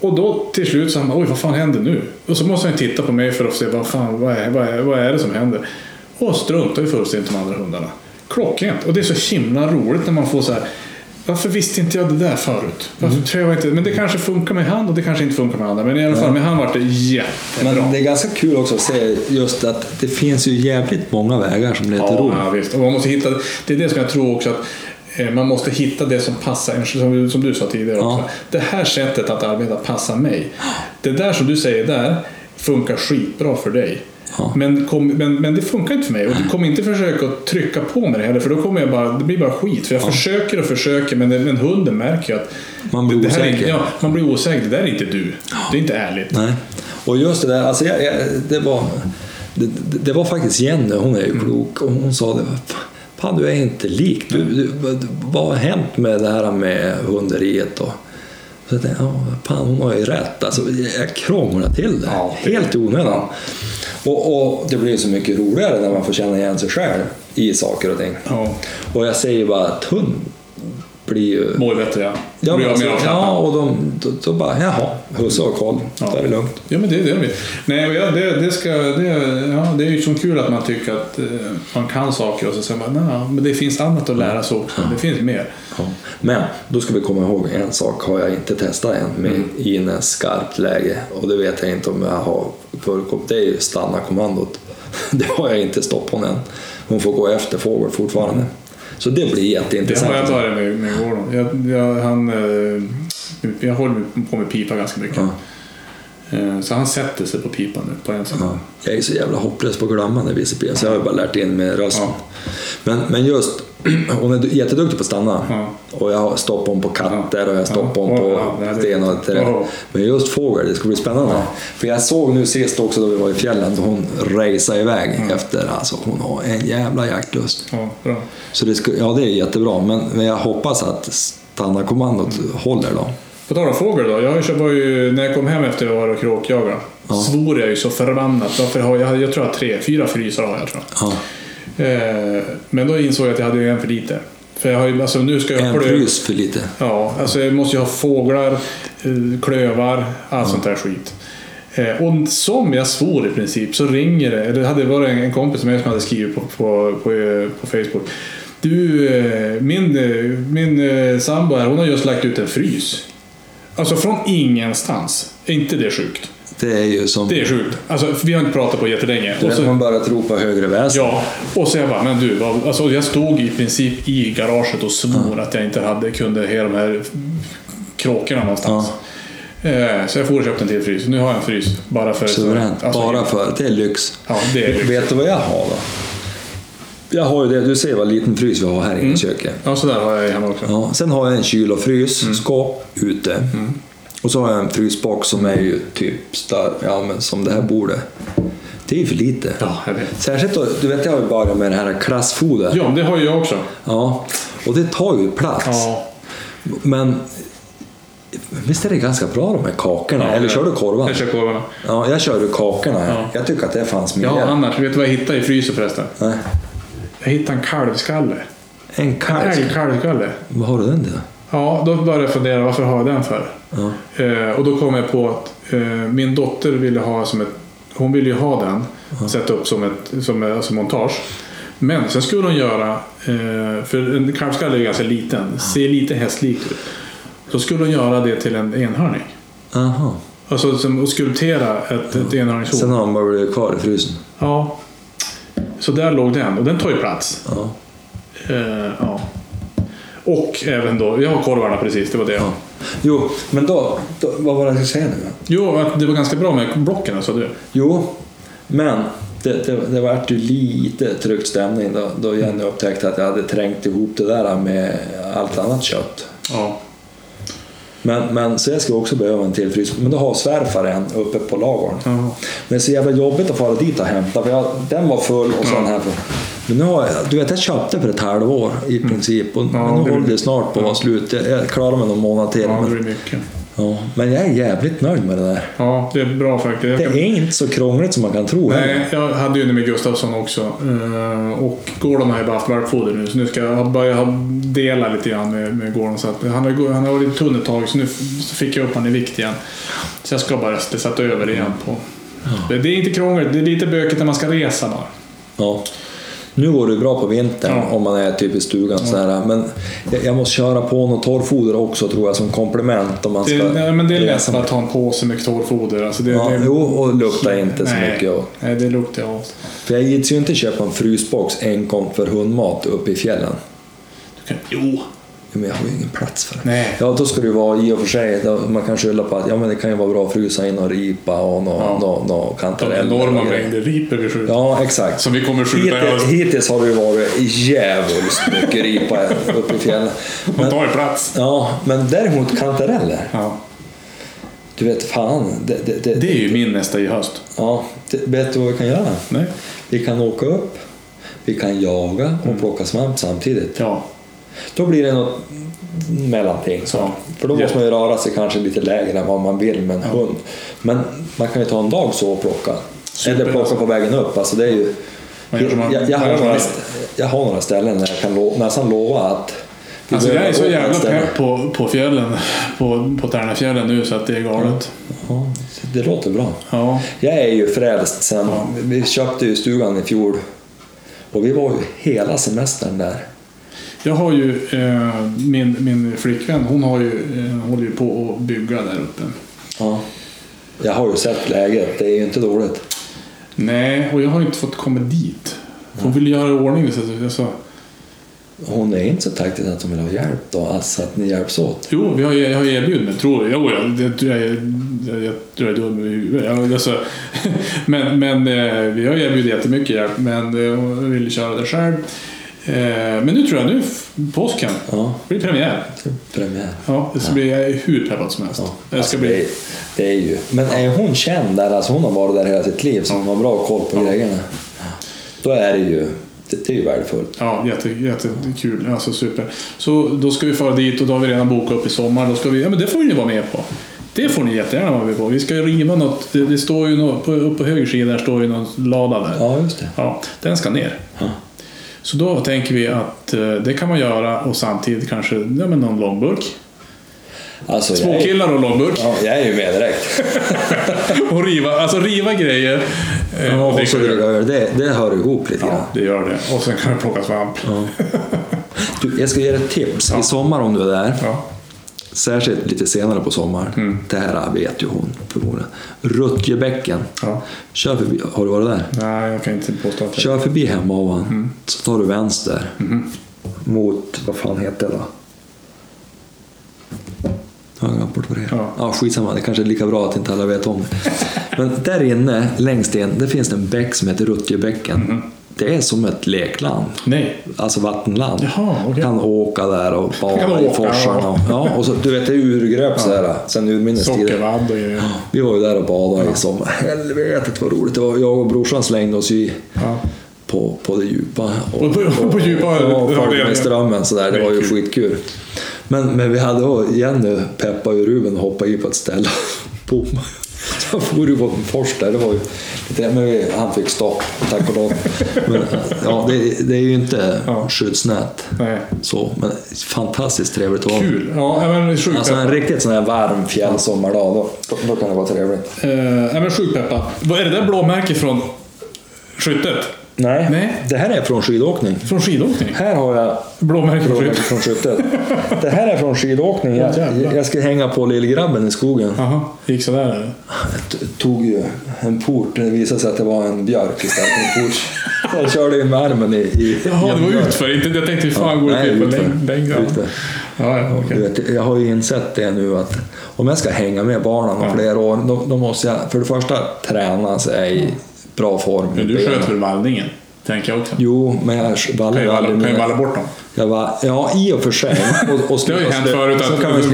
Och då till slut så han bara, oj vad fan händer nu? Och så måste han titta på mig för att se vad fan, vad är, vad är, vad är det som händer? Och struntar ju fullständigt de andra hundarna. Klockrent. Och det är så himla roligt när man får så här. Varför visste inte jag det där förut? Varför Mm. tror jag inte? Men det kanske funkar med han och det kanske inte funkar med andra. Men i alla fall med han var det jättebra. Men det är ganska kul också att se just att det finns ju jävligt många vägar som leder till Ja, Rom. ja, visst. Och man måste hitta, det är det som jag tror också att eh, man måste hitta det som passar en, som, som du sa tidigare Ja. också. Det här sättet att arbeta passar mig. Det där som du säger där funkar skitbra för dig. Ja. Men, kom, men, men det funkar inte för mig och du kommer inte försöka att trycka på mig det heller för då kommer jag bara, det blir bara skit. För jag försöker och försöker men, men hunden märker ju att Man blir här är, osäker. ja, man blir osäker. Det där är inte du. Det är inte ärligt. Nej. Och just det där, alltså jag, jag, det, var, det, det det var faktiskt Jenny, hon är ju klok, och hon sa det. Fan, du är inte lik. Du, du, vad har hänt med det här med hunderiet? Och, Så jag tänkte, ja, fan hon har ju rätt. Alltså, jag krånglar till det. Ja, Helt i onödan. Och, och det blir så mycket roligare när man får känna igen sig själv i saker och ting. Ja. Och jag säger bara hon blir ju... Mår bättre ja. Ja, Blir alltså, ja och de, då, då bara, jaha, husse har koll. Ja. Då är det lugnt. Ja, men det, det är det. Nej, ja, det, det, ska, det, ja, det är ju så kul att man tycker att eh, man kan saker och så säger man nej, men det finns annat att lära sig också. Det finns mer. Ja. Men då ska vi komma ihåg en sak har jag inte testat än med Mm. Ines skarpt läge och det vet jag inte om jag har förekommit. Det är ju stanna kommandot. Det har jag inte stoppat hon än. Hon får gå efter fågel fortfarande. Så det blir Det jätteintressant. har jag börjat med, med Gordon. Jag, jag, han, eh, jag håller på med pipa ganska mycket. Ja. Eh, Så han sätter sig på pipan nu på en sekund. Ja, jag är så jävla hopplös på att glömma när VCP så jag har bara lärt in med rösten. Ja. Men, men just, hon är jätteduktig på att stanna. Ja. Och jag har stoppat hon på katter och jag stoppar hon på ena och. Ja. Men just fågel, det ska bli spännande. För jag såg nu sist också då vi var i fjällen, då hon raceade iväg efter, alltså hon har en jävla jaktlust. Så det, ska, ja, det är jättebra, men, men jag hoppas att stanna kommandot håller då. På tal om fågel då. Jag var ju, när jag kom hem efter att ha varit och kråkjagat Ja. svor jag ju så förbannat. Varför har jag, jag tror jag har tre, fyra frysar har jag tror jag. Ja. Eh, men då insåg jag att jag hade en för lite. För jag har ju, alltså nu ska jag En frys för lite. Ja, alltså jag måste ju ha fåglar, eh, klövar, allt sånt där skit. Eh, Och som jag svor i princip så ringer det, eller det hade varit en kompis med mig som hade skrivit på, på, på, på Facebook. Du, min, min sambo här, hon har just lagt ut en frys. Alltså från ingenstans. Är inte det sjukt? Det är ju som... Det är sjukt. Alltså, vi har inte pratat på jättelänge. Och vet, så- man börjar tro på högre väsen. Ja, och så jag bara, men du, alltså jag stod i princip i garaget och svor att jag inte hade, kunde ha de här kråkorna någonstans. Eh, Så jag får och köpte en till frys. Nu har jag en frys. Bara för... Suveränt. Alltså, Bara för. Det är lyx. Ja, det är lyx. Vet du vad jag har då? Jag har ju det, du ser vad liten frys vi har här inne i köket. Ja, så där har jag hemma också. Ja, sen har jag en kyl och frysskåp ute. Och så har jag en frysbox som är ju typ större, ja, men som det här bordet. Det är ju för lite. Ja, jag vet. Särskilt då, du vet jag har ju börjat med det här klassfoder. Ja, det har ju jag också. Ja, och det tar ju plats. Ja. Men visst är det ganska bra de här kakorna? Eller kör du korvar? Jag kör korvarna. Ja, jag kör ju kakorna. Ja. Jag tycker att det fanns mer. Ja, annars. Vet du vad jag hittade i frysen förresten? Nej. Jag hittade en kalvskalle. En En kalv. älgkalvskalle. Vad har du den till? Ja, då började jag fundera, varför har jag den för? Eh, och då kom jag på att eh, min dotter ville ha som ett... Hon ville ju ha den, sätta upp som ett som, eh, alltså montage. Men sen skulle hon göra, eh, för en kalvskalle är ganska liten, ser lite hästlik ut. Så skulle hon göra det till en enhörning. Aha. Alltså som att skulptera ett, ett enhörningshorn. Sen har de bara blivit kvar i frysen. Ja. Så där låg den och den tar ju plats. Ja. Eh, ja. Och även då, jag har korvarna precis, det var det. Ja. Jo, men då, då, vad var det jag skulle säga nu? Jo, att det var ganska bra med blocken, sa du. Jo, men det, det, det vart ju lite tryckt stämning då, då Jenny upptäckte att jag hade trängt ihop det där med allt annat kött. Ja. Men, men så jag skulle också behöva en till frys. Men då har svärfar en uppe på lagorn. Ja. Men det är så jävla jobbigt att fara dit och hämta för jag, den var full och så den här full. Men nu har du vet jag köpte för ett halvår i princip och Mm. Ja, men nu håller det snart på att vara slut. Jag, klarar mig någon månad till. Ja, det blir mycket. ja, men jag är jävligt nöjd med det där. Ja, det är bra faktiskt. Det är inte så krångligt som man kan tro. heller. Nej, jag hade ju det med Gustafsson också. Eh, Och Gordon har ju bara haft valpfoder nu, så nu ska jag börja dela lite grann med, med Gordon. Så att han, har, han har varit tunn ett tag, så nu fick jag upp honom i vikt igen. Så jag ska bara sätta över igen på... Det, det är inte krångligt, det är lite bökigt när man ska resa bara. Ja. Nu går det bra på vintern Ja. om man är typ i stugan. Så här. Men jag, måste köra på något torrfoder också tror jag som komplement om man ska Det, nej, men det är lätt att ta en påse med torrfoder. Alltså det, Ja, det, jo, och lukta inte så nej, mycket. Och, Nej, det luktar jag för jag gids ju inte köpa en frysbox enkom för hundmat uppe i fjällen. Du kan- Jo, Ja, Men jag har ju ingen plats för det. Nej. Ja, då ska det ju vara i och för sig, då, man kan skylla på att ja, men det kan ju vara bra att frysa in och ripa och nå, Ja. nå, nå kantareller. enorma mängder riper vi skjuter. Ja, exakt. Som vi kommer skjuta Hittills, hittills har det ju varit djävulskt mycket ripa uppe i fjällen. De tar ju plats. Ja, men däremot kantareller. Ja. Du vet, fan. Det, det, det, Det är ju min nästa i höst. Ja, det, vet du vad vi kan göra? Nej. Vi kan åka upp, vi kan jaga och plocka svamp samtidigt. Ja. Då blir det något mellanting. Så. Ja. För då måste man ju röra sig kanske lite lägre än vad man vill med en hund. Men man kan ju ta en dag så och plocka. Super, Eller plocka på vägen upp. Alltså det är ju, man? jag, jag, har några, jag har några ställen där jag kan lo, nästan lova att Alltså jag är så jävla pepp på, på fjällen, på, på Tärnafjällen nu så att det är galet. Ja, det låter bra. Ja. Jag är ju frälst sen. Vi köpte ju stugan i fjol. Och vi var ju hela semestern där. Jag har ju, eh, min, min flickvän, hon har ju, eh, håller ju på att bygga där uppe. Ja. Jag har ju sett läget, det är ju inte dåligt. Nej, och jag har inte fått komma dit. Hon vill göra i ordning. Så att jag sa, Hon är inte så taktisk att hon vill ha hjälp då, alltså att ni hjälps åt. jo, vi har, jag har erbjudit mig, tror jag. Jo, jag, det tror jag, jag, jag tror jag är dum i huvudet. Jag, alltså, men men eh, vi har erbjudit jättemycket hjälp, men eh, hon vill köra det själv. Eh, men nu tror jag, nu påsken, Ja, det blir premiär. premiär. Ja, det ska bli jag är hur peppad som helst. Ja. Det Alltså, ska det, bli... är, det är ju... Men är hon känd där, alltså hon har varit där hela sitt liv, så hon har bra koll på grejerna. Då är det ju, det, det är ju värdefullt. Ja, jätte, jättekul. Alltså super. Så då ska vi fara dit och då har vi redan bokat upp i sommar. Då ska vi, ja men det får ni vara med på. Det får ni jättegärna vara med på. Vi ska ju riva något. Det, det står ju något, på, upp på höger sida där står ju någon lada där. Ja, just det. Ja, den ska ner. Ja. Så då tänker vi att eh, det kan man göra och samtidigt kanske ja, men någon långburk. Alltså, Småkillar och långburk. ja, jag är ju med direkt. Och riva, alltså riva grejer. eh, Ja, och och så dricka öl. det, det hör ihop lite grann. Ja, det gör det. Och sen kan vi plocka svamp. Du, jag ska ge dig ett tips. I sommar om du är där, Ja. Särskilt lite senare på sommaren. Mm. Det här vet ju hon förmodligen. Rutjebäcken. Ja. Kör förbi, har du varit där? Nej, jag kan inte påstå att Kör förbi Hemavan, Mm. så tar du vänster mot, vad fan heter det då? Jag har glömt bort vad det är. Ja. Ja. skitsamma, det kanske är lika bra att inte alla vet om det. Men där inne, längst in, det finns en bäck som heter Rutjebäcken. Mhm. Det är som ett lekland. Nej. Alltså vattenland. Jaha, okej. Kan åka där och bada i forsarna. ja. Ja. och så, du vet, det är urgröpt så här sen urminnes tider. Och. Vi var ju där och badade i sommar. Helvetet vad roligt det var. Jag och brorsan slängde oss i Ja. på, på det djupa. På- på- på djupa, Ja, ja, följde det- med strömmen sådär. Det var ju kul. skitkul. Men, men vi hade då Jenny, Peppa och Ruben och hoppade i på ett ställe. Boom. Så for en fors där. Det var ju lite, men han fick stopp, tack och lov. Men, ja, det, det är ju inte Ja. skyddsnät. Nej. Så, men fantastiskt trevligt att vara. Kul. Ja, men sjukt Alltså en riktigt sån här varm fjällsommardag, då, då, kan det vara trevligt. Eh, men sjukt peppad. Vad är det där blåmärket från skyttet? Nej, Nej. det här är från skidåkning. Från skidåkning? Här har jag Blåmärke från blåmärke skyttet? från skyttet. Det här är från skidåkning. Jag, jag ska hänga på lillgrabben i skogen. Jaha, det gick sådär eller? Jag tog ju en port. Det visade sig att det var en björk istället för en port. Så jag körde in med armen i... i Jaha, det var utför. Inte, jag tänkte hur fan Ja, går det till på längd ja. Ja, okej. vet, jag har ju insett det nu att om jag ska hänga med barnen om Ja. flera år, då, då måste jag för det första träna sig i bra form. Men du sköt väl vallningen? Tänker jag också. Jo, men jag vallar Kan ju aldrig kan ju valla bort dem. Jag var, ja, i och för sig. Och, och Det har ju hänt förut att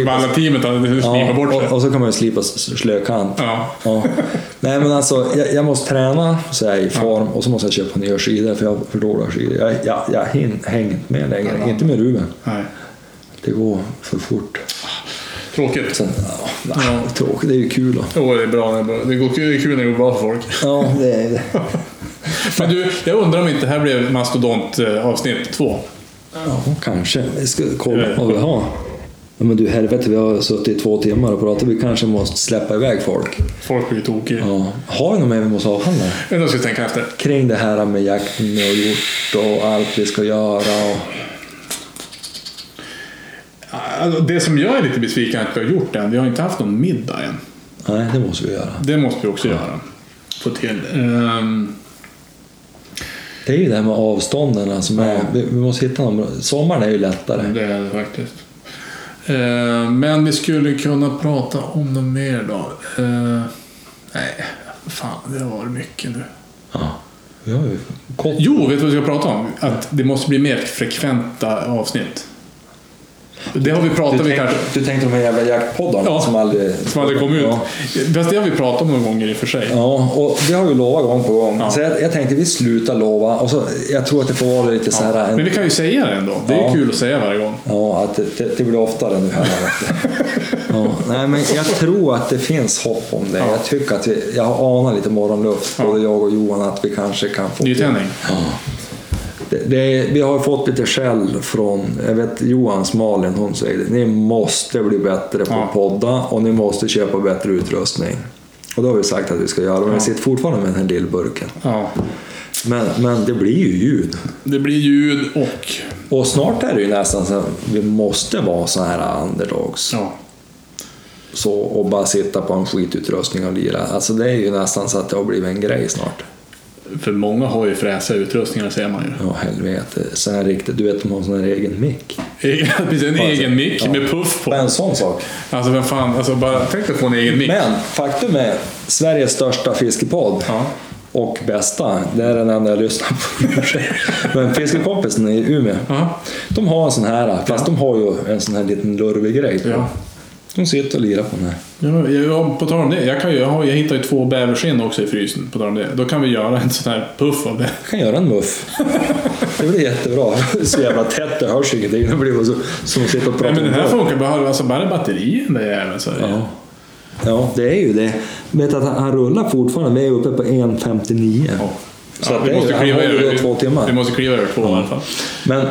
vallateamet har slipat Ja, bort sig. och, och så kan man ju slipa slökant. Ja. Ja. Nej men alltså, jag, jag måste träna så jag är i form och så måste jag köpa nya skidor för jag har för dåliga skidor. Jag, jag, jag hänger inte med längre, Ja. inte med Ruben. Nej. Det går för fort. Tråkigt. Sen, ja, nej, tråkigt, det är ju kul. Då. Jo, det är bra. Det är, bra. Det, går, det är kul när det går bra för folk. Ja, det är det. Men du, jag undrar om inte det här blev mastodont avsnitt två. Ja, kanske. Vi ska kolla vad vi har. Ja, men du helvete, vi har suttit i två timmar och pratat. Vi kanske måste släppa iväg folk. Folk blir tokiga. Ja. Har vi något mer vi måste avhandla? Jag ska tänka efter. Kring det här med jakten och gjort och allt vi ska göra. Och... Alltså, Det som jag är lite besviken att vi har gjort än, vi har inte haft någon middag än. Nej, det måste vi göra. Det måste vi också göra. Få till. Ehm, Det är ju det här med avstånden som är... Vi, vi måste hitta någon... Sommaren är ju lättare. det är det faktiskt. Ehm, men vi skulle kunna prata om något mer då. Ehm, nej, fan det har varit mycket nu. Ja. Vi har ju kort... Jo, vet du vad vi ska prata om? Att det måste bli mer frekventa avsnitt. Det har vi pratat om kanske. du tänkte de här jävla jaktpoddarna Ja, som aldrig... Som hade kommit ut. Ja. Fast det har vi pratat om några gånger i och för sig. Ja, och det har vi lovat gång på gång. Ja. Så jag, jag tänkte vi slutar lova. Och så, jag tror att det får vara lite så här... En, Men vi kan ju säga det ändå. Det är Ja. kul att säga varje gång. Ja, att det, det, det blir oftare nu här. ja, nej, men jag tror att det finns hopp om det. Ja. Jag tycker att vi, jag anat lite morgonluft, Ja. både jag och Johan, att vi kanske kan få... Nytändning. Ja. Det, det, vi har fått lite skäll från, jag vet Johans Malin, hon säger det, ni måste bli bättre på Ja. podda och ni måste köpa bättre utrustning. Och det har vi sagt att vi ska göra, men vi Ja. sitter fortfarande med den här lillburken. Ja. Men, men det blir ju ljud. Det blir ljud och... Och snart är det ju nästan så att vi måste vara så här underdogs. Ja. Så, och bara sitta på en skitutrustning och lira. Alltså det är ju nästan så att det har blivit en grej snart. För många har ju fräsiga utrustningar ser man ju. Ja helvete. Så här riktigt, du vet de har en sån här egen mick. Precis, en egen mick Ja. med puff på. En sån sak. Alltså vem fan, alltså bara tänk dig få en egen mick. Men faktum är, Sveriges största fiskepodd Ja. och bästa, det är den enda jag lyssnar på. Men Fiskekompisen i Umeå, Ja. de har en sån här, fast de har ju en sån här liten lurvig grej. Ja. De sitter och lirar på den här. Ja, ja, på tal om det, jag, kan ju, jag, har, jag hittar ju två bäverskinn också i frysen. På tal om det. Då kan vi göra en sån här puff av det. Jag kan göra en muff. Det blir jättebra. Så jävla tätt, det hörs ingenting. Det blir så, som att sitta och prata Nej, men den här funkar bara, alltså bara batterien den jäveln. Så Ja. ja, det är ju det. Vet att han, rullar fortfarande. Vi är uppe på 1.59. Ja. Så Ja, att vi måste kliva över, två timmar. Vi måste kliva över två i alla fall. Men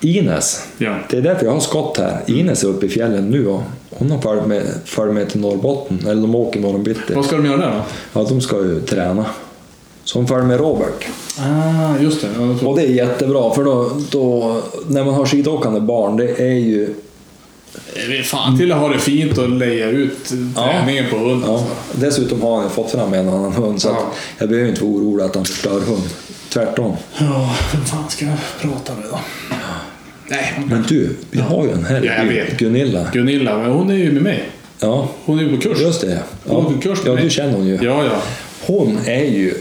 Ines, Ja. det är därför jag har skott här. Ines är uppe i fjällen nu och hon har följt med, följt med till Norrbotten. Eller de åker imorgon bitti. Vad ska de göra där då? Ja, de ska ju träna. Så hon följer med Robert. Ah, just det. Ja. Och det är jättebra för då, då när man har skidåkande barn, det är ju Det är fan till att ha det fint och leja ut träningen på hund. Ja, Alltså. dessutom har han fått fram en annan hund så Ja. att jag behöver inte vara orolig att han förstör hund. Tvärtom. Ja, vem fan ska jag prata med då? Nej, Men du, vi har ju en här Ja, jag vet. Gunilla. Gunilla, men hon är ju med mig. Ja, Hon är ju på kurs. just det. Ja, ja du känner hon ju. Ja, ja. Hon är ju...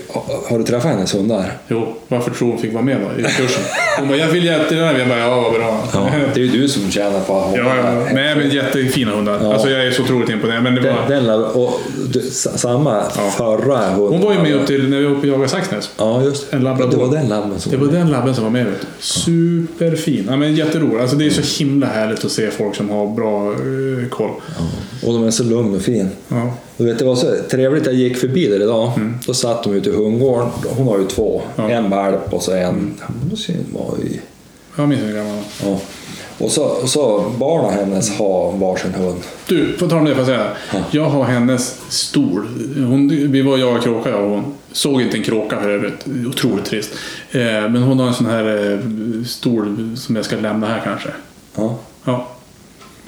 Har du träffat hennes hundar? Jo, varför tror hon fick vara med då i kursen? Hon bara, jag vill jättegärna. Jag bara, ja vad bra. Ja, det är ju du som tjänar på att ha Ja, ja. Nej, men jättefina hundar. Ja. Alltså jag är så otroligt imponerad. Men det Den, var, den, lär- och du, sa- samma Ja. förra hunden. hon var ju med upp till när vi var uppe och jagade Saxnäs. Ja, just En labrador. Det var den labben som Det var den labben som var med. Vet. Superfin. Ja, men jätterolig. Alltså, det är så himla härligt att se folk som har bra eh, koll. Och de är så lugn och fin. Ja. Du vet, det var så trevligt, jag gick förbi där idag. Då satt de ute i hundgården. Hon har ju två. Mm. Ja. En valp och så en... Mm. Var i, Jag minns hur gammal ja. Och så, så barnen hennes har varsin hund. Du, på tal om det får jag säga. Ja. Jag har hennes stol. Hon, vi var jag och kråka jag och hon. Såg inte en kråka för övrigt. Otroligt trist. Eh, men hon har en sån här eh, stol som jag ska lämna här kanske. Ja. Ja.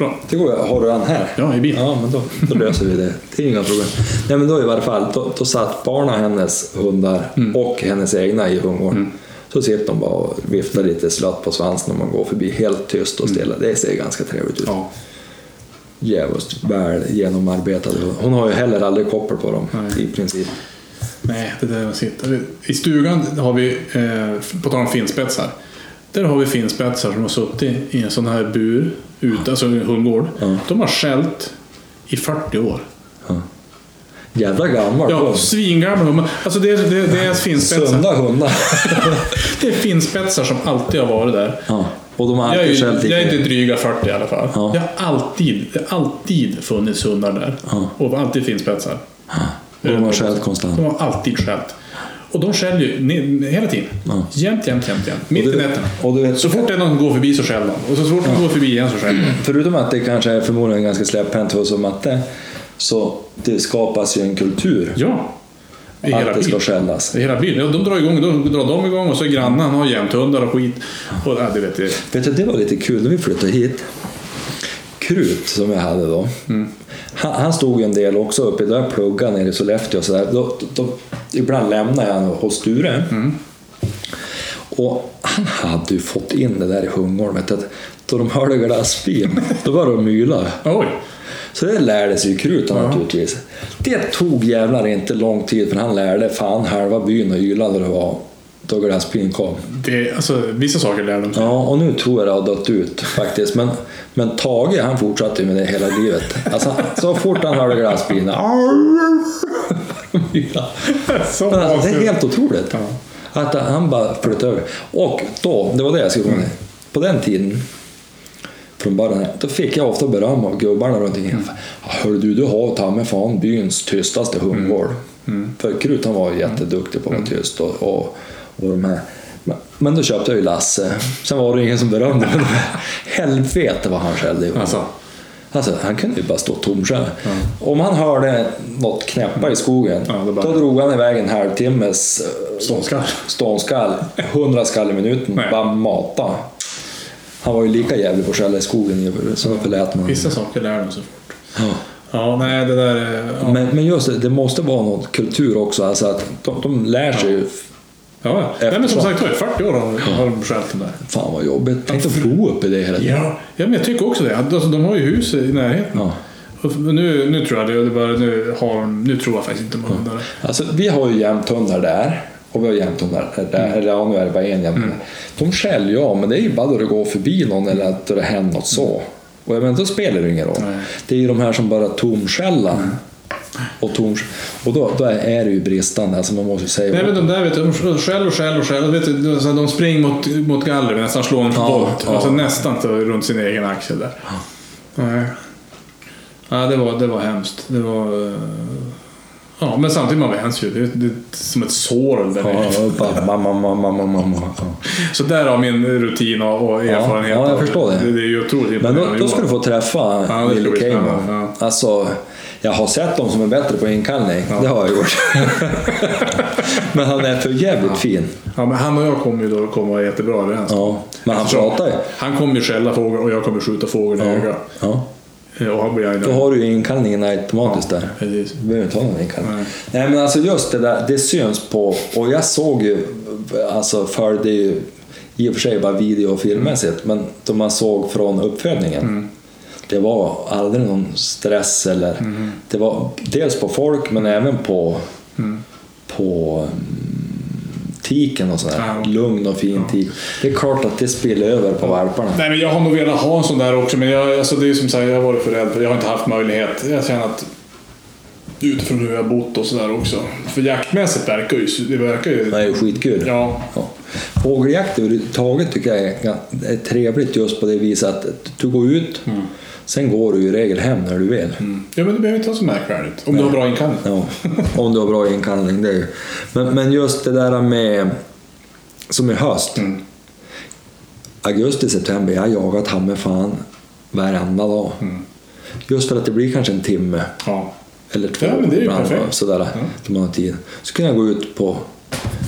Bra. Det går, har du den här? Ja, i bilen. Ja, men då, då löser vi det. Det är inga problem. Nej, men då i varje fall, då, då satt barnen hennes hundar Mm. och hennes egna i hundgården. Så sitter de bara och viftar lite slött på svansen när man går förbi. Helt tyst och stilla. Det ser ganska trevligt ut. Mm. Ja. Djävulskt väl genomarbetade. Hon har ju heller aldrig koppel på dem Nej. i princip. Nej, det där sitta. I stugan har vi, eh, på tal om finspetsar. Där har vi finspetsar som har suttit i en sån här bur, ute, alltså en hundgård. Ja. De har skällt i 40 år. Jävla gammal Ja, hund. svingamla hundar. Alltså det, det, det är finspetsar. Sunda hundar. Det är finspetsar som alltid har varit där. ja. Och de har Jag är, alltid skällt jag är inte dryga 40 i alla fall. Ja. Det har alltid, det har alltid funnits hundar där. Ja. Och alltid finspetsar. Och de har skällt konstant. De har alltid skällt. Och de skäller ju hela tiden. Ja. Jämt, jämt, jämt, jämt. Mitt i nätterna. och du så fort det är någon som går förbi så skäller de. Och så fort de går förbi igen så skäller de. Förutom att det kanske är förmodligen ganska släpphänt hos matte så det skapas ju en kultur Ja. I hela att det ska skällas. I hela byn. Ja, de drar igång, då drar de igång och så grannen har jämthundar och skit. Och, ja, det vet jag. Vet du, det var lite kul när vi flyttade hit. Krut som jag hade då. Han, han stod ju en del också uppe där jag pluggade nere i Sollefteå och sådär. Då, då, ibland lämnade jag hos Sture. Och han hade ju fått in det där i du, att Då de hörde glassbil, då var de myla. Oj. Så det lärde sig ju Krut naturligtvis. Det tog jävlar inte lång tid för han lärde fan halva byn och yla då det var då gräsplen kom. Det, alltså, vissa saker lär de sig. Ja, och nu tror jag det har dött ut faktiskt. Men, men Tage han fortsatte med det hela livet. Alltså, så fort han hörde gräsplen. Men alltså, det är helt otroligt. Att han bara flyttade över. Och då, det var det jag skulle komma till. På den tiden, från början, då fick jag ofta beröm av gubbarna runt omkring. Mm. Hörru du, du har ta mig fan byns tystaste hundgård. Mm. För Krut han var ju jätteduktig på att vara tyst och, och, och de här. Men, men då köpte jag ju Lasse. Sen var det ingen som berömde mig. Helvete vad han skällde ihop. Alltså, Alltså, han kunde ju bara stå tomskär. Om han hörde något knäppa i skogen, Ja, bara- då drog han iväg en halvtimmes eh, Ståndskall. ståndskall. 100 skall i minuten, Nej. bara mata. Han var ju lika jävlig på att skälla i skogen, så varför lät man vissa saker lär de sig fort. ja. Ja, nej, det där är... Ja, men, men just det, det måste vara någon kultur också. Alltså att de, de lär sig ju. Ja, ja. Nej, men som Eftersom- sagt, var 40 år har, har de skällt den där. Fan vad jobbigt. Tänk att bo uppe i det hela tiden. Ja, ja men jag tycker också det. Alltså, de har ju hus i närheten. Ja. Nu, nu tror jag det, bara, nu, har, de- nu tror jag faktiskt inte på hundar. Alltså, vi har ju jämthundar där. Och vi har jämthundar där. Eller ja, nu är det bara en jämthund. De skäller ju av, men det är ju bara då det går förbi någon eller att det händer något så. Och jag menar, då spelar det ingen roll. Nej. Det är ju de här som bara tomskälla. Och, tom, och då, då är det ju bristande. Alltså man måste säga Nej men de där vet du, de skäller och skäller och skäller. Vet du, de springer mot, mot galler och nästan slår en Ja, volt. ja. Alltså nästan runt sin egen axel där. Nej. Ja, det var, det var hemskt. Det var... Ja, men samtidigt man vänds ju. Det, är som ett sår där. Ja, mamma, mamma, mamma, mamma. Ja. Så där har min rutin och, erfarenhet. ja, jag förstår det. Det, är ju otroligt Men då, då ska du få träffa Ja, Lille ja. Alltså, jag har sett dem som är bättre på inkallning. Det har jag gjort. Men han är för jävligt fin. Ja, men han och jag kommer ju då komma jättebra överens. Ja, men han Eftersom pratar ju. Han kommer ju skälla fågel och jag kommer skjuta fågeln i Ja. ögat. Ja. Och han blir jag Då har du ju inkallningen automatiskt där. Precis. Du behöver inte ha någon inkallning. Nej. Nej. men alltså just det där, det syns på, och jag såg ju, alltså följde ju i och för sig bara video och filmmässigt, men då man såg från uppfödningen. Mm. Det var aldrig någon stress eller, Mm. det var dels på folk men även på, Mm. på tiken och sådär. Ja. Lugn och fin tik. Det är klart att det spiller över på valparna. Nej, men jag har nog velat ha en sån där också, men jag, alltså det är som sagt, jag har varit för rädd. för Jag har inte haft möjlighet. Jag känner att utifrån hur jag bott och sådär också. För jaktmässigt verkar ju, det verkar ju... Det är ju skitkul. Ja, Ja. Fågeljakt överhuvudtaget tycker jag är, trevligt just på det viset att du går ut, sen går du i regel hem när du vill. mm. ja, men det behöver inte vara så märkvärdigt. Om du har bra inkallning. Ja, om du har bra inkallning. Det är ju. Men, men just det där med, som i höst, Mm. augusti, september, jag har jagat mig fan varenda dag. Mm. Just för att det blir kanske en timme Ja. Eller två Ja, men det är ju perfekt. sådär, då man har tid. Så kan jag gå ut på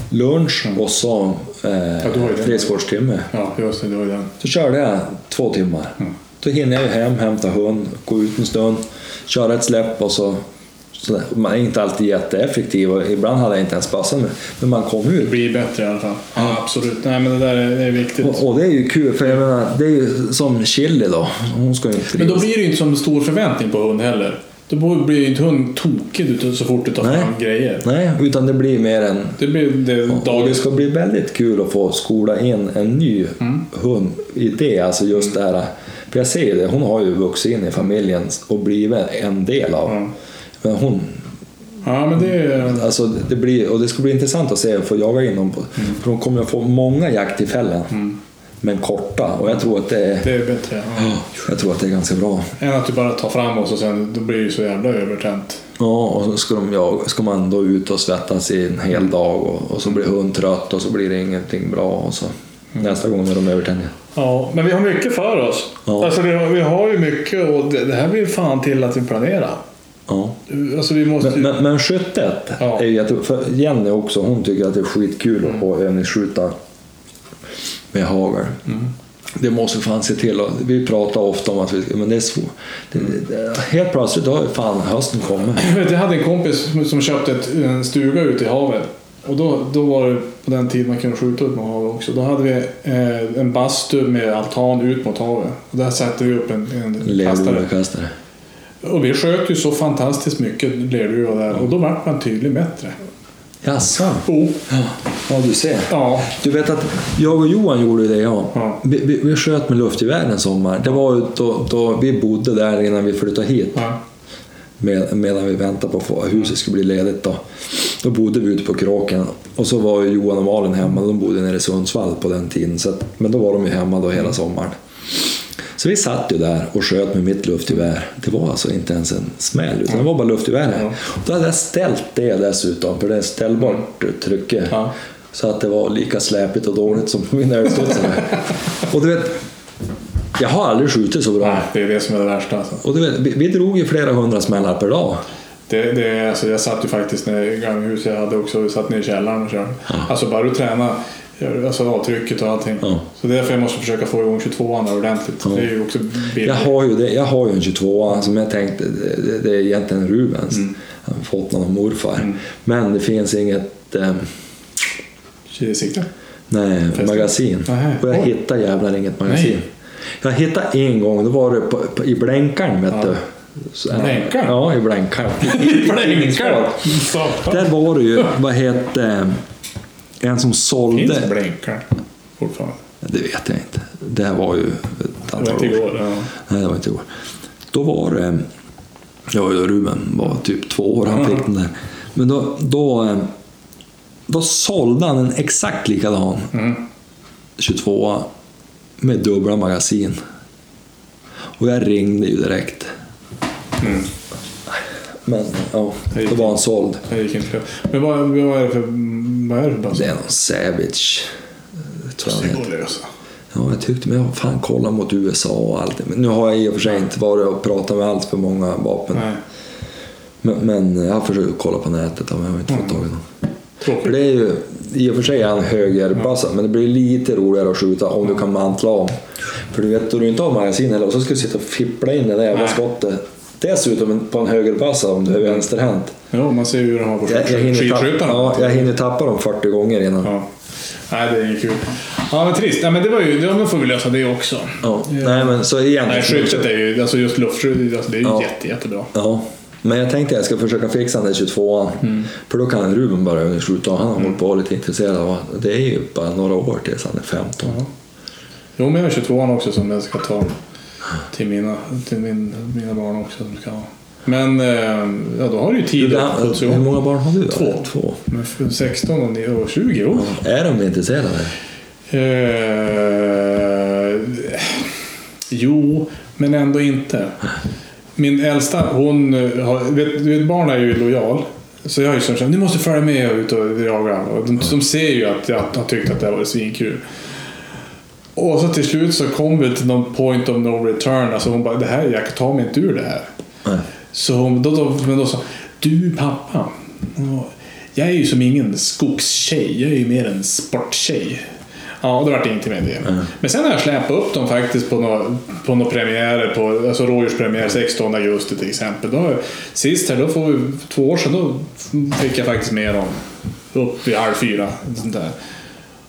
lunch och så eh, det. friskvårdstimme. ja, just det. Det var den. Så körde jag två timmar. Mm. Då hinner jag hem, hämta hund, gå ut en stund, köra ett släpp och så... så där. man är inte alltid jätteeffektiv och ibland hade jag inte ens passat mig. Men man kom Det ut. blir bättre i alla fall. Ja, absolut. Nej, men det där är, det är viktigt. Och, och det är ju kul, för jag menar, det är ju som Chili då. Hon ska ju inte Men då blir det ju inte som stor förväntning på hund heller. Då blir inte hund tokig så fort du tar Nej. fram grejer. Nej, utan det blir mer en... Det blir det Och det dagens... ska bli väldigt kul att få skola in en ny Mm. hund i det. Alltså just det här, för jag ser det, hon har ju vuxit in i familjen och blivit en del av. Ja. Men hon, Ja, men det. Alltså det blir, och det ska bli intressant att se, få jaga in dem. På, Mm. För de kommer att få många jakttillfällen, men korta. Och jag tror att det är, Det är bättre. Ja. jag tror att det är ganska bra. Än att du bara tar fram oss och sen då blir det så jävla övertänt. Ja, och så ska, de jaga, ska man då ut och svettas i en hel dag och, och så blir hund trött och så blir det ingenting bra. Och så. Mm. Nästa gång är de övertändiga. Ja, men vi har mycket för oss. Ja. Alltså vi har, vi har ju mycket och det, det här blir fan till att vi planerar. Ja. Alltså vi måste Men, ju... men, men skyttet Ja. är ju jätte... Jenny också, hon tycker att det är skitkul Mm. att övningsskjuta med hagel. Mm. Det måste fan se till. Vi pratar ofta om att vi men det är svårt. Helt plötsligt har fan hösten kommit. Jag, hade en kompis som- köpte ett, en stuga ute i havet. Och då, då var det på den tiden man kunde skjuta ut mot havet också. Då hade vi eh, en bastu med altan ut mot havet. Och där satte vi upp en, en kastare. Lerduvekastare. Och vi sköt ju så fantastiskt mycket lerduvor där och då vart man tydligen bättre. Jaså? Oh. Ja, du ser. Ja. Du vet att jag och Johan gjorde det, ja. Ja. Vi, vi, vi sköt med luftgevär en sommar. Det var då, då vi bodde där innan vi flyttade hit. Ja. Med, medan vi väntade på att huset skulle bli ledigt. Då. då bodde vi ute på Kråken. Och så var ju Johan och Malin hemma. De bodde nere i Sundsvall på den tiden. Så att, men då var de ju hemma då hela sommaren. Så vi satt ju där och sköt med mitt luftgevär. Det var alltså inte ens en smäll, utan det var bara luftgevär. Ja. Då hade jag ställt det dessutom, för det är ställbart trycke. Ja. Så att det var lika släpigt och dåligt som på min ölstudsare. och du vet, jag har aldrig skjutit så bra. Nej, det är det som är det värsta. Alltså. Och du vet, vi, vi drog ju flera hundra smällar per dag. Det, det, alltså, jag satt ju faktiskt när i gamla huset jag hade också, satt ner i källaren och körde. Alltså bara du tränar alltså avtrycket och allting. Ja. Så det är därför jag måste försöka få igång 22an ordentligt. Det är ju också billigt. Jag har ju, det, jag har ju en 22 som jag tänkte, det, det, är egentligen Rubens. Mm. Jag har fått någon av morfar. Men det finns inget eh, Sikte. nej, Fäste? magasin. Nähä. Och jag Oj. hittade jävlar inget magasin. Nej. Jag hittade en gång, då var det på, på, i blänkaren vet Ja. du. Blänkaren? Ja, i blänkaren. Blänkar! Där var det ju, vad hette en som sålde... Finns blänkar fortfarande? Det vet jag inte. Det här var ju ett Det antal var inte år igår. Ja. Nej, det var inte igår. Då var det... Ja, Ruben var typ två år han fick den där. Men då, då, eh, då sålde han en exakt likadan Mm. 22 med dubbla magasin. Och jag ringde ju direkt. Mm. Men ja, då var han såld. Det. Men vad, vad är det för... Vad är det bössa? Det är någon Savage. eh, Tror jag Det den går heter. att lösa. Ja, jag tyckte, men jag fan kolla mot USA och allt. Men nu har jag i och för sig inte varit och pratat med allt för många vapen. Nej. Men, men jag har försökt kolla på nätet men jag har inte fått tag i någon. För Tråkigt. det är ju, i och för sig är han högerbassa, men det blir lite roligare att skjuta om du kan mantla om. För du vet, då du inte har magasin heller, och så ska du sitta och fippla in det där jävla skottet. Dessutom på en högerbassa om du är vänsterhänt. Jo, man ser ju hur de har på Jag, jag, hinner tappa, ja, jag hinner tappa dem 40 gånger innan. Ja. Nej, det är inget kul. Ja, men trist. Nej, men det var ju... Ja, men får vi lösa det också. Ja. Nej, men så egentligen... Nej, skyttet är ju... Alltså just luftskydd, alltså det är ju Ja. jätte, jättebra. Ja, men jag tänkte jag ska försöka fixa den där 22 Mm. För då kan Ruben bara övningsskjuta och han har hållit på och lite intresserad av det. är ju bara några år tills han är 15. Jo, men jag har 22 också som jag ska ta till mina, till min, mina barn också. Som ska ha. Men eh, ja, då har du ju tid Du, att han- skjutsa hur många barn har du? då? Två. Två. Men för 16 och ni- och 20 år. Är de intresserade? Eh, jo, men ändå inte. Min äldsta, hon eh, har, vet, vet, barn är ju lojal. Så jag har ju sagt, ni måste följa med ut och jaga. Och de, de ser ju att jag har tyckt att det här var svinkul. Och så till slut så kom vi till någon point of no return. Alltså hon bara, det här, jag tar mig inte ur det här. Nej. Så hon, då, då, men då sa du pappa, ja, jag är ju som ingen skogstjej, jag är ju mer en sporttjej. Ja, det vart ingenting med det. Men sen har jag släpat upp dem faktiskt på några, på några premiärer, på, alltså rådjurspremiär 16 augusti till exempel. Då, sist här, då får vi, två år sedan, då fick jag faktiskt med dem upp vid halv fyra. Sånt där.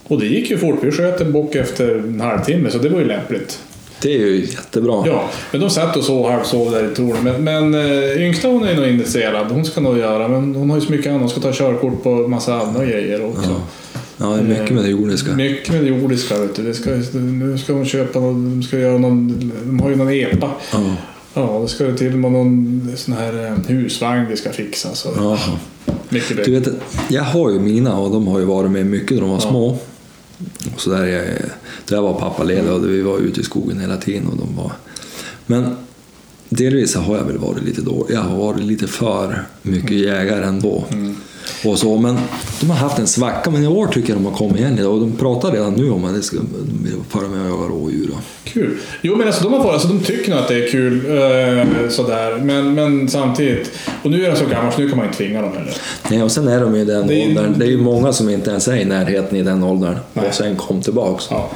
Och det gick ju fort, vi sköt en bock efter en halvtimme så det var ju lämpligt. Det är ju jättebra. Ja, men de satt och sov halvsov där i tornet. Men, men äh, yngsta hon är nog intresserad. Hon ska nog göra, men hon har ju så mycket annat. Hon ska ta körkort på massa andra grejer också. Ja, är mycket med det jordiska. Mycket med det jordiska. Vet du. Det ska, nu ska hon köpa någon, ska göra någon, de har ju någon EPA. Ja. Ja, det ska till med någon sån här eh, husvagn det ska fixas. Ja. Mycket Du vet, jag har ju mina och de har ju varit med mycket när de var små. Och så där jag, där var var pappaledig och vi var ute i skogen hela tiden. Och de var... Men delvis har jag väl varit lite då. Jag har varit lite för mycket jägare ändå. Mm. Och så, men de har haft en svacka, men i år tycker jag de har kommit igen. Och de pratar redan nu om att de ska följa med och jaga rådjur. Kul. Jo men alltså de, har fått, alltså, de tycker nog att det är kul eh, sådär. Men, men samtidigt. Och nu är de så gamla så nu kan man inte tvinga dem heller. Nej, och sen är de i den Det är- åldern. Det är ju många som inte ens är i närheten i den åldern. Nej. Och sen kom tillbaks. Ja.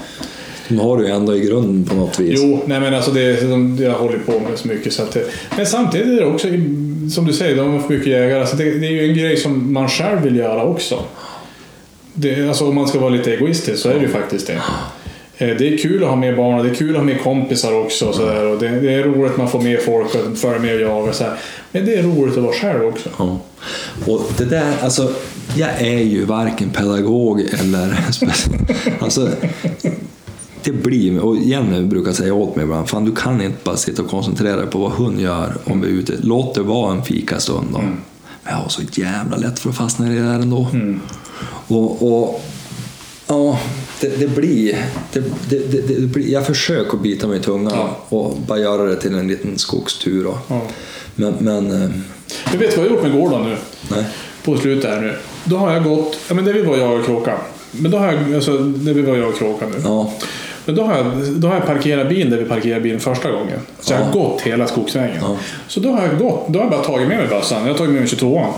De har det ju ändå i grunden på något vis. Jo, nej men alltså det, de, jag håller på med så mycket så att Men samtidigt är det också, som du säger, de har för mycket jägare. Alltså det, det är ju en grej som man själv vill göra också. Det, alltså om man ska vara lite egoistisk så är det ju faktiskt det. Eh, Det är kul att ha med barn och det är kul att ha med kompisar också. Och så där. Och det, det är roligt att man får med folk och följer med och jagar. Så här. Men det är roligt att vara själv också. Ja. Och det där, alltså, jag är ju varken pedagog eller alltså, det blir, och Jenny brukar säga åt mig ibland, fan du kan inte bara sitta och koncentrera dig på vad hon gör om vi är ute. Låt det vara en fikastund då. Men jag har så jävla lätt för att fastna i det där ändå. Och, och ja, det, det blir, det, det, det, blir, jag försöker att bita mig i tungan Ja. och bara göra det till en liten skogstur. Då. Ja. Men, men eh, Du vet vad jag har gjort med gården nu? nej. På slutet här nu. Då har jag gått, ja men det vill vara jag och Kråkan. Men då har jag, alltså det vill vara jag och Kråkan nu. Ja, Men då har, jag, då har jag parkerat bilen där vi parkerade bilen första gången. Så jag har Ja. gått hela skogsvägen. Ja. Så då har jag gått, då har jag bara tagit med mig bössan. Jag har tagit med mig 22an.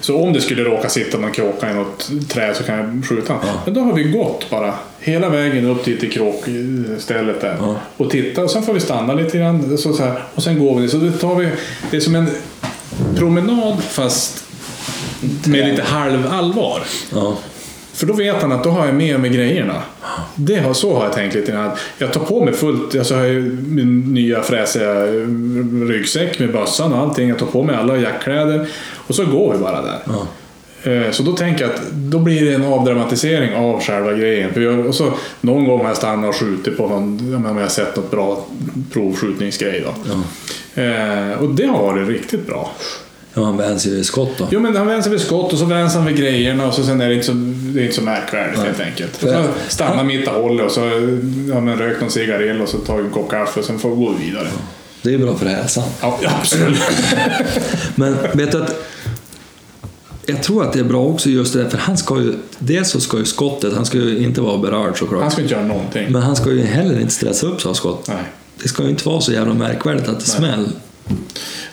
Så om det skulle råka sitta någon kråka i något träd så kan jag skjuta den. Men då har vi gått bara hela vägen upp dit till kråkstället där. Ja. Och titta och sen får vi stanna lite grann. Så, så här, och sen går vi. Så det tar vi, det är som en promenad fast med lite halv allvar. ja. För då vet han att då har jag med mig grejerna. Det har, så har jag tänkt lite grann. Jag tar på mig fullt, alltså jag har ju min nya fräsiga eh, ryggsäck med bössan och allting. Jag tar på mig alla jackkläder och så går vi bara där. Ja. Eh, Så då tänker jag att då blir det en avdramatisering av själva grejen. För jag, och så, någon gång har jag stannat och skjutit på någon, ja, om jag har sett något bra provskjutningsgrej. Då. Eh, och det har varit riktigt bra. Ja, han vänds ju i skott då. Jo men han vänder sig vid skott och så vänder han vid grejerna och så sen är det inte så, det är inte så märkvärdigt helt enkelt. Så För- stannar mitt i hållet och så har man rökt någon cigarill och så tar en kopp kaffe och sen får vi gå vidare. Det är bra för hälsan. Ja, ja, absolut. Men vet du att jag tror att det är bra också just det, för han ska ju, dels så ska ju skottet, han ska ju inte vara berörd såklart, Han ska inte göra någonting. men han ska ju heller inte stressa upp sig av skott. Nej. Det ska ju inte vara så jävla märkvärdigt att det smäller.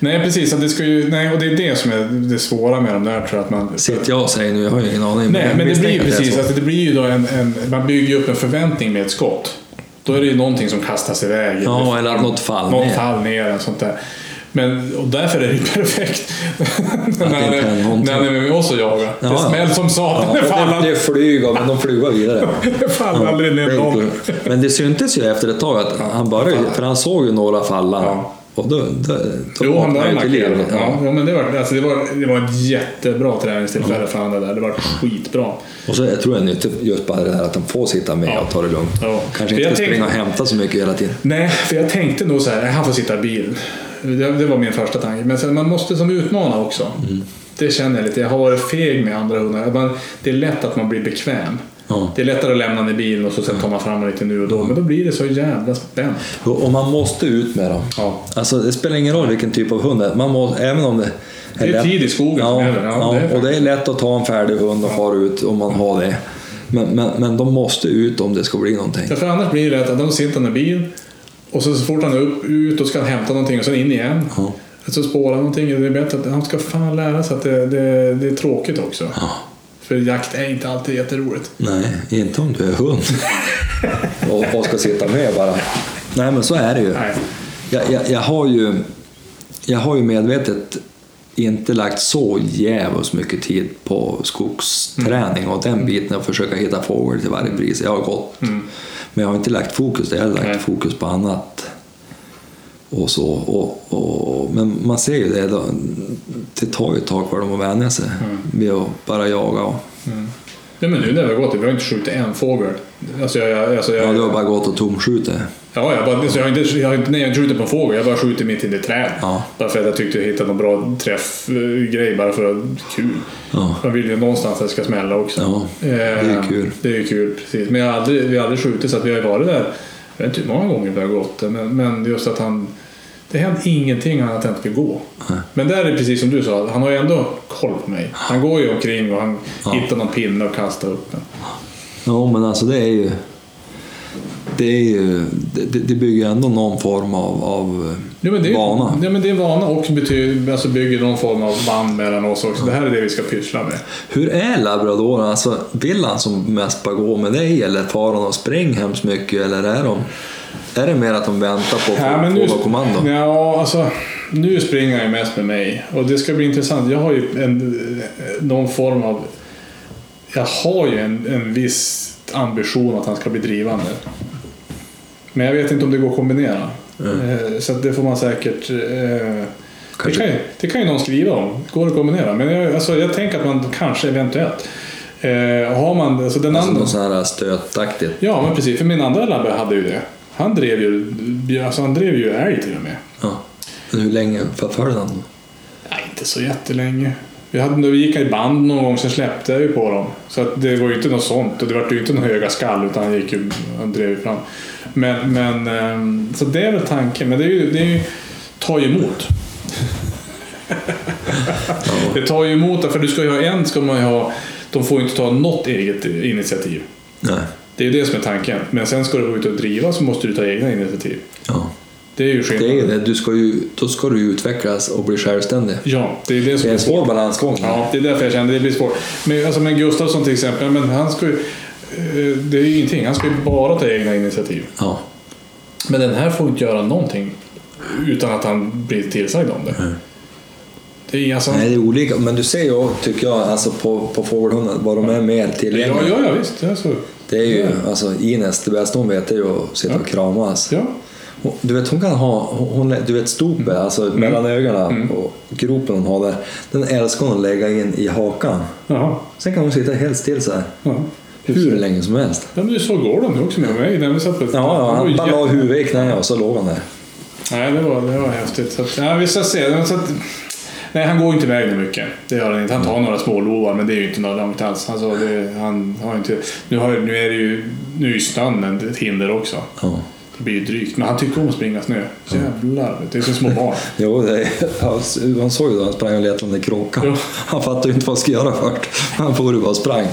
Nej precis, att det ska ju, nej, och det är det som är det svåra med de där tror jag. Att man, Sitter jag och säger nu, jag har ju ingen aning. nej, men det blir ju precis, så. alltså, det blir ju då en, en, man bygger ju upp en förväntning med ett skott. Då är det ju någonting som kastas iväg. Ja, eller att något fall Något ner. fall ner eller sånt där. Men, och därför är det ju perfekt när, när han är med oss och jagar. Ja, det ja. smälls som satan. Ja, det det, det flyger, men de flyger vidare. det faller aldrig ner någon. Men det syntes ju efter ett tag att han började, för han såg ju några falla. Ja. Och då, då, då Jo, han började markera. Ja. Ja. Ja, men det, var, alltså det, var, det var ett jättebra träningstillfälle för honom det där. Det var skitbra. Och så jag tror jag nyttigt just bara det här att de får sitta med och ta det lugnt. Ja. Kanske För inte springa och tänkte- hämta så mycket hela tiden. Nej, för jag tänkte nog så här, han får sitta i bilen. Det, det var min första tanke. Men sen, man måste som utmana också. Mm. Det känner jag lite. Jag har varit feg med andra hundar. Det är lätt att man blir bekväm. Ja. Det är lättare att lämna den i bilen och så sen tar man fram den lite nu och då. Men då blir det så jävla spänt. Och man måste ut med dem. Ja. Alltså, det spelar ingen roll vilken typ av hund det är. Man må, även om det Det är tid i skogen ja. Ja, Ja, det är och det är lätt att ta en färdig hund och fara ut om man har det. Men, men, men de måste ut om det ska bli någonting. Ja, för annars blir det lätt att de sitter i bil och så, så fort han är upp, ut och ska hämta någonting och sen in igen. Ja. Så spårar någonting. Det är bättre att han ska fan lära sig att det, det, det är tråkigt också. Ja. För jakt är inte alltid jätteroligt. Nej, inte om du är hund. och, och ska sitta med bara. Nej, men så är det ju. Nej. Jag, jag, jag, har ju jag har ju medvetet inte lagt så jävligt mycket tid på skogsträning och den biten att försöka hitta fågel till varje pris. Jag har gått, men jag har inte lagt fokus där. Jag har lagt Nej. fokus på annat. Och så. Och, och, men man ser ju det, då, det tar ju ett tag för dem att vänja sig vid att bara jaga. Och, Ja, men nu när vi har gått, vi har inte skjutit en fågel. Alltså jag, alltså jag, ja, du har bara gått och tomskjutit. Ja, jag, bara, alltså jag, har inte, jag, har inte, nej, jag har inte skjutit på en fågel, jag har bara skjutit mitt in i träd. Ja. Bara för att jag tyckte jag hittade någon bra träffgrej, bara för att kul. Ja. Man vill ju någonstans att det ska smälla också. Ja, det är kul. Det är kul, precis. Men jag har aldrig, vi har aldrig skjutit så att vi har ju varit där, jag vet inte hur många gånger vi har gått det, men, men just att han det hände ingenting annat än att vi går. Men där är det precis som du sa, han har ju ändå koll på mig. Han går ju omkring och han hittar någon pinne och kastar upp den. Ja, men alltså det är ju... Det, är ju, det, det bygger ändå någon form av, av Ja, men det är, vana. Ja, men det är vana och betyder, alltså bygger någon form av band mellan oss också. Det här är det vi ska pyssla med. Hur är labradoren? Alltså, vill han som mest bara gå med dig eller far han och spring hemskt mycket? Eller är, de, är det mer att de väntar på att få, Ja, få nu, något kommando? ja, alltså, nu springer han ju mest med mig och det ska bli intressant. Jag har ju en, någon form av... Jag har ju en, en viss ambition att han ska bli drivande. Men jag vet inte om det går att kombinera. Eh, Så det får man säkert... Eh, det, kan, ju- det kan ju någon skriva om. Går det att kombinera? Men jag, alltså, jag tänker att man kanske eventuellt... Eh, har man... Alltså den Alltså andra, något sånt här stötaktigt. ja, men precis. För min andra labbe hade ju det. Han drev ju, alltså han drev ju älg till och med. Ja. Men hur länge förföljde han? Nej, inte så jättelänge. Vi, hade, vi gick i band någon gång, sen släppte jag ju på dem. Så att det var ju inte något sånt. Och det var ju inte några höga skall, utan han, gick ju, han drev ju fram. Men, men, ehm, så det är väl tanken. Men det är ju, det är ju ju emot. Det tar ju emot, för du ska ju ha en, ska man ju ha, de får ju inte ta något eget initiativ. Nej. Det är ju det som är tanken. Men sen ska du gå ut och driva så måste du ta egna initiativ. Ja. Det är ju Det är skillnaden. det. Du ska ju, då ska du utvecklas och bli självständig. Ja, det är det som Det är en svår balansgång. Ja, det är därför jag kände det blir svårt. Men, alltså, men Gustafsson till exempel, men han ska ju, eh, det är ju ingenting. Han ska ju bara ta egna initiativ. Ja. Men den här får inte göra någonting utan att han blir tillsagd om det. Det är alltså... Nej, det är olika. Men du ser ju, tycker jag, alltså på, på fågelhundar, vad de är mer Ja, tillgängliga. ja, ja, visst. Det är så. Det är ju, Ja. alltså Ines, det bästa hon vet är ju att sitta och kramas. Ja. Du vet, hon kan ha, hon, du vet stopet, alltså mellan ögonen och gropen hon har där. Den älskar hon att lägga in i hakan. Jaha. Sen kan hon sitta helt still så här. Hur länge som helst. Ja, men såg Gordon nu också med mig. När vi satt på Ja, ja han bara la huvudet i knä och så låg han där. Nej, det var, det var häftigt. Så att, ja, vi ska se. Så att, nej, han går inte iväg mycket. Det gör han inte. Han tar några smålovar, men det är ju inte något långt alls. Alltså, det, han har inte, nu, har, nu är det ju, nu är ju snön ett hinder också. Ja. Blir ju drygt. Men han tycker om att springa snö. Jävlar, det är som små barn. Jo, det är, han- man såg ju då han sprang och letade efter kråkan. Ja. Han fattade ju inte vad han skulle göra först. Han for ju bara och sprang.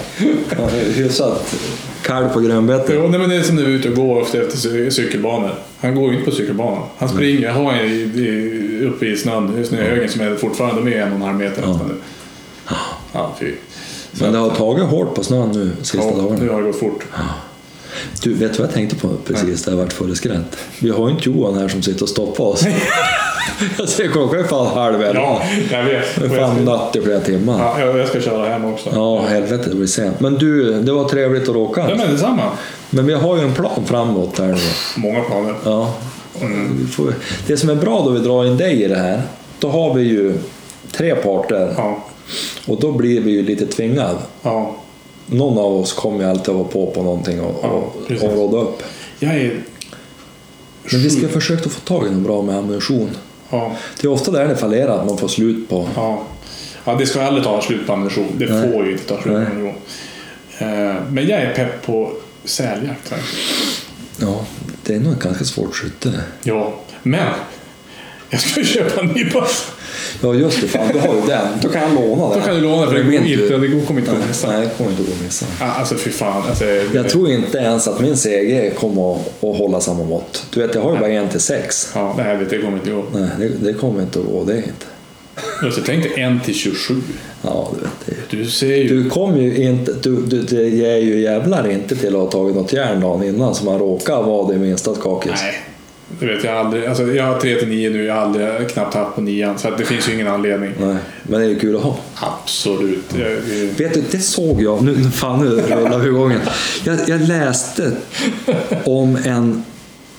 Han är Hyfsat kalv på grönbete. Jo, nej, men det är som när vi är ute och går efter, efter cy- cykelbanor. Han går ju inte på cykelbanan. Han springer. Jag har en uppe i snön, i snöhögen som är fortfarande de är en och en halv meter Ja. nästan nu. Ja, fy. Så Men det har tagit hårt på snön nu sista ja, dagarna. nu har det gått fort. Du, vet du vad jag tänkte på precis där jag vart full i skratt? Vi har ju inte Johan här som sitter och stoppar oss. jag ser klockan är fan halv elva. Ja, jag vet. Det är fan natt i flera timmar. ja, jag jag ska köra hem också. Ja, helvete det blir sent. Men du, det var trevligt att råka. Ja, men detsamma. Men vi har ju en plan framåt här nu. Många planer. Ja. Får, det som är bra då vi drar in dig i det här, då har vi ju tre parter Ja, och då blir vi ju lite tvingade. ja. Någon av oss kommer ju alltid att vara på på någonting och, Ja, precis. och råda upp. Jag är... Men vi ska försöka få tag i något bra med ammunition. Ja, Det är ofta där det fallerar, att man får slut på... ja. ja, det ska aldrig ta slut på ammunition. Det Nej. får ju inte ta slut på ammunition. Eh, Men jag är pepp på säljakt. Ja, det är nog ett ganska svårt skytte. Ja, men jag ska köpa en ny pass. Ja, just det. Fan, du har ju den. Då kan jag låna den. Då kan du låna för det min inte, det kommer inte att missa. Nej, det kommer inte att gå att missa. Alltså fy fan. Alltså, Jag tror inte ens att min CG kommer att, att hålla samma mått. Du vet, jag har ju bara en till sex. Ja, nej, vet, det kommer inte gå. Nej, det, det kommer inte att gå. Det är inte. Alltså, tänk dig en till 27. Ja, du vet. Det. Du ser ju... Du kom ju inte... Du, du, det är ju jävlar inte till att ha tagit något järn dagen innan som man råkar vara det minsta skakis. Nej. Det vet jag aldrig. Alltså, jag har 3 till 9 nu. Jag har aldrig knappt haft på nian. Så att det finns ju ingen anledning. Nej, men det är ju kul att ha. Absolut. Jag, jag, Vet du, det såg jag. Nu, fan, nu rullar vi igång. Jag, jag läste om en...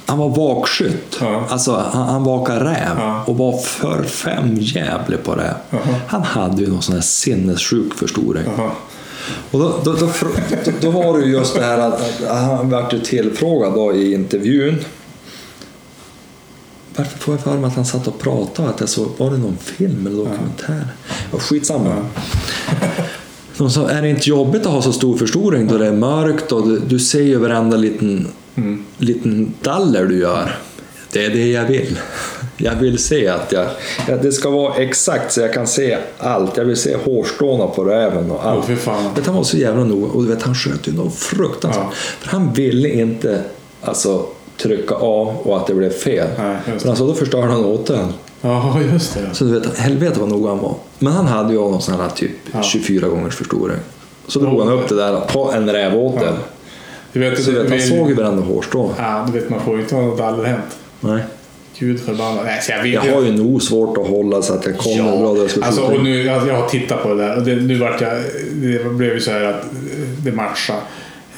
Han var vakskytt. Ja. Alltså, han, han vakade räv Ja. och var för fem jävlig på räv. Jaha. Han hade ju någon sån här sinnessjuk förstoring. Jaha. Och då, då, då, då, var det ju just det här att, han vart ju tillfrågad då i intervjun. Varför får jag för mig att han satt och pratade? Att jag såg, var det någon film eller dokumentär? Ja, skitsamma. De sa, är det inte jobbigt att ha så stor förstoring då det är mörkt och du, du ser ju varenda liten, liten daller du gör? Det är det jag vill. Jag vill se att jag... Ja, det ska vara exakt så jag kan se allt. Jag vill se hårstråna på räven och allt. Fan. Vet, han var så jävla noga och du vet, han sköt ju något fruktansvärt. Ja. För han ville inte alltså, trycka av och att det blev fel. Nej, Men alltså, då förstörde han åt den. Ja, just det. Så du vet, helvete vad noga han var. Men han hade ju någon sån här typ Ja. 24 gångers förstoring. Så drog han upp det där på en rävåtel. Ja. Du vet, Så du vet, han vi- såg ju varenda hårstrå. Ja, du vet, man får ju inte ha något allerhänt. Nej. Gud förbannat. Jag Jag har ju nog svårt att hålla så att jag kommer bra där jag alltså, och nu, alltså, jag har tittat på det där och det, nu vart jag, det blev ju så här att det matchade.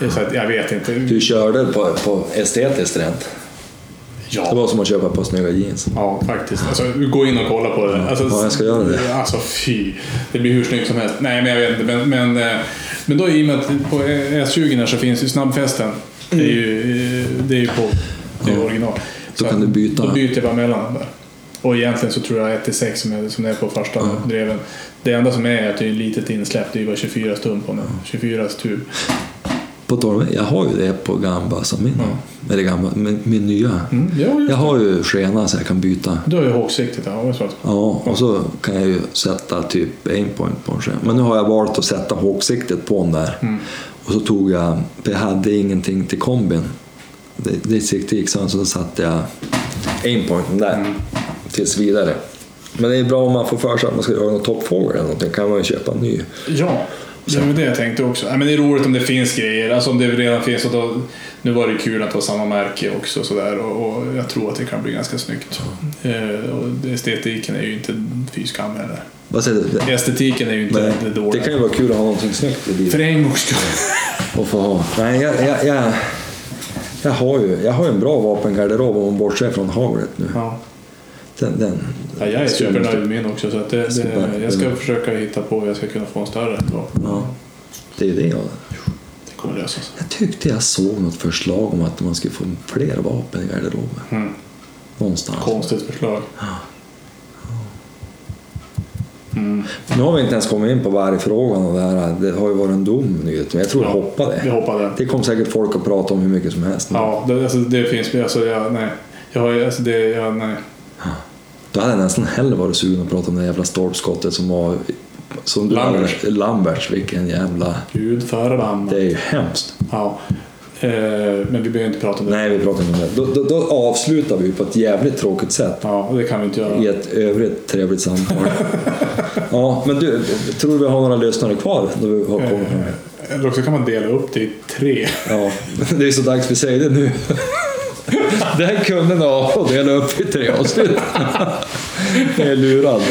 Så att, jag vet inte. Du körde på, på estetiskt rent. Det Ja, var som att köpa par snygga jeans. ja faktiskt. Alltså, gå in och kolla på det. Alltså, Ja, jag ska göra det. Alltså fy. Det blir hur snyggt som helst. Nej, men jag vet inte. Men, men, eh, men då i och med att på S20 där så finns ju snabbfesten. Det är ju, eh, det är ju på det är Ja. original. Då Så kan att- du byta. Då byter jag bara mellan där. Och egentligen så tror jag 1-6 som är, som är på första dreven. Det enda som är är att det är ett litet insläpp. Det är ju bara 24 stum på den. 24 tub. På tal om- jag har ju det på gamla min. Eller gamla, min, min nya. Mm, ja, Jag har ju skena så jag kan byta. Du har ju hågsiktigt. Ja, Ja, och så kan jag ju sätta typ aimpoint på en skena. Men nu har jag valt att sätta hågsiktet på den där. Mm. Och så tog jag, för jag hade ingenting till kombin. Det, det siktet gick sönder så då satte jag aimpointen där. Mm. Tills vidare. Men det är bra om man får för sig att man ska göra någon toppfågel eller någonting. kan man ju köpa en ny. Ja, det var det jag tänkte också. Ja, men det är roligt om det finns grejer. Alltså om det redan finns. Och då, nu var det kul att ha samma märke också. Och, sådär, och, och jag tror att det kan bli ganska snyggt. Eh, och estetiken är ju inte fy skam heller. Vad säger du? Estetiken är ju inte Nej, det det dåliga. kan ju vara kul att ha någonting snyggt i För livet. en gångs skull. Och få ha. Nej, jag, jag, jag, jag, har ju, jag har ju en bra vapengarderob om man bortser från haglet nu. Ja. Den, den, Ja, jag är supernöjd med min också. Så att det, det, jag ska försöka hitta på hur jag ska kunna få en större. Ja, det är ju det jag... Det kommer lösa sig. Jag tyckte jag såg något förslag om att man skulle få fler vapen i garderoben. Mm. Någonstans. Konstigt förslag. Mm. Nu har vi inte ens kommit in på vargfrågan och det här. Det har ju varit en dom nyhet, men jag tror jag Ja, hoppade. Vi hoppade. Det kommer säkert folk att prata om hur mycket som helst. Ja, det, alltså, det finns alltså, jag, nej. Jag har, alltså, det, jag, nej. Då hade jag nästan hellre varit sugen att prata om det jävla stolpskottet som var... Som du Lamberts. Lamberts, vilken jävla... Gud förbannat. Det är ju hemskt. Ja. Eh, men vi behöver inte prata om det. Nej, vi pratar inte om det. Då, då, då avslutar vi på ett jävligt tråkigt sätt. Ja, det kan vi inte göra. I ett övrigt trevligt samtal. ja, men du, tror du vi har några lyssnare kvar? Då vi har kommit fram? Eh, Eller också kan man dela upp det i tre. Ja, det är så dags vi säger det nu. Det här kunde ni ha och dela upp i tre avsnitt. Jag är lurad.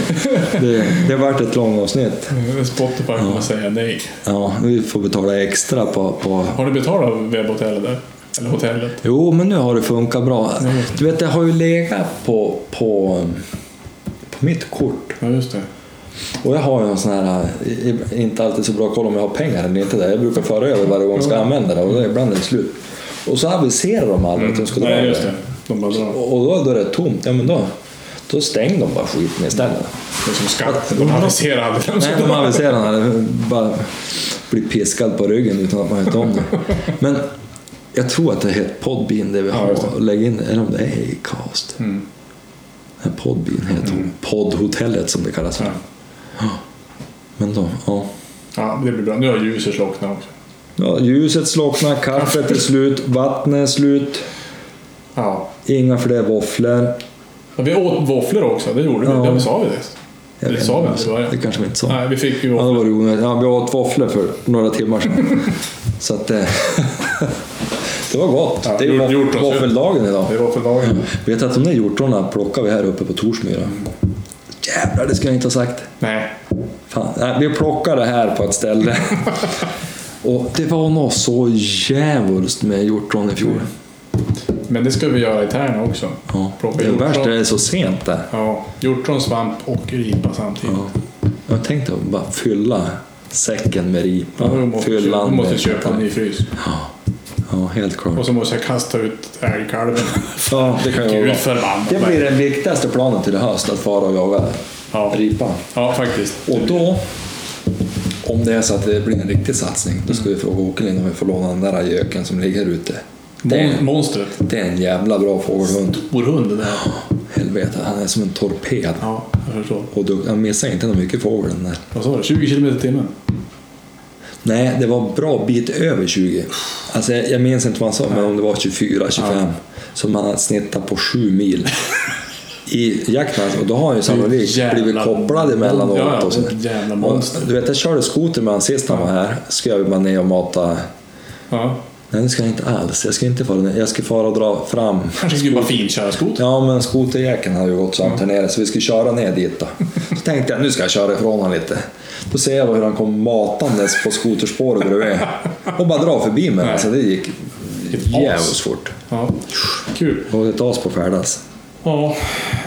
Det, det har varit ett långt avsnitt. Spotify kommer säga nej. Ja, vi får betala extra på, på... Har du betalat webbhotellet där? Eller hotellet? Jo, men nu har det funkat bra. Du vet, det har ju legat på, på, på mitt kort. Ja, just det. Och jag har ju en sån här, inte alltid så bra koll om jag har pengar eller inte där. Jag brukar föra över varje gång jag ska använda det och ibland är det slut. Och så aviserar de aldrig att de ska dra Nej, just det. De bara drar. Och då, då är det tomt. Ja, men då, då stänger de bara skiten istället. Det är som skatten. De aviserar aldrig. som Nej, de aviserar det bara blir piskad på ryggen utan att man vet om det. Men jag tror att det heter Podbean det vi Ja, har. och Lägg in, eller om det är Acast. Mm. Podbean heter mm. Poddhotellet som det kallas. Ja. Men då, ja. ja, det blir bra. Nu har ljuset slocknat också. Ja, ljuset slocknar, kaffet är slut, vattnet är slut, Ja. inga fler våfflor. Och vi åt våfflor också. Det gjorde vi. Ja. Ja. Det sa vi det. Jag Det sa vi inte, i början. Det kanske vi inte sa. Nej, vi fick ju Ja, det våfflor. var det onödigt. Ja, vi åt våfflor för några timmar sedan. Så att det... det var gott. Ja, det är ju ja. våffeldagen idag. Det var för dagen. Vet att de där hjortronen plockar vi här uppe på Torsmyra. Jävlar, det ska jag inte ha sagt. Nej. Fan. Nej, vi plockade här på ett ställe. Och det var nog så djävulskt med hjortron i fjol. Men det ska vi göra i Tärna också. Ja. Plocka Det är hjortron. värst är det är så sent där. Ja, hjortron, svamp och ripa samtidigt. Ja. Jag tänkte bara fylla säcken med ripa. Ja, du måste, du måste köpa en ny frys. Ja, helt klart. Och så måste jag kasta ut älgkalven. Ja, det kan jag Gud förbannat Det blir den viktigaste planen till i höst, att fara och jaga Ja. ripa. Ja, faktiskt. Och då, om det är så att det blir en riktig satsning, då ska vi fråga Åkerlind om vi får låna den där göken som ligger ute. Det är, Mon- monstret. det är en jävla bra fågelhund. Stor hund det där. Helvete, han är som en torped. Ja, jag förstår. Och du, han missar inte något mycket fågel den där. Vad sa du? 20 kilometer i timmen? Nej, det var bra bit över 20. Alltså, jag, minns inte vad han sa, men om det var 24, 25. Så man hade snittat på 7 mil. I jakten, och då har han ju sannolikt Jävla- blivit kopplad emellanåt. Ja, och så. jävla Och, monster. du vet, jag körde skoter med honom sist han var här. Ska jag bara ner och mata Ja. Nej, det ska jag inte alls. Jag ska inte fara ner. Jag ska fara och dra fram. Kanske skulle vara fint köra skoter. Ja, men skoterjäkeln hade ju gått sönder här nere så vi skulle köra ner dit då. Så tänkte jag nu ska jag köra ifrån honom lite. Då ser jag hur han kom matandes på skoterspåret bredvid. Och bara dra förbi mig. Alltså det gick jävligt fort. Ja. Kul. Och ett as på färdas. Ja.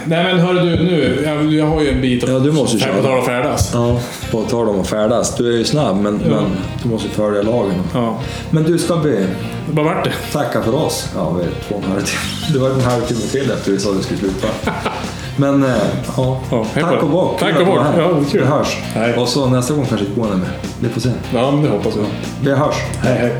Nej men hörru du, nu. Jag, jag har ju en bit att... Ja, du måste köra. På tal om färdas. Ja, på tal om att färdas. Du är ju snabb men, men du måste följa lagen. Ja. Men du ska be Vad vart det? tacka för oss. Ja, vi är två och en halv timme. Det var en halvtimme till efter vi sa att vi skulle sluta. Men eh, ja, Ja, tack och bock. Tack att och bock. Ja, kul. Vi hörs. Hej. Och så nästa gång kanske ett gående med. Vi får se. Ja, men det hoppas jag. Vi hörs. Hej, hej.